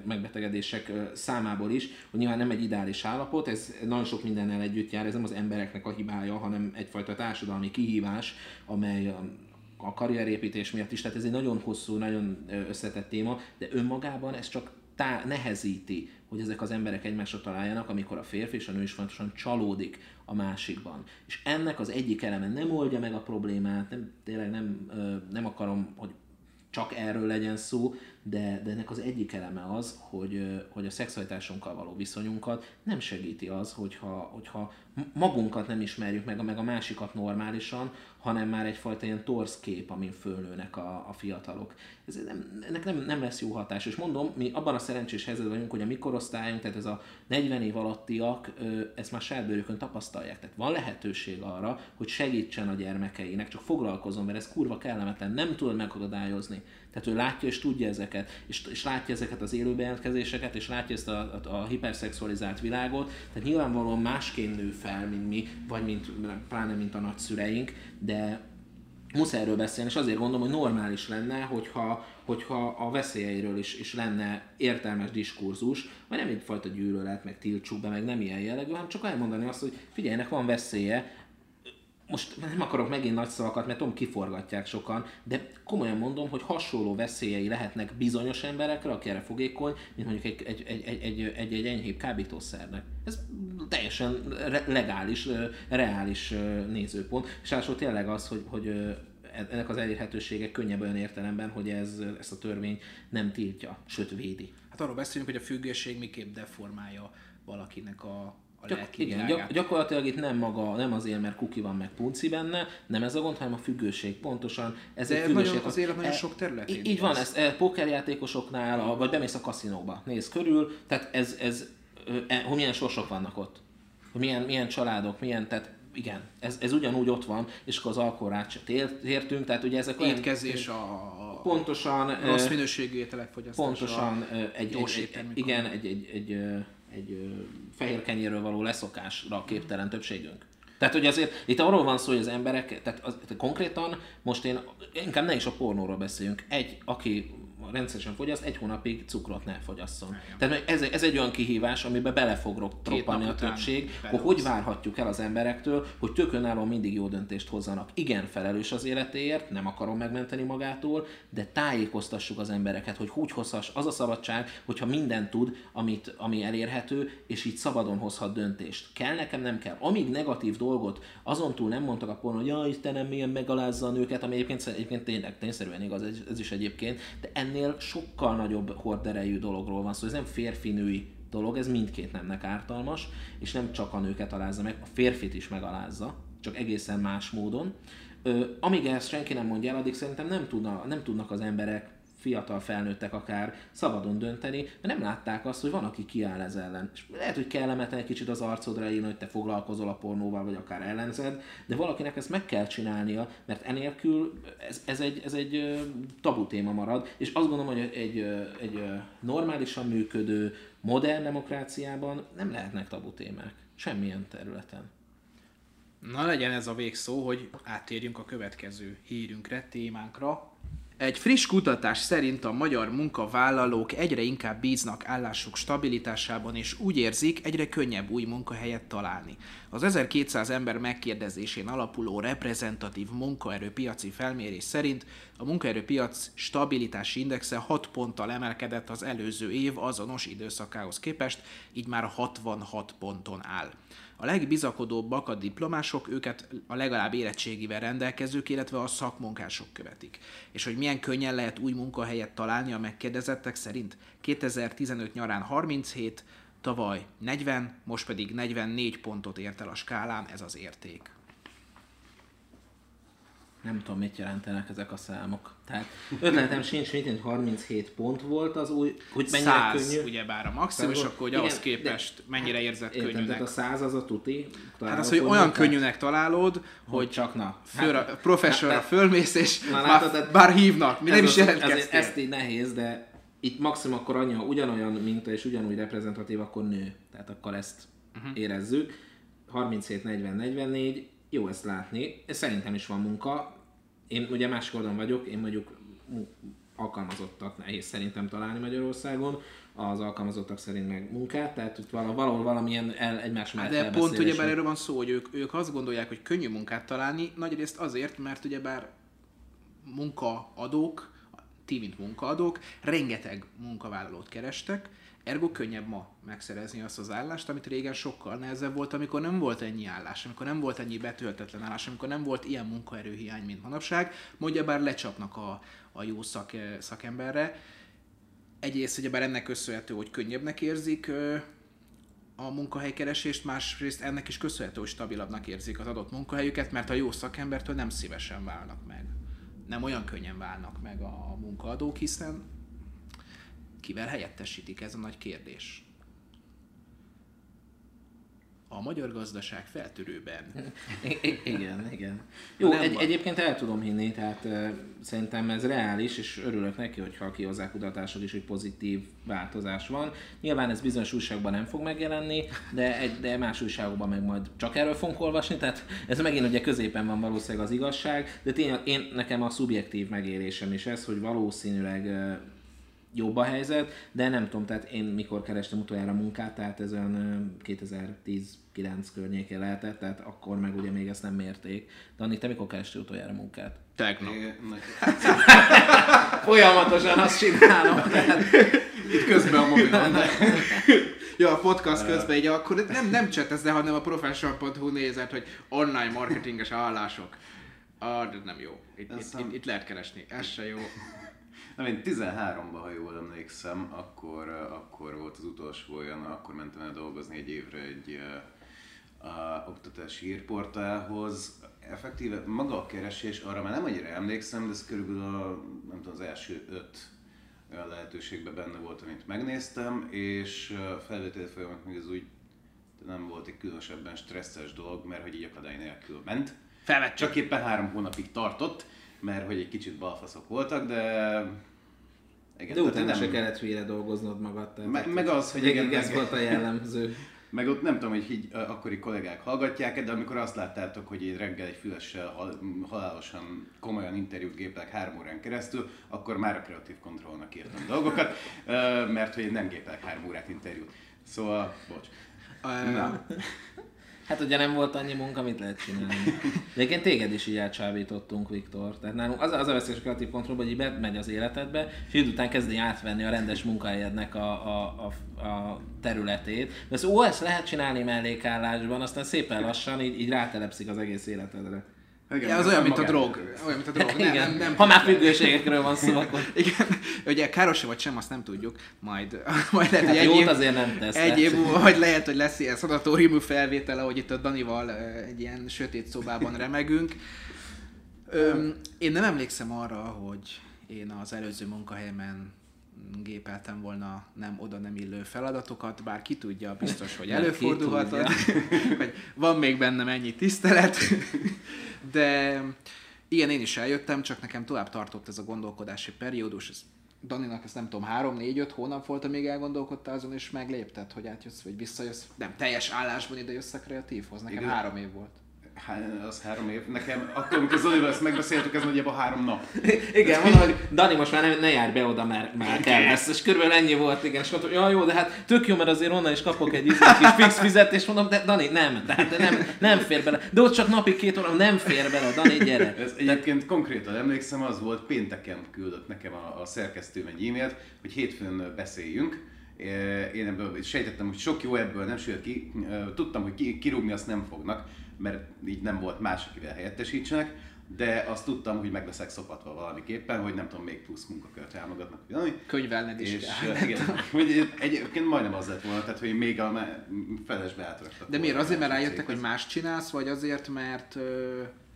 megbetegedések számából is, hogy nyilván nem egy ideális állapot, ez nagyon sok mindennel együtt jár, ez nem az embereknek a hibája, hanem egyfajta társadalmi kihívás, amely a, karrierépítés miatt is, tehát ez egy nagyon hosszú, nagyon összetett téma, de önmagában ez csak tá- nehezíti, hogy ezek az emberek egymásra találjanak, amikor a férfi és a nő is fontosan csalódik a másikban. És ennek az egyik eleme nem oldja meg a problémát, nem, tényleg nem, nem akarom, hogy csak erről legyen szó, de, de ennek az egyik eleme az, hogy, hogy a szexualitásunkkal való viszonyunkat nem segíti az, hogyha, hogyha magunkat nem ismerjük meg, meg a másikat normálisan, hanem már egyfajta ilyen torz kép, amin fölnőnek a, a fiatalok. Ez nem, ennek nem, nem lesz jó hatás. És mondom, mi abban a szerencsés helyzetben vagyunk, hogy a mi korosztályunk, tehát ez a 40 év alattiak, ezt már saját bőrükön tapasztalják. Tehát van lehetőség arra, hogy segítsen a gyermekeinek, csak foglalkozom, mert ez kurva kellemetlen, nem tudod megakadályozni. Tehát ő látja és tudja ezeket, és, és látja ezeket az élőbejelentkezéseket, és látja ezt a, a, a hiperszexualizált világot, tehát nyilvánvalóan másként nő fel, mint mi, vagy mint, pláne mint a nagyszüleink, de muszáj erről beszélni, és azért gondolom, hogy normális lenne, hogyha, hogyha a veszélyeiről is, is lenne értelmes diskurzus, vagy nem egyfajta gyűlölet, meg tiltsuk be, meg nem ilyen jellegű, hanem csak elmondani azt, hogy figyelj, ennek van veszélye, most nem akarok megint nagy szavakat, mert tudom, kiforgatják sokan, de komolyan mondom, hogy hasonló veszélyei lehetnek bizonyos emberekre, aki erre fogékony, mint mondjuk egy, egy, egy, egy, egy, egy, egy enyhébb kábítószernek. Ez teljesen re- legális, reális nézőpont, és ráadásul tényleg az, hogy, hogy ö, ennek az elérhetősége könnyebb olyan értelemben, hogy ez, ezt a törvény nem tiltja, sőt védi. Hát arról beszélünk, hogy a függőség miképp deformálja valakinek a, a Gyak, lelki igen, világát. gyak, gyakorlatilag itt nem maga, nem azért, mert kuki van, meg punci benne, nem ez a gond, hanem a függőség. Pontosan ez De egy függőség. nagyon- az élet nagyon E- sok területén Így, van, ez. e, pókerjátékosoknál, a, vagy bemész a kaszinóba, néz körül, tehát ez, ez e, hogy milyen sorsok vannak ott. Hogy milyen, milyen családok, milyen, tehát igen, ez, ez ugyanúgy ott van, és akkor az alkoholát se tér- tértünk, tehát ugye ezek olyan- Étkezés, a, pontosan, rossz minőségű ételek fogyasztása. Pontosan egy, egy, egy, igen, egy, egy, egy, egy ö, fehér kenyérről való leszokásra képtelen többségünk. Tehát, hogy azért itt arról van szó, hogy az emberek, tehát, az, tehát konkrétan most én inkább ne is a pornóról beszéljünk. Egy, aki rendszeresen fogyaszt, egy hónapig cukrot ne fogyasszon. Tehát ez, ez egy olyan kihívás, amiben bele fog ro- troppanni a többség, hogy hogy várhatjuk el az emberektől, hogy tök önállóan mindig jó döntést hozzanak. Igen, felelős az életéért, nem akarom megmenteni magától, de tájékoztassuk az embereket, hogy úgy hozhass az a szabadság, hogyha mindent tud, amit, ami elérhető, és így szabadon hozhat döntést. Kell nekem, nem kell. Amíg negatív dolgot azon túl nem mondtak a pornó, hogy ja, Istenem, milyen megalázza a nőket, ami egyébként, egyébként tényleg tényszerűen igaz, ez, ez is egyébként, de ennél sokkal nagyobb horderejű dologról van szó. Ez nem férfi-női dolog, ez mindkét nemnek ártalmas, és nem csak a nőket alázza meg, a férfit is megalázza, csak egészen más módon. Ö, amíg ezt senki nem mondja el, addig szerintem nem, tudna, nem tudnak az emberek fiatal felnőttek akár szabadon dönteni, mert nem látták azt, hogy van, aki kiáll ez ellen. És lehet, hogy kellemetlen egy kicsit az arcodra írni, hogy te foglalkozol a pornóval, vagy akár ellenzed, de valakinek ezt meg kell csinálnia, mert enélkül ez, ez egy, ez egy tabu téma marad, és azt gondolom, hogy egy, egy normálisan működő, modern demokráciában nem lehetnek tabu témák. Semmilyen területen. Na legyen ez a végszó, hogy áttérjünk a következő hírünkre, témánkra. Egy friss kutatás szerint a magyar munkavállalók egyre inkább bíznak állásuk stabilitásában, és úgy érzik, egyre könnyebb új munkahelyet találni. Az 1200 ember megkérdezésén alapuló reprezentatív munkaerőpiaci felmérés szerint a munkaerőpiac stabilitási indexe 6 ponttal emelkedett az előző év azonos időszakához képest, így már 66 ponton áll. A legbizakodóbbak a diplomások, őket a legalább érettségivel rendelkezők, illetve a szakmunkások követik. És hogy milyen könnyen lehet új munkahelyet találni a megkérdezettek szerint? 2015 nyarán 37, tavaly 40, most pedig 44 pontot ért el a skálán ez az érték nem tudom, mit jelentenek ezek a számok. Tehát ötletem sincs, mint 37 pont volt az új, hogy mennyire 100 könnyű. ugye bár a maximum, és akkor hogy Igen, ahhoz képest mennyire érzett Értem, könnyűnek. tehát a 100 az a tuti. Hát az, hogy olyan könnyűnek találod, hogy csak na. főre, Hát- professorra hát- fölmész, és Na, már, látod, tehát bár hívnak, mi nem ez is jelentkeztél. ezt így nehéz, de itt maximum akkor annyi, ha ugyanolyan minta és ugyanúgy reprezentatív, akkor nő. Tehát akkor ezt uh-huh. érezzük. 37, 40, 44, jó ezt látni. Szerintem is van munka. Én ugye másik oldalon vagyok, én mondjuk alkalmazottat nehéz szerintem találni Magyarországon, az alkalmazottak szerint meg munkát, tehát itt vala- valahol valamilyen el, egymás mellett De pont ugyebár van. erről van szó, hogy ők, ők azt gondolják, hogy könnyű munkát találni, nagyrészt azért, mert ugyebár munkaadók, ti mint munkaadók, rengeteg munkavállalót kerestek, ergo könnyebb ma megszerezni azt az állást, amit régen sokkal nehezebb volt, amikor nem volt ennyi állás, amikor nem volt ennyi betöltetlen állás, amikor nem volt ilyen munkaerőhiány, mint manapság, mondja bár lecsapnak a, a jó szak, szakemberre. Egyrészt ugyebár ennek köszönhető, hogy könnyebbnek érzik a munkahelykeresést, másrészt ennek is köszönhető, hogy stabilabbnak érzik az adott munkahelyüket, mert a jó szakembertől nem szívesen válnak meg. Nem olyan könnyen válnak meg a munkaadók, hiszen kivel helyettesítik, ez a nagy kérdés. A magyar gazdaság feltörőben. I- igen, igen. Jó, Nem egy, van. egyébként el tudom hinni, tehát uh, szerintem ez reális, és örülök neki, hogyha kihozzák kutatások is, hogy pozitív változás van. Nyilván ez bizonyos újságban nem fog megjelenni, de, egy, de más újságokban meg majd csak erről fogunk olvasni, tehát ez megint ugye középen van valószínűleg az igazság, de tényleg én, nekem a szubjektív megélésem is ez, hogy valószínűleg uh, jobb a helyzet, de nem tudom, tehát én mikor kerestem utoljára munkát, tehát ez olyan ö, 2010-9 környékén lehetett, tehát akkor meg ugye még ezt nem mérték. Dani, te mikor kerestél utoljára munkát? Tegnap. Folyamatosan azt csinálom. Tehát, Itt közben a mobilon, de... Ja, a podcast közben így akkor nem, nem csetezde, hanem a professional.hu nézett, hogy online marketinges állások. Ah, de nem jó. Itt, itt, itt, itt lehet keresni. Ez se jó. Nem, én 13-ban, ha jól emlékszem, akkor, akkor volt az utolsó olyan, akkor mentem el dolgozni egy évre egy uh, oktatási hírportálhoz. Effektíve maga a keresés, arra már nem annyira emlékszem, de ez körülbelül a, nem tudom, az első öt olyan lehetőségben benne volt, amit megnéztem, és felvételi folyamat még ez úgy nem volt egy különösebben stresszes dolog, mert hogy így akadály nélkül ment. Felvett Csak éppen három hónapig tartott, mert hogy egy kicsit balfaszok voltak, de... Igen, de utána nem- se kellett hülyére dolgoznod magad. Tehát Me- meg az, hogy igen, ez meg- volt a jellemző. Meg ott nem tudom, hogy így akkori kollégák hallgatják de amikor azt láttátok, hogy én reggel egy fülessel hal- halálosan komolyan interjút gépelek három órán keresztül, akkor már a kreatív kontrollnak írtam dolgokat, mert hogy én nem gépelek három órát interjút. Szóval, bocs. Na. Hát ugye nem volt annyi munka, mit lehet csinálni. Egyébként téged is így elcsábítottunk, Viktor. Tehát nálunk az, az a veszélyes kreatív kontroll, hogy így megy az életedbe, és idő után kezdi átvenni a rendes munkahelyednek a, a, a, a területét. De ezt, ó, ezt lehet csinálni mellékállásban, aztán szépen lassan így, így rátelepszik az egész életedre. Igen, Ja, az olyan, mint a drog. Olyan, mint a drog. Nem, Igen. nem, nem, ha már függőségekről van szó, akkor Igen, ugye káros vagy sem, azt nem tudjuk. Majd, majd lehet, hogy Hát egy jót év, azért nem tesz, Egy év múlva, vagy lehet, hogy lesz ilyen szanatóriumú felvétel, ahogy itt a Danival egy ilyen sötét szobában remegünk. Öm, én nem emlékszem arra, hogy én az előző munkahelyemen gépeltem volna nem oda nem illő feladatokat, bár ki tudja, biztos, hogy előfordulhat, hogy van még bennem ennyi tisztelet, de igen, én is eljöttem, csak nekem tovább tartott ez a gondolkodási periódus, ez Daninak ezt nem tudom, három, négy, öt hónap volt, amíg elgondolkodtál azon, és meglépted, hogy átjössz, vagy visszajössz. Nem, teljes állásban ide jössz a kreatívhoz. Nekem Igen. három év volt. Az három év. Nekem, akkor, amikor Zolival ezt megbeszéltük, ez nagyjából három nap. igen, mondom, hogy Dani, most már ne, ne járj be oda, mert már kell lesz. És körülbelül ennyi volt, igen. És mondtam, ja, jó, de hát tök jó, mert azért onnan is kapok egy kis fix fizetést, mondom, de Dani, nem, tehát nem, nem fér bele. De ott csak napi két óra, nem fér bele, Dani, gyere. Ez egyébként tehát... konkrétan emlékszem, az volt, pénteken küldött nekem a, a szerkesztőm egy e-mailt, hogy hétfőn beszéljünk én ebből sejtettem, hogy sok jó ebből nem sőt ki. Tudtam, hogy kirúgni azt nem fognak, mert így nem volt más, akivel helyettesítsenek, de azt tudtam, hogy meg leszek szopatva valamiképpen, hogy nem tudom, még plusz munkakört elmagadnak. Könyvelned is és, kell. Igen, hogy egyébként majdnem az lett volna, tehát hogy még a felesbe átraktak. De miért? Azért, mert rájöttek, hogy más csinálsz, vagy azért, mert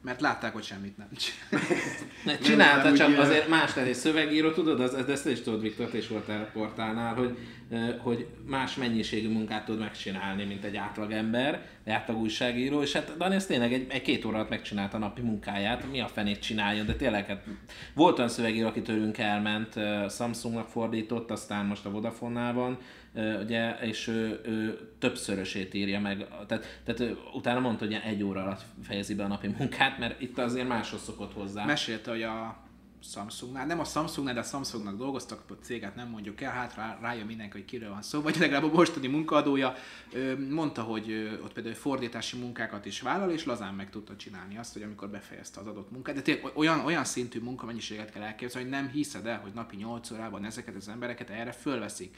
mert látták, hogy semmit nem csinál. Csinálta, csak ugye... azért más, tehát egy szövegíró, tudod, az, ezt is tudod, Viktor, te is voltál a portálnál, hogy, hogy más mennyiségű munkát tud megcsinálni, mint egy átlagember, egy átlag újságíró, és hát Dani ezt tényleg egy, egy két órát megcsinálta a napi munkáját, mi a fenét csináljon, de tényleg hát volt olyan szövegíró, aki tőlünk elment, Samsungnak fordított, aztán most a Vodafone-nál van, ugye, és ő, ő többszörösét írja meg, tehát, tehát utána mondta, hogy egy óra alatt fejezi be a napi munkát, mert itt azért máshoz szokott hozzá. Mesélte, hogy a Samsungnál, nem a Samsungnál, de a Samsungnak dolgoztak, a céget nem mondjuk el, hát rá, rájön mindenki, hogy kiről van szó, vagy legalább a mostani munkaadója mondta, hogy ott például fordítási munkákat is vállal, és lazán meg tudta csinálni azt, hogy amikor befejezte az adott munkát. De tényleg olyan, olyan szintű munkamennyiséget kell elképzelni, hogy nem hiszed el, hogy napi 8 órában ezeket az embereket erre fölveszik.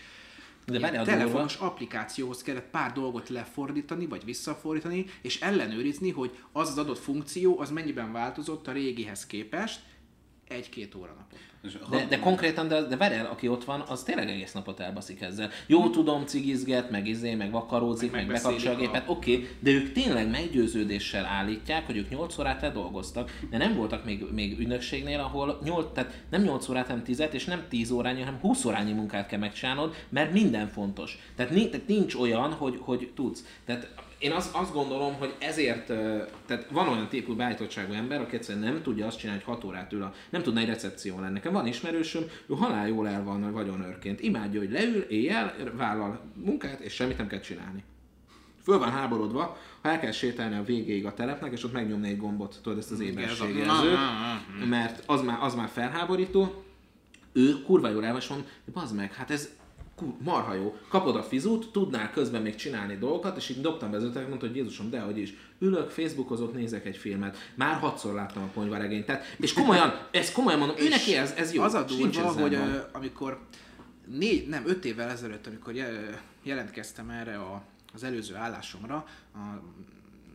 De Ilyen a telefonos durva. applikációhoz kellett pár dolgot lefordítani, vagy visszafordítani, és ellenőrizni, hogy az az adott funkció, az mennyiben változott a régihez képest, egy-két óra naponta. De, de konkrétan, de, de Verel, aki ott van, az tényleg egész napot elbaszik ezzel. Jó tudom, cigizget, meg izé, meg vakarózik, meg, meg a gépet, oké, okay, de ők tényleg meggyőződéssel állítják, hogy ők 8 órát ledolgoztak, de nem voltak még, még ügynökségnél, ahol 8, tehát nem 8 órát, hanem 10 és nem 10 órányi, hanem 20 órányi munkát kell megcsinálnod, mert minden fontos. Tehát, tehát nincs olyan, hogy, hogy tudsz. Tehát én azt, azt gondolom, hogy ezért, tehát van olyan típus beállítottságú ember, aki egyszerűen nem tudja azt csinálni, hogy hat órát ül, a, nem tudna egy recepción lenni. Nekem van ismerősöm, ő halál jól el van vagyonőrként. Imádja, hogy leül, éjjel, vállal munkát, és semmit nem kell csinálni. Föl van háborodva, ha el kell sétálni a végéig a telepnek, és ott megnyomni egy gombot, tudod, ezt az éberségjelzőt, mert az már, az már felháborító, ő kurva jól el van, és bazd meg, hát ez marha jó, kapod a fizut, tudnál közben még csinálni dolgokat, és így dobtam be az ötletet, mondta, hogy Jézusom, de hogy is. Ülök, Facebookozok, nézek egy filmet. Már hatszor láttam a ponyvaregényt. Tehát, és komolyan, ez komolyan mondom, ő neki ez, ez jó. Az a durva, hogy uh, amikor négy, nem, öt évvel ezelőtt, amikor jelentkeztem erre a, az előző állásomra, a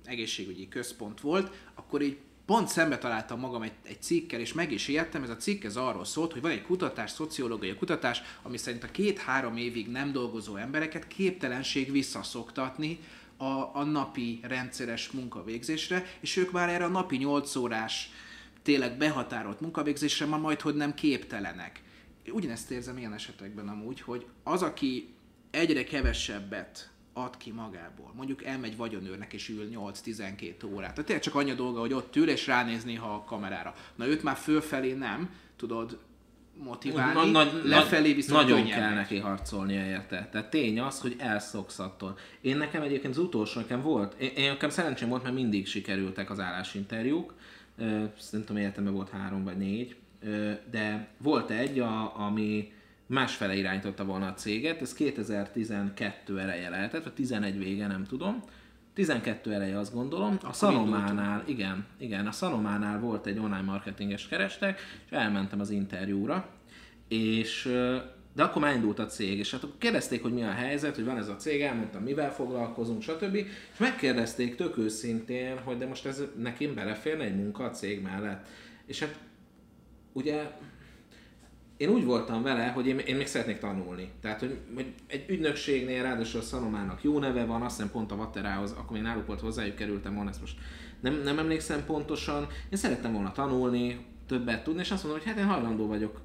egészségügyi központ volt, akkor így pont szembe találtam magam egy, egy cikkel, és meg is ijedtem, ez a cikk ez arról szólt, hogy van egy kutatás, szociológiai kutatás, ami szerint a két-három évig nem dolgozó embereket képtelenség visszaszoktatni a, a napi rendszeres munkavégzésre, és ők már erre a napi 8 órás tényleg behatárolt munkavégzésre már majd, hogy nem képtelenek. Ugyanezt érzem ilyen esetekben amúgy, hogy az, aki egyre kevesebbet ad ki magából. Mondjuk elmegy vagyonőrnek és ül 8-12 órát. Tehát tényleg csak annyi a dolga, hogy ott ül és ránéz néha a kamerára. Na őt már fölfelé nem, tudod, motiválni, na, na, lefelé viszont Nagyon kell megy. neki harcolnia érte. Tehát tény az, hogy elszoksz attól. Én nekem egyébként az utolsó nekem volt, én, én nekem szerencsém volt, mert mindig sikerültek az állásinterjúk, tudom, életemben volt három vagy négy, de volt egy, a, ami másfele irányította volna a céget, ez 2012 eleje lehetett, vagy 11 vége, nem tudom. 12 eleje azt gondolom. A Sanománál, igen, igen, a Sanománál volt egy online marketinges kerestek, és elmentem az interjúra, és de akkor már indult a cég, és hát akkor kérdezték, hogy mi a helyzet, hogy van ez a cég, elmondtam, mivel foglalkozunk, stb. És megkérdezték tök őszintén, hogy de most ez nekem beleférne egy munka a cég mellett. És hát ugye én úgy voltam vele, hogy én, én még szeretnék tanulni. Tehát, hogy, hogy egy ügynökségnél ráadásul a Szalomának jó neve van, azt hiszem pont a Vaterához, akkor még náluk volt hozzájuk kerültem volna, ezt most nem, nem emlékszem pontosan. Én szerettem volna tanulni, többet tudni, és azt mondom, hogy hát én hajlandó vagyok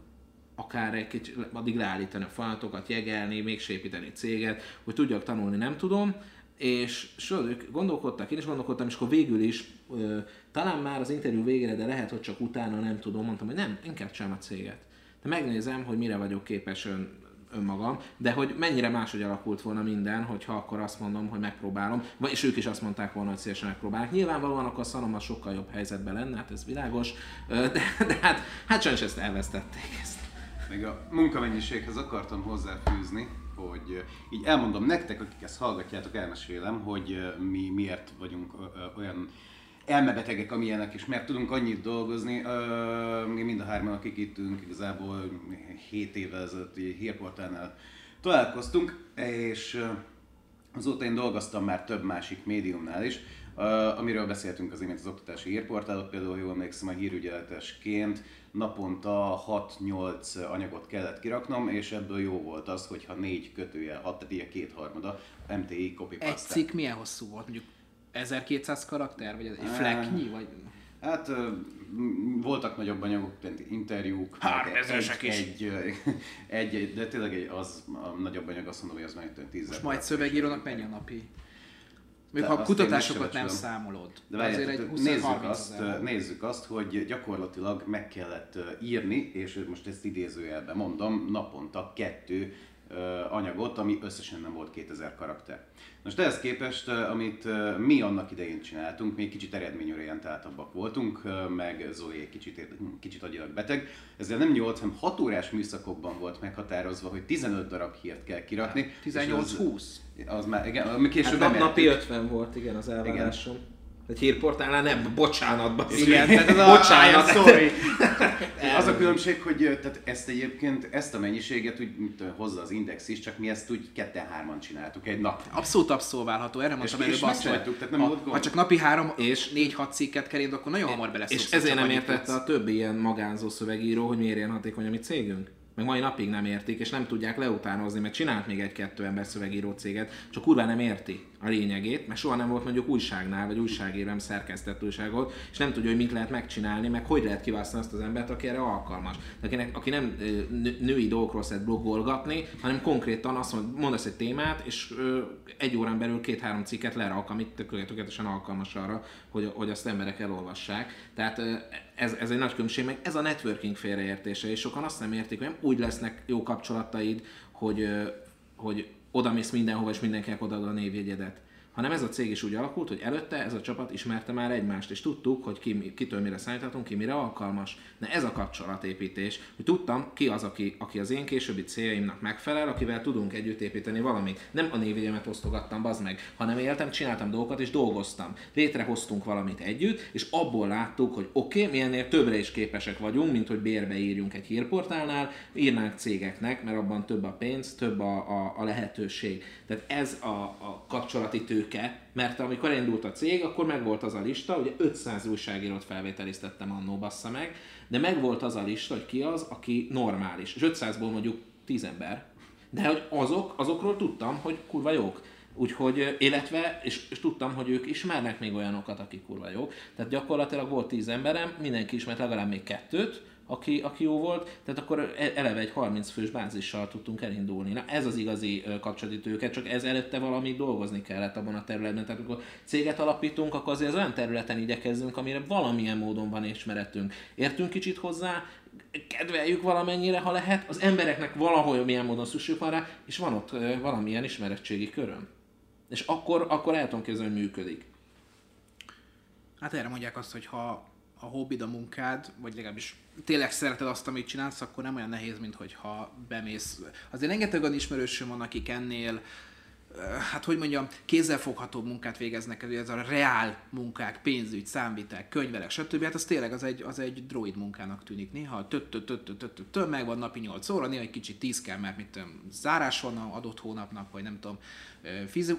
akár egy kicsit, addig leállítani a folyamatokat, jegelni, még építeni céget, hogy tudjak tanulni, nem tudom, és sőt, ők gondolkodtak, én is gondolkodtam, és akkor végül is ö, talán már az interjú végére, de lehet, hogy csak utána nem tudom, mondtam, hogy nem, inkább csinálom a céget. De megnézem, hogy mire vagyok képes ön, önmagam, de hogy mennyire máshogy alakult volna minden, hogyha akkor azt mondom, hogy megpróbálom, és ők is azt mondták volna, hogy szívesen megpróbálják. Nyilvánvalóan akkor a Szalom sokkal jobb helyzetben lenne, hát ez világos, de, de hát, hát sajnos ezt elvesztették ezt. Még a munkamennyiséghez akartam hozzáfűzni, hogy így elmondom nektek, akik ezt hallgatjátok, elmesélem, hogy mi miért vagyunk olyan elmebetegek, amilyenek, és mert tudunk annyit dolgozni. Mi mind a hárman, akik itt ünk, igazából 7 évvel ezelőtt hírportálnál találkoztunk, és azóta én dolgoztam már több másik médiumnál is, amiről beszéltünk az imént az oktatási hírportálok, például jól emlékszem a hírügyeletesként naponta 6-8 anyagot kellett kiraknom, és ebből jó volt az, hogyha négy kötőjel, hat, tehát ilyen kétharmada MTI copy Egy cikk milyen hosszú volt? Mondjuk 1200 karakter, vagy egy flecknyi, vagy... Hát voltak nagyobb anyagok, interjúk, egy, is. Egy, egy, egy, de tényleg egy, az a nagyobb anyag azt mondom, hogy az meg 10 Most majd szövegírónak mennyi a napi? Még ha a kutatásokat nem számolod. De várjál, azért egy 20 nézzük, azt, nézzük azt, hogy gyakorlatilag meg kellett írni, és most ezt idézőjelben mondom, naponta kettő anyagot, ami összesen nem volt 2000 karakter. Most ehhez képest, amit mi annak idején csináltunk, mi kicsit eredményorientáltabbak voltunk, meg Zoli egy kicsit, kicsit agyilag beteg, ezzel nem 8, hanem 6 órás műszakokban volt meghatározva, hogy 15 darab hírt kell kirakni. 18-20. Az már, igen, később hát napi 50 volt, igen, az elvárásom. Igen. Egy hírportálnál nem, bocsánat, Igen, tehát ez a, bocsánat, sorry. az a különbség, hogy tehát ezt egyébként, ezt a mennyiséget úgy mint hozza az Index is, csak mi ezt úgy ketten-hárman csináltuk egy nap. Abszolút abszolválható, erre mondtam előbb azt, hogy tehát nem ha, ha, csak napi három és négy-hat cikket kell akkor nagyon hamar beleszoksz. És ezért nem értette a többi ilyen magánzó szövegíró, hogy miért ilyen hatékony a mi cégünk? meg mai napig nem értik, és nem tudják leutánozni, mert csinált még egy-kettő ember szövegíró céget, csak kurva nem érti a lényegét, mert soha nem volt mondjuk újságnál, vagy újságíró, nem szerkesztett újságot, és nem tudja, hogy mit lehet megcsinálni, meg hogy lehet kiválasztani azt az embert, aki erre alkalmas. Akinek, aki nem női dolgokról szeret blogolgatni, hanem konkrétan azt mond, mondasz egy témát, és egy órán belül két-három cikket lerak, amit tökéletesen alkalmas arra, hogy, hogy azt emberek elolvassák. Tehát ez, ez egy nagy különbség, meg ez a networking félreértése, és sokan azt nem értik, hogy nem úgy lesznek jó kapcsolataid, hogy, hogy oda mész mindenhova, és mindenkinek odaadod a névjegyedet hanem ez a cég is úgy alakult, hogy előtte ez a csapat ismerte már egymást, és tudtuk, hogy ki, kitől mire számíthatunk, ki mire alkalmas. Na ez a kapcsolatépítés, hogy tudtam, ki az, aki, aki az én későbbi céljaimnak megfelel, akivel tudunk együtt építeni valamit. Nem a névjegyemet osztogattam, bazd meg, hanem éltem, csináltam dolgokat és dolgoztam. Létrehoztunk valamit együtt, és abból láttuk, hogy oké, okay, mi ennél többre is képesek vagyunk, mint hogy bérbe írjunk egy hírportálnál, írnánk cégeknek, mert abban több a pénz, több a, a, a lehetőség. Tehát ez a, a kapcsolati tő tőke, mert amikor elindult a cég, akkor megvolt az a lista, ugye 500 újságírót felvételiztettem annó bassza meg, de megvolt az a lista, hogy ki az, aki normális. És 500-ból mondjuk 10 ember. De hogy azok, azokról tudtam, hogy kurva jók. Úgyhogy, illetve, és, és tudtam, hogy ők ismernek még olyanokat, akik kurva jók. Tehát gyakorlatilag volt 10 emberem, mindenki ismert legalább még kettőt, aki, aki jó volt, tehát akkor e, eleve egy 30 fős bázissal tudtunk elindulni. Na ez az igazi kapcsolati tőke, csak ez előtte valami dolgozni kellett abban a területben. Tehát amikor céget alapítunk, akkor azért az olyan területen igyekezzünk, amire valamilyen módon van ismeretünk. Értünk kicsit hozzá, kedveljük valamennyire, ha lehet, az embereknek valahol milyen módon szükség van rá, és van ott valamilyen ismerettségi köröm. És akkor, akkor el tudom képzelni, hogy működik. Hát erre mondják azt, hogy ha a hobbid, a munkád, vagy legalábbis tényleg szereted azt, amit csinálsz, akkor nem olyan nehéz, mint hogyha bemész. Azért rengeteg olyan ismerősöm van, akik ennél hát hogy mondjam, kézzelfogható munkát végeznek, ez a reál munkák, pénzügy, számvitel, könyvelek, stb. Hát az tényleg az egy, az egy droid munkának tűnik. Néha töt töt megvan napi 8 óra, néha egy kicsit 10 kell, mert mit tudom, zárás van a adott hónapnak, vagy nem tudom,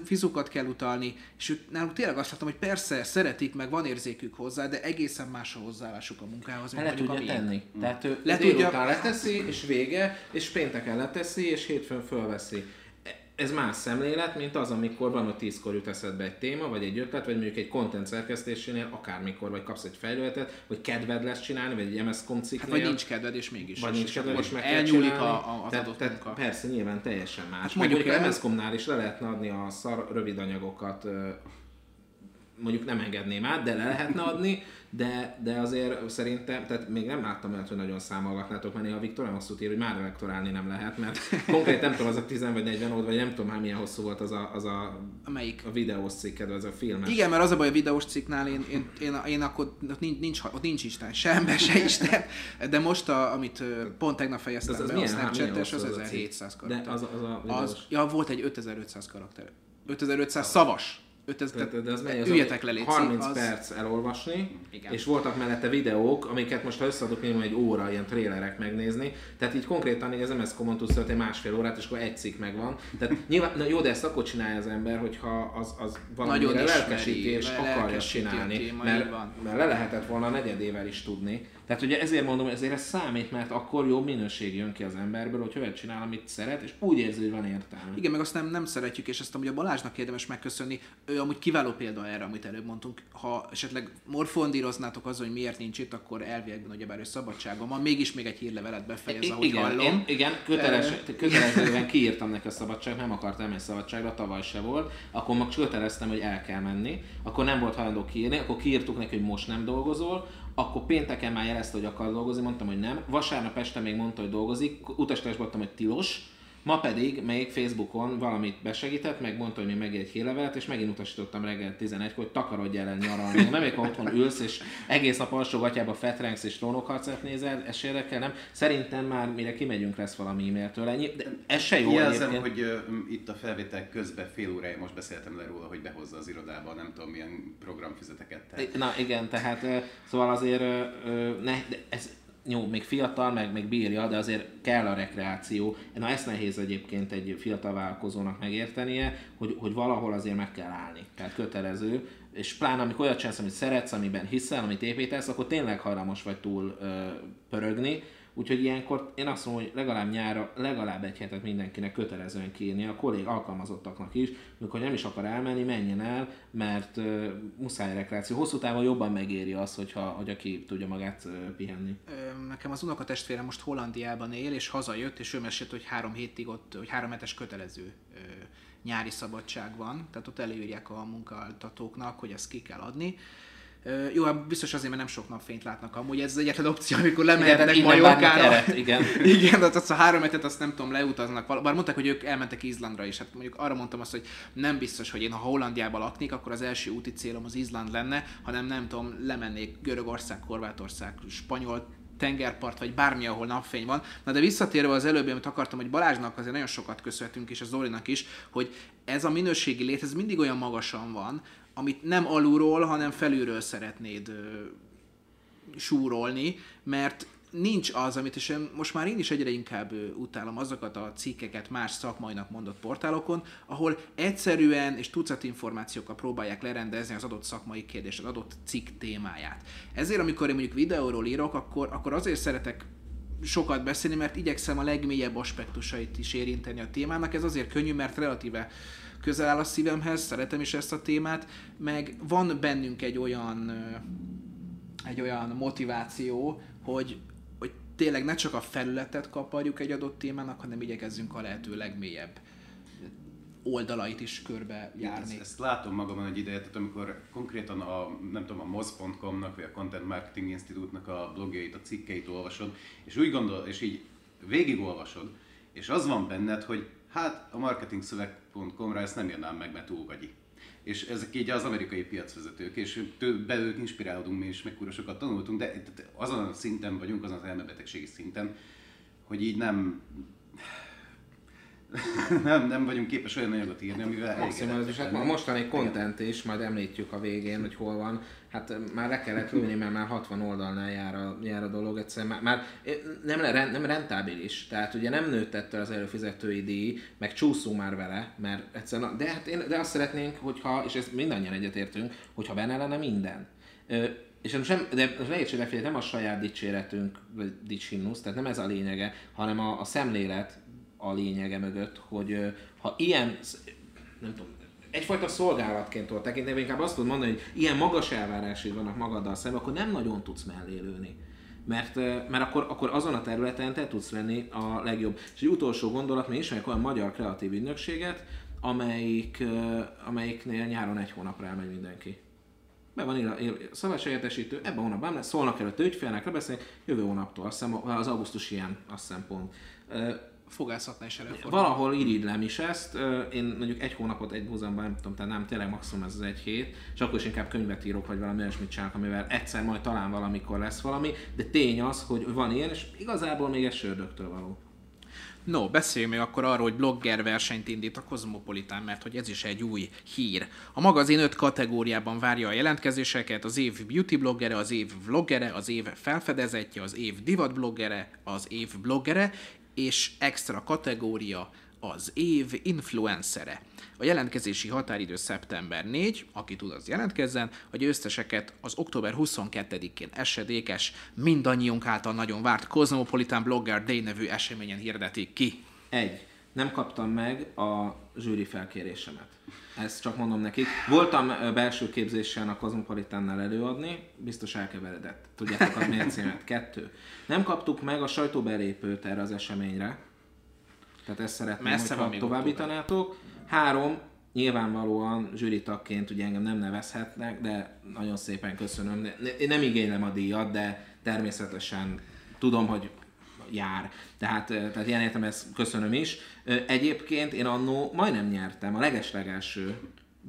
fizukat kell utalni, és ők náluk tényleg azt látom, hogy persze szeretik, meg van érzékük hozzá, de egészen más a hozzáállásuk a munkához, mint le tudja tenni. Tehát ő le tudja... leteszi, és vége, és pénteken leteszi, és hétfőn fölveszi ez más szemlélet, mint az, amikor van, hogy tízkor jut eszedbe egy téma, vagy egy ötlet, vagy mondjuk egy content szerkesztésénél, akármikor, vagy kapsz egy fejlőletet, vagy kedved lesz csinálni, vagy egy MS-com Hát, cikknél. vagy nincs kedved, és mégis. vagy nincs kedved, és meg elnyúlik a, a, az adott tehát munka. Persze, nyilván teljesen más. Hát mondjuk mondjuk el- a MS-komnál is le lehetne adni a szar rövid anyagokat, mondjuk nem engedném át, de le lehetne adni, de, de azért szerintem, tehát még nem láttam olyat, hogy nagyon számolgatnátok, mert néha Viktor olyan hosszút ír, hogy már elektorálni nem lehet, mert konkrét nem tudom, az a 10 vagy 40 old, vagy nem tudom már milyen hosszú volt az a, az a, Melyik? a videós cikked, az a filmes. Igen, mert az a baj a videós cikknál, én, én, én, én akkor ott nincs, nincs, ott nincs Isten, se ember, se Isten, de most, a, amit pont tegnap fejeztem Az, az be a milyen, milyen Snapchat-es, az az a cikk? 1700 karakter. De az, az a az, videós. ja, volt egy 5500 karakter. 5500 szavas. 5000, De, de az mely, az üljetek le, légy 30 az... perc elolvasni, Igen. és voltak mellette videók, amiket most ha összeadok minimum egy óra ilyen trélerek megnézni, tehát így konkrétan így az MS Common tudsz tölteni másfél órát, és akkor egy cikk megvan. Tehát nyilván, na jó, de ezt akkor csinálja az ember, hogyha az, az valamire lelkesíti, és akarja csinálni, téma, mert, mert le lehetett volna negyedével is tudni. Tehát ugye ezért mondom, ezért ez számít, mert akkor jó minőség jön ki az emberből, hogy olyat csinál, amit szeret, és úgy érzi, hogy van értelme. Igen, meg azt nem, nem szeretjük, és ezt amúgy a Balázsnak érdemes megköszönni. Ő amúgy kiváló példa erre, amit előbb mondtunk. Ha esetleg morfondíroznátok azon, hogy miért nincs itt, akkor elviekben ugyebár ő szabadságon van. Mégis még egy hírlevelet befejez, ahogy igen, hallom. Én, igen, köteles, kötelezően kiírtam neki a szabadság, nem akartam egy szabadságra, tavaly se volt, akkor meg köteleztem, hogy el kell menni, akkor nem volt hajlandó kiírni, akkor kiírtuk neki, hogy most nem dolgozol, akkor pénteken már jelezte, hogy akar dolgozni, mondtam, hogy nem. Vasárnap este még mondta, hogy dolgozik, utasításba adtam, hogy tilos, Ma pedig még Facebookon valamit besegített, meg mondta, hogy még meg egy hírlevelet, és megint utasítottam reggel 11 hogy takarodj el nyaralni. Nem még otthon ülsz, és egész nap alsógatjába fetrengsz és trónokharcát nézel, ez érdekel, nem? Szerintem már mire kimegyünk lesz valami e-mail tőle. Nyi- De ez se jó Jelzem, hogy ö, itt a felvétel közben fél órája most beszéltem le róla, hogy behozza az irodába, nem tudom milyen programfüzeteket. Tehát Na igen, tehát ö, szóval azért ö, ö, ne, de ez jó, még fiatal, meg, meg bírja, de azért kell a rekreáció. Na ezt nehéz egyébként egy fiatal vállalkozónak megértenie, hogy, hogy valahol azért meg kell állni. Tehát kötelező. És pláne amikor olyat csinálsz, amit szeretsz, amiben hiszel, amit építesz, akkor tényleg hajlamos vagy túl ö, pörögni. Úgyhogy ilyenkor én azt mondom, hogy legalább nyára, legalább egy hetet mindenkinek kötelezően kiírni, a kollég alkalmazottaknak is, amikor nem is akar elmenni, menjen el, mert uh, muszáj rekreáció. Hosszú távon jobban megéri az, hogyha, hogy aki tudja magát uh, pihenni. Nekem az unokatestvérem most Hollandiában él, és hazajött, és ő mesélt, hogy három hétig ott, hogy három hetes kötelező ö, nyári szabadság van, tehát ott előírják a munkáltatóknak, hogy ezt ki kell adni. Jó, hát biztos azért, mert nem sok napfényt látnak amúgy, ez az egyetlen opció, amikor lemehetnek Majorkára. eret, igen. igen, tehát azt a három hetet azt nem tudom, leutaznak. Bár mondták, hogy ők elmentek Izlandra is. Hát mondjuk arra mondtam azt, hogy nem biztos, hogy én ha Hollandiában laknék, akkor az első úti célom az Izland lenne, hanem nem tudom, lemennék Görögország, Horvátország, Spanyol tengerpart, vagy bármi, ahol napfény van. Na de visszatérve az előbbi, amit akartam, hogy Balázsnak azért nagyon sokat köszönhetünk, és a Zolinak is, hogy ez a minőségi lét, ez mindig olyan magasan van, amit nem alulról, hanem felülről szeretnéd ö, súrolni, mert nincs az, amit és én, most már én is egyre inkább utálom azokat a cikkeket más szakmainak mondott portálokon, ahol egyszerűen és tucat információkkal próbálják lerendezni az adott szakmai kérdést, az adott cikk témáját. Ezért, amikor én mondjuk videóról írok, akkor, akkor azért szeretek sokat beszélni, mert igyekszem a legmélyebb aspektusait is érinteni a témának. Ez azért könnyű, mert relatíve közel áll a szívemhez, szeretem is ezt a témát, meg van bennünk egy olyan egy olyan motiváció, hogy, hogy tényleg ne csak a felületet kaparjuk egy adott témának, hanem igyekezzünk a lehető legmélyebb oldalait is körbe járni. Ezt, ezt látom magamon egy ideje, tehát amikor konkrétan a, nem tudom, a moz.com-nak vagy a Content Marketing Institute-nak a blogjait, a cikkeit olvasod, és úgy gondol, és így végigolvasod, és az van benned, hogy hát a marketingszöveg.com-ra ezt nem írnám meg, mert túl gagyi. És ezek így az amerikai piacvezetők, és belőlük inspirálódunk mi is, meg sokat tanultunk, de azon a szinten vagyunk, azon az elmebetegségi szinten, hogy így nem, nem, nem vagyunk képes olyan anyagot írni, amivel Maximális, és hát a mostani content is, majd említjük a végén, hogy hol van. Hát már le kellett lőni, mert már 60 oldalnál jár a, jár a dolog, egyszerűen már, már nem, le- nem rentábilis. Tehát ugye nem nőtt ettől az előfizetői díj, meg csúszunk már vele, mert egyszerűen, de, hát én, de azt szeretnénk, hogyha, és ezt mindannyian egyetértünk, hogyha benne lenne minden. Ö, és most nem, de most ne értsétek nem a saját dicséretünk, vagy dicsimnusz, tehát nem ez a lényege, hanem a, a szemlélet, a lényege mögött, hogy ha ilyen, nem tudom, egyfajta szolgálatként tudod tekinteni, inkább azt tudod mondani, hogy ilyen magas elvárásai vannak magaddal szemben, akkor nem nagyon tudsz mellé lőni. Mert, mert akkor, akkor azon a területen te tudsz lenni a legjobb. És egy utolsó gondolat, mi ismerjük olyan magyar kreatív ügynökséget, amelyik, amelyiknél nyáron egy hónapra elmegy mindenki. Be van írva szabadságértesítő, ebben a hónapban lesz, szólnak előtt ügyfélnek, lebeszélnek, jövő hónaptól, azt hiszem az augusztus ilyen, azt hiszem pont. Fogászatnál is előfordul. Valahol irigylem is ezt, én mondjuk egy hónapot egy múzeumban nem tudom, tehát nem, tényleg maximum ez az egy hét, és akkor is inkább könyvet írok, vagy valami olyasmit csinálok, amivel egyszer majd talán valamikor lesz valami, de tény az, hogy van ilyen, és igazából még ez sördögtől való. No, beszéljünk még akkor arról, hogy blogger versenyt indít a Cosmopolitan, mert hogy ez is egy új hír. A magazin öt kategóriában várja a jelentkezéseket, az év beauty bloggere, az év vloggere, az év felfedezetje, az év divat bloggere, az év bloggere, és extra kategória az év influencere. A jelentkezési határidő szeptember 4, aki tud, az jelentkezzen, a győzteseket az október 22-én esedékes, mindannyiunk által nagyon várt Cosmopolitan Blogger Day nevű eseményen hirdetik ki. Egy. Nem kaptam meg a zsűri felkérésemet. Ezt csak mondom nekik. Voltam belső képzésen a Cosmopolitannál előadni, biztos elkeveredett. Tudjátok a mércémet. Kettő. Nem kaptuk meg a sajtóbelépőt erre az eseményre. Tehát ezt szeretném, Messze hogyha továbbítanátok. Három, nyilvánvalóan zsűritagként ugye engem nem nevezhetnek, de nagyon szépen köszönöm. Én nem igénylem a díjat, de természetesen tudom, hogy jár. Tehát, tehát ilyen értem ezt köszönöm is. Egyébként én annó majdnem nyertem a legeslegelső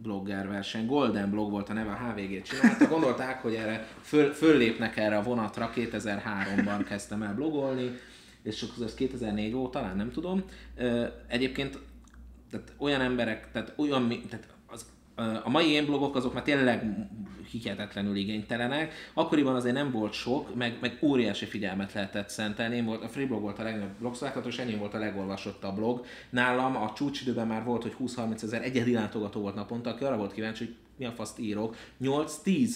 blogger verseny, Golden Blog volt a neve, a HVG-t csinálta. Gondolták, hogy erre föl, föllépnek erre a vonatra, 2003-ban kezdtem el blogolni, és ez 2004 volt, talán nem tudom. Egyébként tehát olyan emberek, tehát olyan, tehát az, a mai én blogok azok már tényleg hihetetlenül igénytelenek. Akkoriban azért nem volt sok, meg, meg óriási figyelmet lehetett szentelni. Én volt, a Freeblog volt a legnagyobb blogszolgáltató, és enyém volt a legolvasottabb blog. Nálam a csúcsidőben már volt, hogy 20-30 ezer egyedi látogató volt naponta, aki arra volt kíváncsi, hogy mi a faszt írok. 8-10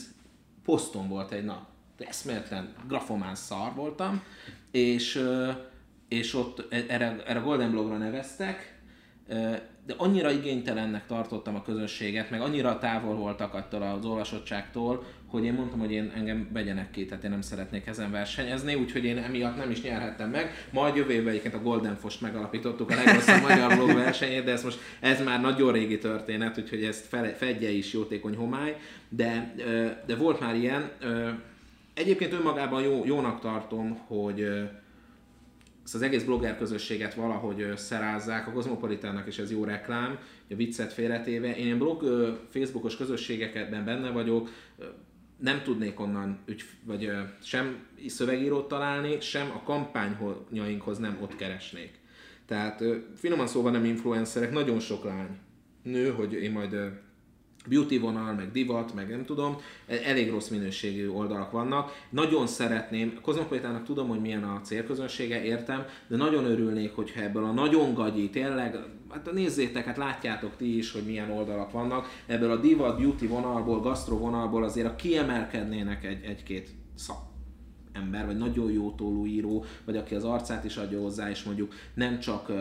poszton volt egy nap. Eszméletlen grafomán szar voltam, és, és ott e- erre, erre a Golden Blogra neveztek, de annyira igénytelennek tartottam a közönséget, meg annyira távol voltak attól az olvasottságtól, hogy én mondtam, hogy én engem vegyenek ki, tehát én nem szeretnék ezen versenyezni, úgyhogy én emiatt nem is nyerhettem meg. Majd jövő évben egyébként a Golden Fost megalapítottuk, a legrosszabb magyar blog versenyét, de ez most ez már nagyon régi történet, úgyhogy ezt fedje is jótékony homály, de, de volt már ilyen. Egyébként önmagában jó, jónak tartom, hogy ezt az egész blogger közösséget valahogy szerázzák, a Cosmopolitannak is ez jó reklám, a viccet félretéve. Én blog, Facebookos közösségekben benne vagyok, nem tudnék onnan ügy, vagy sem szövegírót találni, sem a kampányainkhoz nem ott keresnék. Tehát finoman szóval nem influencerek, nagyon sok lány, nő, hogy én majd beauty vonal, meg divat, meg nem tudom, e- elég rossz minőségű oldalak vannak. Nagyon szeretném, a Cosmopolitának tudom, hogy milyen a célközönsége, értem, de nagyon örülnék, hogyha ebből a nagyon gagyi, tényleg, hát nézzétek, hát látjátok ti is, hogy milyen oldalak vannak, ebből a divat, beauty vonalból, gastro vonalból azért a kiemelkednének egy, egy-két szak ember, vagy nagyon jó tólú író, vagy aki az arcát is adja hozzá, és mondjuk nem csak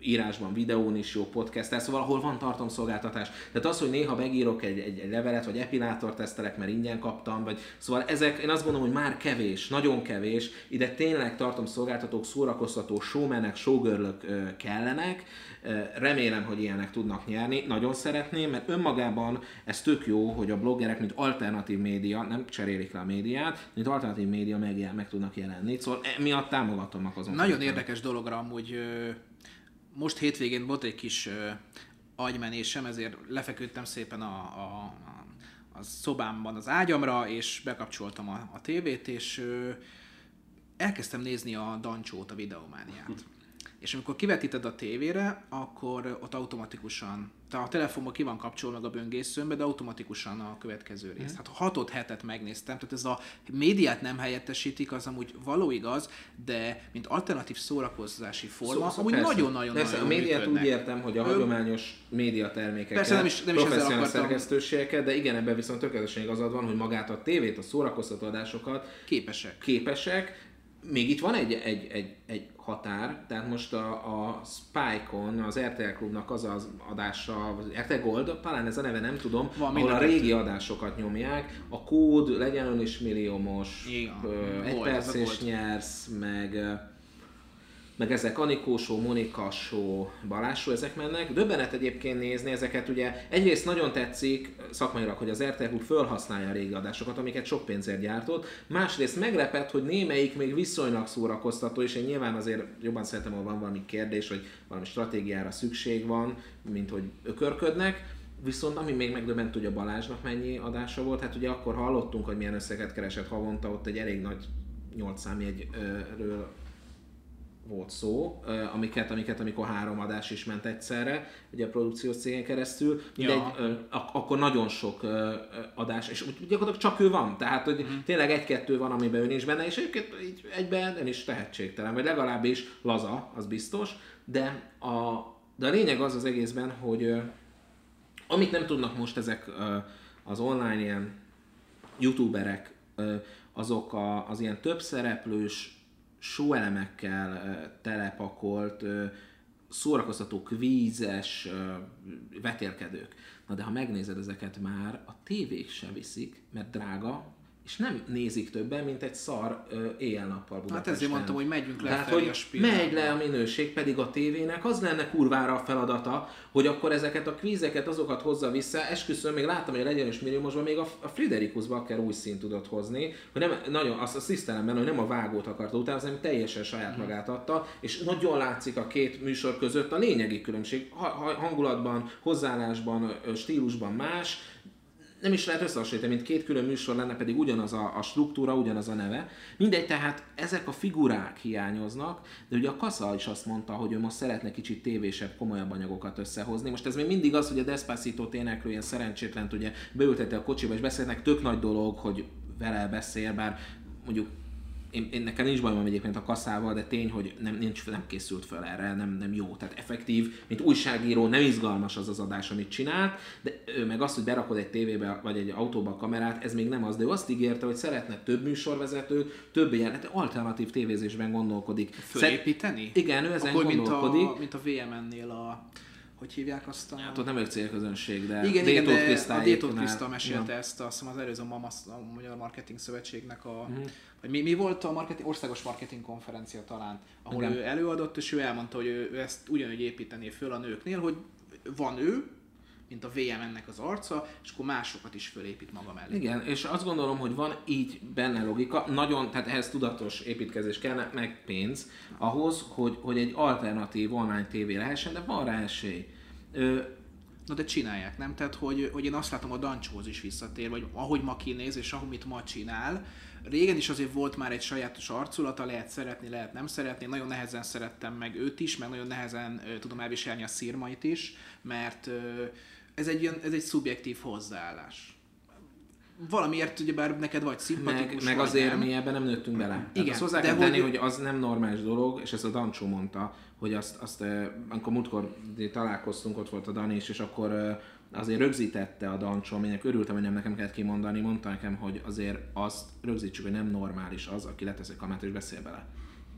írásban, videón is jó podcast, szóval ahol van tartalomszolgáltatás. Tehát az, hogy néha megírok egy, egy, egy levelet, vagy epilátor tesztelek, mert ingyen kaptam, vagy szóval ezek, én azt gondolom, hogy már kevés, nagyon kevés. Ide tényleg tartalomszolgáltatók, szórakoztató showmenek, showgirlök kellenek. Remélem, hogy ilyenek tudnak nyerni. Nagyon szeretném, mert önmagában ez tök jó, hogy a bloggerek, mint alternatív média, nem cserélik le a médiát, mint alternatív média meg, meg tudnak jelenni. Szóval emiatt támogatom azon. Nagyon érdekes dologra amúgy most hétvégén volt egy kis ö, agymenésem, ezért lefeküdtem szépen a, a, a, szobámban az ágyamra, és bekapcsoltam a, a tévét, és ö, elkezdtem nézni a Dancsót, a videomániát. És amikor kivetíted a tévére, akkor ott automatikusan, tehát a telefonban ki van kapcsolva meg a böngészőmbe, de automatikusan a következő rész. Hát hatot hetet megnéztem, tehát ez a médiát nem helyettesítik, az amúgy való igaz, de mint alternatív szórakozási forma, Szó- amúgy persze. nagyon-nagyon nagyon a médiát működnek. úgy értem, hogy a hagyományos médiatermékeket, Persze, nem is- nem is professzionális szerkesztőségeket, de igen, ebben viszont tökéletesen igazad van, hogy magát a tévét, a szórakoztató adásokat Képesek. képesek, még itt van egy, egy, egy, egy határ, tehát most a, a Spike-on, az RTL Klubnak az az adása, az RTL Gold, talán ez a neve, nem tudom, Van ahol a régi adásokat nyomják, a kód legyen ön is milliómos, Igen, ö, egy Gold, ez perc a és Gold. nyersz, meg meg ezek Anikó show, Monika show, Balázs show, ezek mennek. Döbbenet egyébként nézni ezeket, ugye egyrészt nagyon tetszik szakmailag, hogy az RTL felhasználja a régi adásokat, amiket sok pénzért gyártott. Másrészt meglepett, hogy némelyik még viszonylag szórakoztató, és én nyilván azért jobban szeretem, ha van valami kérdés, hogy valami stratégiára szükség van, mint hogy ökörködnek. Viszont ami még megdöbbent, hogy a Balázsnak mennyi adása volt, hát ugye akkor hallottunk, hogy milyen összeget keresett havonta, ott egy elég nagy 8 számjegyről volt szó, amiket, amiket amikor három adás is ment egyszerre, ugye a produkciós cégen keresztül, mindegy, Ja. ak- akkor nagyon sok adás, és úgy gyakorlatilag csak ő van, tehát hogy Mhm. tényleg egy-kettő van, amiben ő nincs benne, és egyébként így egyben nem is tehetségtelen, vagy legalábbis laza, az biztos, de a, de a lényeg az az egészben, hogy amit nem tudnak most ezek az online ilyen youtuberek, azok a, az ilyen több szereplős, show elemekkel ö, telepakolt, szórakoztató kvízes vetélkedők. Na de ha megnézed ezeket már, a tévék se viszik, mert drága, és nem nézik többen, mint egy szar ö, éjjel-nappal Budapesten. Hát ezért mondtam, hogy megyünk le Tehát, hogy a spirálba. megy le a minőség, pedig a tévének az lenne kurvára a feladata, hogy akkor ezeket a kvízeket, azokat hozza vissza. Esküszöm, még láttam, hogy a legyenes milliómosban még a, a Friderikus Bakker új szint tudott hozni, hogy nem, nagyon, azt, azt tisztelem benne, hogy nem a vágót akarta utána, hanem teljesen saját magát adta, és nagyon látszik a két műsor között a lényegi különbség. Ha, ha, hangulatban, hozzáállásban, stílusban más, nem is lehet összehasonlítani, mint két külön műsor lenne, pedig ugyanaz a, a struktúra, ugyanaz a neve. Mindegy, tehát ezek a figurák hiányoznak, de ugye a Kassa is azt mondta, hogy ő most szeretne kicsit tévésebb, komolyabb anyagokat összehozni. Most ez még mindig az, hogy a Despacito éneklő ilyen szerencsétlent ugye beültette a kocsiba, és beszélnek, tök nagy dolog, hogy vele beszél, bár mondjuk én, én nekem nincs bajom egyébként a kasszával, de tény, hogy nem, nincs, nem készült fel erre, nem, nem jó. Tehát effektív, mint újságíró nem izgalmas az az adás, amit csinált, de ő meg azt, hogy berakod egy tévébe vagy egy autóba a kamerát, ez még nem az, de ő azt ígérte, hogy szeretne több műsorvezetőt, több ilyen hát alternatív tévézésben gondolkodik. Fölépíteni? Igen, ő ezen Akkor, mint gondolkodik. a, mint a VMN-nél a... Hogy hívják azt a... Hát ott nem ők célközönség, de igen, igen, de a Détót Kriszta mesélte Ja. ezt, azt hiszem az előző MAMA, a Magyar Marketing Szövetségnek a... Mhm. Vagy mi, mi volt a marketing, országos marketing konferencia talán, ahol Igen. ő előadott, és ő elmondta, hogy ő, ő ezt ugyanúgy építené föl a nőknél, hogy van ő, mint a VMN-nek az arca, és akkor másokat is fölépít maga mellé. Igen, és azt gondolom, hogy van így benne logika, nagyon, tehát ehhez tudatos építkezés kell, meg pénz, ahhoz, hogy, hogy egy alternatív online tévé lehessen, de van rá esély. Ö, Na de csinálják, nem? Tehát, hogy, hogy én azt látom, a Dancsóhoz is visszatér, vagy ahogy ma kinéz, és ahogy ma csinál. Régen is azért volt már egy sajátos arculata, lehet szeretni, lehet nem szeretni. Nagyon nehezen szerettem meg őt is, meg nagyon nehezen ö, tudom elviselni a szírmait is, mert ö, ez egy, ilyen, ez egy szubjektív hozzáállás. Valamiért ugyebár neked vagy meg, szimpatikus, meg vagy azért nem. mi ebben nem nőttünk bele. Tehát Igen, azt hozzá de kell tenni, hogy- hogy az nem normális dolog, és ezt a Dancsó mondta, hogy azt, azt amikor múltkor találkoztunk, ott volt a Dani is, és akkor azért rögzítette a Dancsó, aminek örültem, hogy nem nekem kellett kimondani, mondta nekem, hogy azért azt rögzítsük, hogy nem normális az, aki letesz egy kamerát és beszél bele.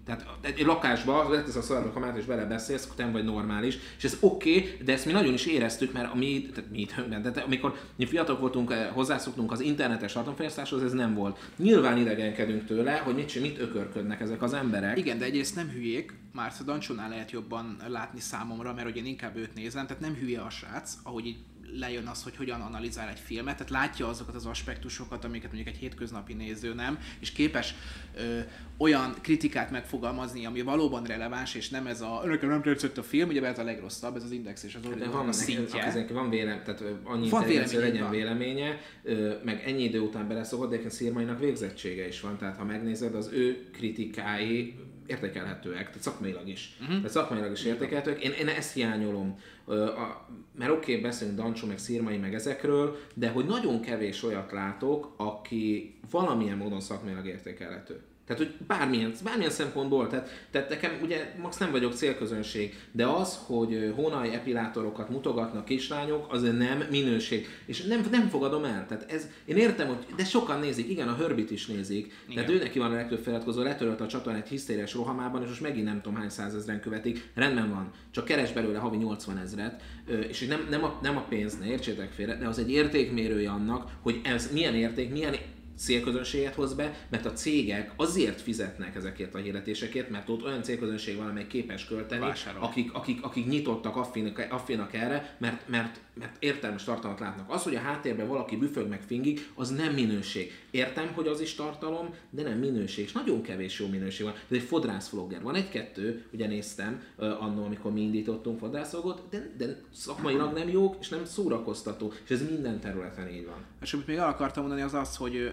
Tehát egy lakásba, letesz a szalagba kamerát és bele beszélsz, akkor nem vagy normális. És ez oké, okay, de ezt mi nagyon is éreztük, mert a mi, tehát mi időnkben, tehát amikor mi fiatalok voltunk, eh, hozzászoktunk az internetes tartalomfogyasztáshoz, ez nem volt. Nyilván idegenkedünk tőle, hogy mit, mit ökörködnek ezek az emberek. Igen, de egyrészt nem hülyék, már a Dancsónál lehet jobban látni számomra, mert hogy én inkább őt nézem, tehát nem hülye a srác, ahogy így lejön az, hogy hogyan analizál egy filmet, tehát látja azokat az aspektusokat, amiket mondjuk egy hétköznapi néző nem, és képes ö, olyan kritikát megfogalmazni, ami valóban releváns, és nem ez a nekem nem tetszett a film, ugye ez a legrosszabb, ez az index és az Original van, a neki, szintje. akinek van vélem, tehát annyi Van intelligencia, véleménye, legyen van. véleménye, ö, meg ennyi idő után beleszokott, de egyébként Szirmainak végzettsége is van, tehát ha megnézed, az ő kritikái értékelhetőek, tehát szakmailag is. Uh-huh. Tehát szakmailag is értékelhetőek. Én, én ezt hiányolom. A, mert oké, okay, beszélünk Dancsó, meg Szirmai, meg ezekről, de hogy nagyon kevés olyat látok, aki valamilyen módon szakmailag értékelhető. Tehát, hogy bármilyen, bármilyen szempontból, tehát, tehát nekem ugye max nem vagyok célközönség, de az, hogy hónai epilátorokat mutogatnak kislányok, az nem minőség. És nem, nem fogadom el. Tehát ez, én értem, hogy de sokan nézik, igen, a Hörbit is nézik, igen. tehát ő neki van a legtöbb feliratkozó, letörölt a csatornát hisztériás rohamában, és most megint nem tudom hány százezren követik, rendben van, csak keres belőle havi 80 ezret, és nem, nem, a, nem a pénz, ne értsétek félre, de az egy értékmérője annak, hogy ez milyen érték, milyen célközönséget hoz be, mert a cégek azért fizetnek ezekért a hirdetésekért, mert ott olyan célközönség van, amely képes költeni, akik, akik, akik nyitottak, affinak, affinak erre, mert, mert, mert értelmes tartalmat látnak. Az, hogy a háttérben valaki büfög meg fingik, az nem minőség. Értem, hogy az is tartalom, de nem minőség. És nagyon kevés jó minőség van. De egy fodrász vlogger. Van egy-kettő, ugye néztem uh, annól, amikor mi indítottunk fodrászogot, de, de szakmailag nem jók, és nem szórakoztató. És ez minden területen így van. És amit még el akartam mondani, az az, hogy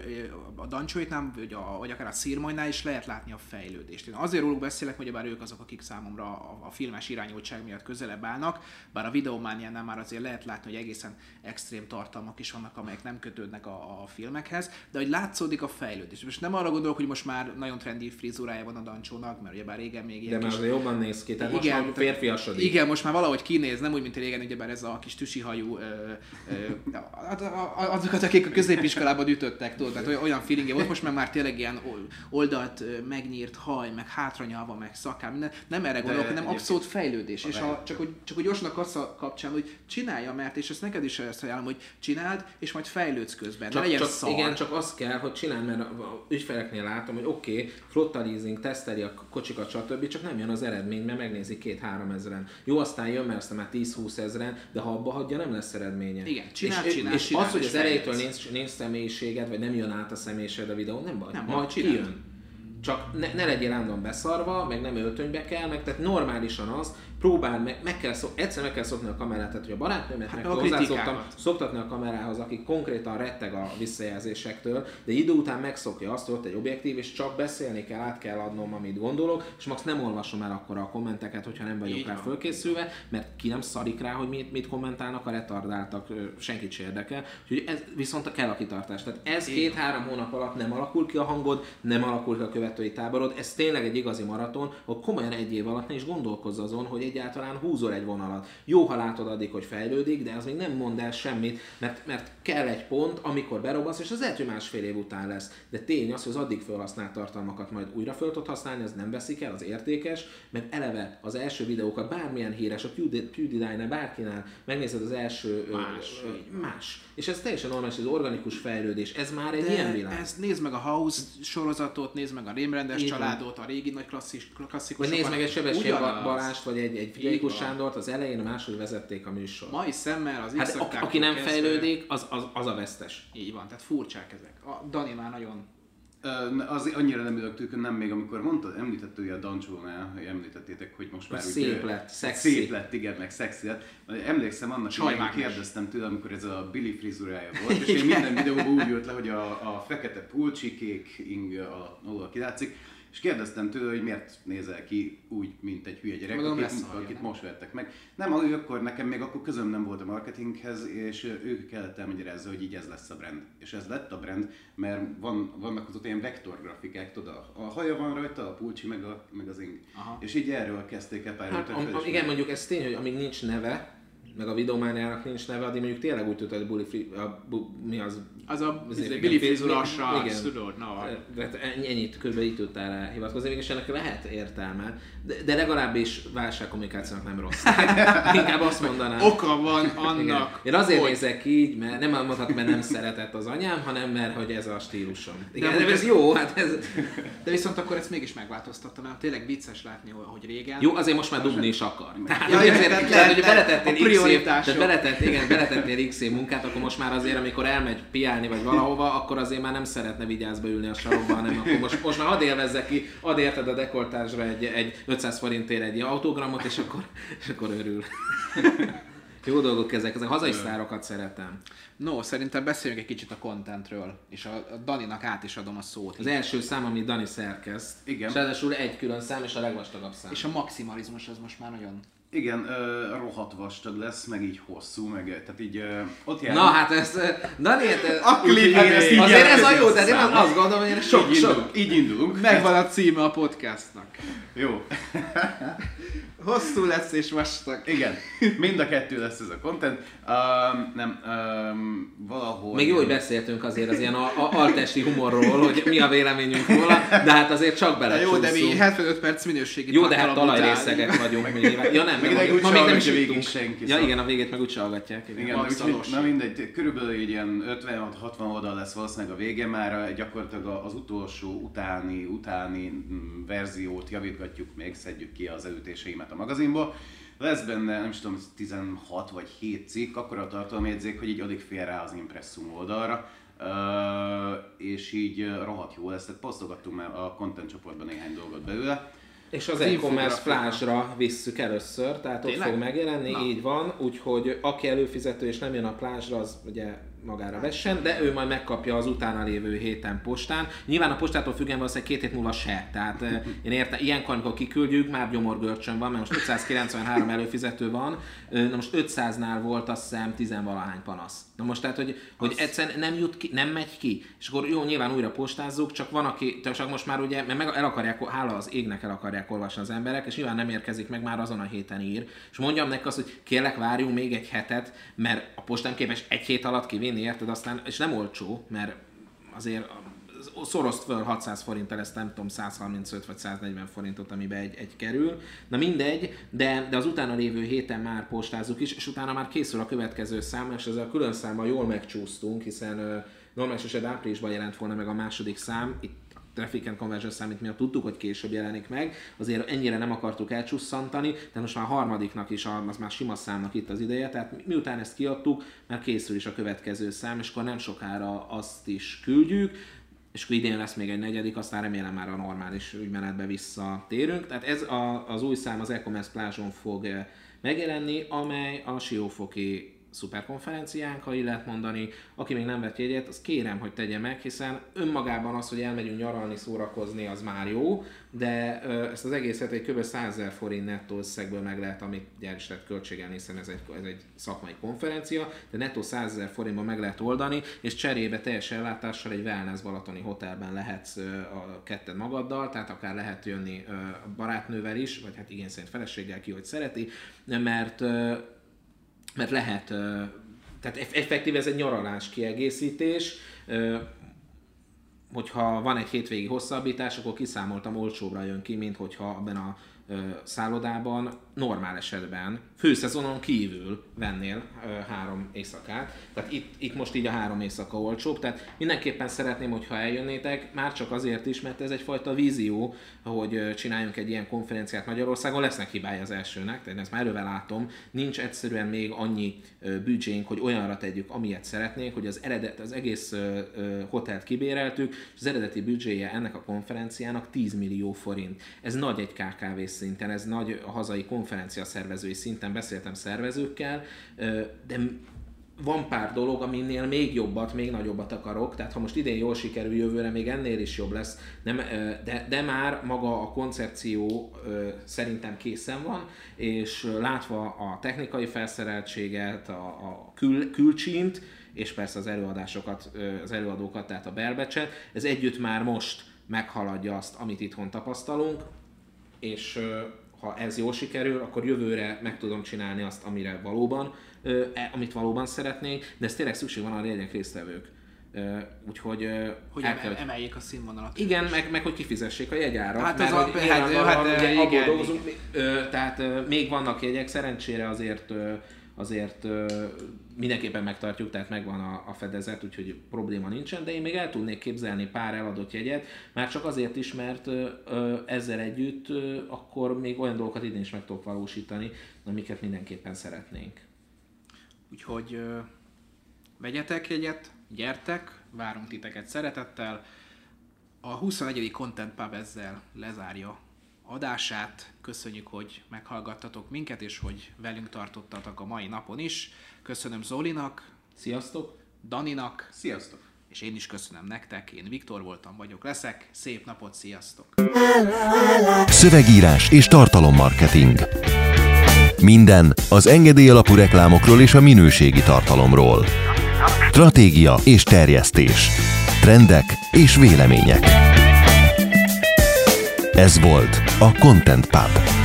a Dancsóitnál, vagy, a, vagy akár a Szirmajnál is lehet látni a fejlődést. Én azért róluk beszélek, hogy bár ők azok, akik számomra a, a filmes irányultság miatt közelebb állnak, bár a videomániánál már azért lehet látni, hogy egészen extrém tartalmak is vannak, amelyek nem kötődnek a, a filmekhez, de hogy látszódik a fejlődés. Most nem arra gondolok, hogy most már nagyon trendi frizurája van a Dancsónak, mert ugye bár régen még ilyen De már kis... jobban néz ki, tehát igen, most már férfiasodik. Igen, most már valahogy kinéz, nem úgy, mint régen, ugyebár ez a kis tüsihajú, ö, ö, azokat, akik a középiskolában ütöttek, tudod, tehát olyan feelingje volt, most meg már tényleg ilyen oldalt megnyírt haj, meg hátranyalva, meg szakám, minden. Nem erre gondolok, hanem abszolút fejlődés. És ha, csak, hogy, csak hogy Josnak Kassa kapcsán, hogy csinálja, mert, és ezt neked is ezt ajánlom, hogy csináld, és majd fejlődsz közben. Csak, legyen csak, szar. Igen, csak azt kell, hogy csináld, mert a ügyfeleknél látom, hogy oké, okay, flotta leasing, teszteli a kocsikat, stb., csak nem jön az eredmény, mert megnézi két-három ezeren. Jó, aztán jön, mert aztán már 10-20 ezeren, de ha abba hagyja, nem lesz eredménye. Igen, csinál, és, csinál, és csinál, az, hogy az elejétől nincs, nincs személyiséged, vagy nem jön át a személyiség a videó, nem baj. Nem, majd kijön. Csak ne, ne legyél állandóan beszarva, meg nem öltönybe kell, meg tehát normálisan az, próbál meg, meg kell szok, egyszer meg kell szokni a kamerát, tehát hogy a barátnőmet hát meg hozzászoktam szoktatni a kamerához, akik konkrétan retteg a visszajelzésektől, de idő után megszokja azt, hogy ott egy objektív, és csak beszélni kell, át kell adnom, amit gondolok, és max nem olvasom el akkor a kommenteket, hogyha nem vagyok Így rá van. fölkészülve, mert ki nem szarik rá, hogy mit, mit kommentálnak, a retardáltak, senkit se érdekel. Úgyhogy ez viszont kell a kitartás. Tehát ez két-három hónap alatt nem alakul ki a hangod, nem alakul ki a követői táborod, ez tényleg egy igazi maraton, hogy komolyan egy év alatt ne is gondolkozz azon, hogy egyáltalán húzol egy vonalat. Jó, ha látod addig, hogy fejlődik, de az még nem mond el semmit, mert, mert kell egy pont, amikor berobasz, és az lehet, hogy másfél év után lesz. De tény az, hogy az addig felhasznált tartalmakat majd újra fel tudod használni, ez nem veszik el, az értékes, mert eleve az első videókat bármilyen híres, a PewDiePie-nál, bárkinál, megnézed az első más. Ö, ö, más. És ez teljesen normális, az organikus fejlődés, ez már egy De ilyen világ. Ez, nézd meg a House sorozatot, nézd meg a Rémrendes családot, a régi nagy klasszis, klasszikusokat. Vagy nézd meg egy Sebesség Balást, vagy egy, egy Figyelikusz Sándort, az elején, a máshogy vezették a műsor. Mai szemmel az hát, a, aki nem kezdve... fejlődik, az, az, az a vesztes. Így van, tehát furcsák ezek. A Dani már nagyon az annyira nem ülök nem még amikor mondtad, említett ugye a Dancsónál, hogy említettétek, hogy most már szép úgy, lett, szexi. Szép lett, igen, meg szexi lett. Emlékszem annak, hogy kérdeztem tőle, amikor ez a Billy frizurája volt, és én minden videóban úgy jött le, hogy a, a fekete pulcsi, kék ing, ahol kilátszik, és kérdeztem tőle, hogy miért nézel ki úgy, mint egy hülye gyerek, Magam akit, akit most vettek meg. Nem, ő akkor nekem még akkor közöm nem volt a marketinghez, és ő kellett elmagyarázza, hogy így ez lesz a brand. És ez lett a brand, mert van, vannak az ott ilyen vektorgrafikák, tudod, a, a haja van rajta, a pulcsi, meg, a, meg az ing. Aha. És így erről kezdték el pár hát, am, am, Igen, mondjuk ez tény, hogy amíg nincs neve, meg a videomániának nincs neve, addig mondjuk tényleg úgy tudta, hogy bully free, a, bu, mi az? Az a Fizuras igen, tudod, na. Hát ennyit kb. így tudtál rá hivatkozni, és ennek lehet értelme, de, de legalábbis válságkommunikációnak nem rossz. Inkább azt mondanám. Oka van annak. Igen. Én azért hogy... nézek így, mert nem mondhat, mert nem szeretett az anyám, hanem mert hogy ez a stílusom. Igen, de, de ez jó, hát ez... De viszont akkor ezt mégis megváltoztattam, mert tényleg vicces látni, hogy régen. Jó, azért most már dugni is akar. Tehát, ja, azért, tehát, hogy beletettél. Tehát beletettél, igen, beletettél x munkát, akkor most már azért, amikor elmegy piálni vagy valahova, akkor azért már nem szeretne vigyázba ülni a sarokba, hanem akkor most, most már ad élvezze ki, ad érted a dekoltázsra egy, egy 500 forintért egy autogramot, és akkor, és akkor örül. Jó dolgok ezek, ezek hazai sztárokat szeretem. No, szerintem beszéljünk egy kicsit a contentről, és a, a Daninak át is adom a szót. Az első szám, amit Dani szerkeszt. Igen. És ráadásul egy külön szám, és a legvastagabb szám. És a maximalizmus az most már nagyon... Igen, ö, rohadt vastag lesz, meg így hosszú, meg tehát így ö, ott jár. Na hát ezt, ö, Dani, hát, A így azért ez a jó, tehát én azt gondolom, hogy sok, így sok. indulunk. Így indulunk. Megvan a címe a podcastnak. Jó. Hosszú lesz és vastag. Igen, mind a kettő lesz ez a content. Um, nem, um, valahol... Még jó, hogy beszéltünk azért az ilyen a, a altesti humorról, hogy mi a véleményünk róla, de hát azért csak bele De jó, de mi 75 perc minőségi Jó, de hát talajrészegek vagyunk mi nyilván. Ja nem, Meg vagyunk. úgy ma még nem is végig senki, Ja szóval. igen, a végét meg úgy hallgatják. Igen. Igen, Alossi. na mindegy, körülbelül egy ilyen 56-60 oldal lesz valószínűleg a vége, már gyakorlatilag az utolsó utáni, utáni mm, verziót javítgatjuk még, szedjük ki az elütéseimet a magazinból. Lesz benne, nem is tudom, 16 vagy 7 cikk, akkor a tartalomjegyzék, hogy így alig fér rá az impresszum oldalra. Uh, és így uh, rohadt jó lesz, tehát posztogattunk már a content csoportban néhány dolgot belőle. És az Az e-commerce plázsra visszük először, tehát ott Tényleg? fog megjelenni, Na. így van, úgyhogy aki előfizető és nem jön a plázsra, az ugye magára vessen, de ő majd megkapja az utána lévő héten postán. Nyilván a postától függően valószínűleg két hét múlva se, tehát eh, én értem, ilyenkor, amikor kiküldjük, már gyomorgörcsön van, mert most 593 előfizető van, na most 500-nál volt azt hiszem 10 valahány panasz. Na most tehát, hogy, hogy egyszerűen nem jut ki, nem megy ki, és akkor jó, nyilván újra postázzuk, csak van, aki, csak most már ugye, mert meg el akarják, hála az égnek el akarják olvasni az emberek, és nyilván nem érkezik meg, már azon a héten ír, és mondjam neki azt, hogy kérlek várjunk még egy hetet, mert a postán képes egy hét alatt kivinni, érted, aztán, és nem olcsó, mert azért szoroszt föl 600 forinttal, ezt nem tudom, 135 vagy 140 forintot, amiben egy, egy kerül. Na mindegy, de, de az utána lévő héten már postázzuk is, és utána már készül a következő szám, és ezzel a külön számmal jól megcsúsztunk, hiszen normális eset áprilisban jelent volna meg a második szám, itt Traffic and Conversion számít miatt tudtuk, hogy később jelenik meg, azért ennyire nem akartuk elcsusszantani, de most már a harmadiknak is, az már sima számnak itt az ideje, tehát mi- miután ezt kiadtuk, már készül is a következő szám, és akkor nem sokára azt is küldjük, és akkor idén lesz még egy negyedik, aztán remélem már a normális ügymenetbe visszatérünk. Tehát ez a, az új szám az e-commerce plázson fog eh, megjelenni, amely a Siófoki szuperkonferenciánk, ha így lehet mondani. Aki még nem vett jegyet, az kérem, hogy tegye meg, hiszen önmagában az, hogy elmegyünk nyaralni, szórakozni, az már jó, de ezt az egészet egy kb. 100 000 forint nettó összegből meg lehet, amit gyár is lehet költségelni, hiszen ez egy, ez egy szakmai konferencia, de nettó 100 000 forintban meg lehet oldani, és cserébe teljes ellátással egy wellness balatoni hotelben lehetsz a ketted magaddal, tehát akár lehet jönni a barátnővel is, vagy hát igény szerint feleséggel ki, hogy szereti, mert mert lehet, tehát eff- effektív ez egy nyaralás kiegészítés, hogyha van egy hétvégi hosszabbítás, akkor kiszámoltam, olcsóbbra jön ki, mint hogyha abban a szállodában normál esetben főszezonon kívül vennél ö, három éjszakát. Tehát itt, itt most így a három éjszaka olcsóbb, tehát mindenképpen szeretném, hogyha eljönnétek, már csak azért is, mert ez egyfajta vízió, hogy csináljunk egy ilyen konferenciát Magyarországon, lesznek hibája az elsőnek, tehát ezt már elővel látom, nincs egyszerűen még annyi büdzsénk, hogy olyanra tegyük, amilyet szeretnénk, hogy az eredet, az egész ö, hotelt kibéreltük, és az eredeti büdzséje ennek a konferenciának 10 millió forint. Ez nagy egy KKV szinten, ez nagy a hazai konferencia szervezői szinten, beszéltem szervezőkkel, de van pár dolog, aminél még jobbat, még nagyobbat akarok, tehát ha most idén jól sikerül, jövőre még ennél is jobb lesz, nem, de, de már maga a koncepció szerintem készen van, és látva a technikai felszereltséget, a, a kül, külcsínt, és persze az előadásokat, az előadókat, tehát a belbecset, ez együtt már most meghaladja azt, amit itthon tapasztalunk, és ha ez jól sikerül, akkor jövőre meg tudom csinálni azt, amire valóban, e- amit valóban szeretnék, de ez tényleg szükség van arra, hogy legyenek résztvevők. Úgyhogy, Hogy el kell, emeljék a színvonalat. igen, meg, meg hogy kifizessék a jegyárat. Hát mert ez a- hogy hát- hát, ugye igen, dolgozunk, igen. tehát még vannak jegyek, szerencsére azért azért mindenképpen megtartjuk, tehát megvan a, a fedezet, úgyhogy probléma nincsen, de én még el tudnék képzelni pár eladott jegyet, már csak azért is, mert ö, ö, ezzel együtt ö, akkor még olyan dolgokat idén is meg tudok valósítani, amiket mindenképpen szeretnénk. Úgyhogy ö, vegyetek jegyet, gyertek, várunk titeket szeretettel. A 21. Content Pub ezzel lezárja adását. Köszönjük, hogy meghallgattatok minket, és hogy velünk tartottatok a mai napon is. Köszönöm Zolinak, Sziasztok! Daninak, Sziasztok! és én is köszönöm nektek. Én Viktor voltam, vagyok, leszek. Szép napot, sziasztok! Szövegírás és tartalommarketing. Minden az engedély alapú reklámokról és a minőségi tartalomról. Stratégia és terjesztés. Trendek és vélemények. Ez volt a Content Pub.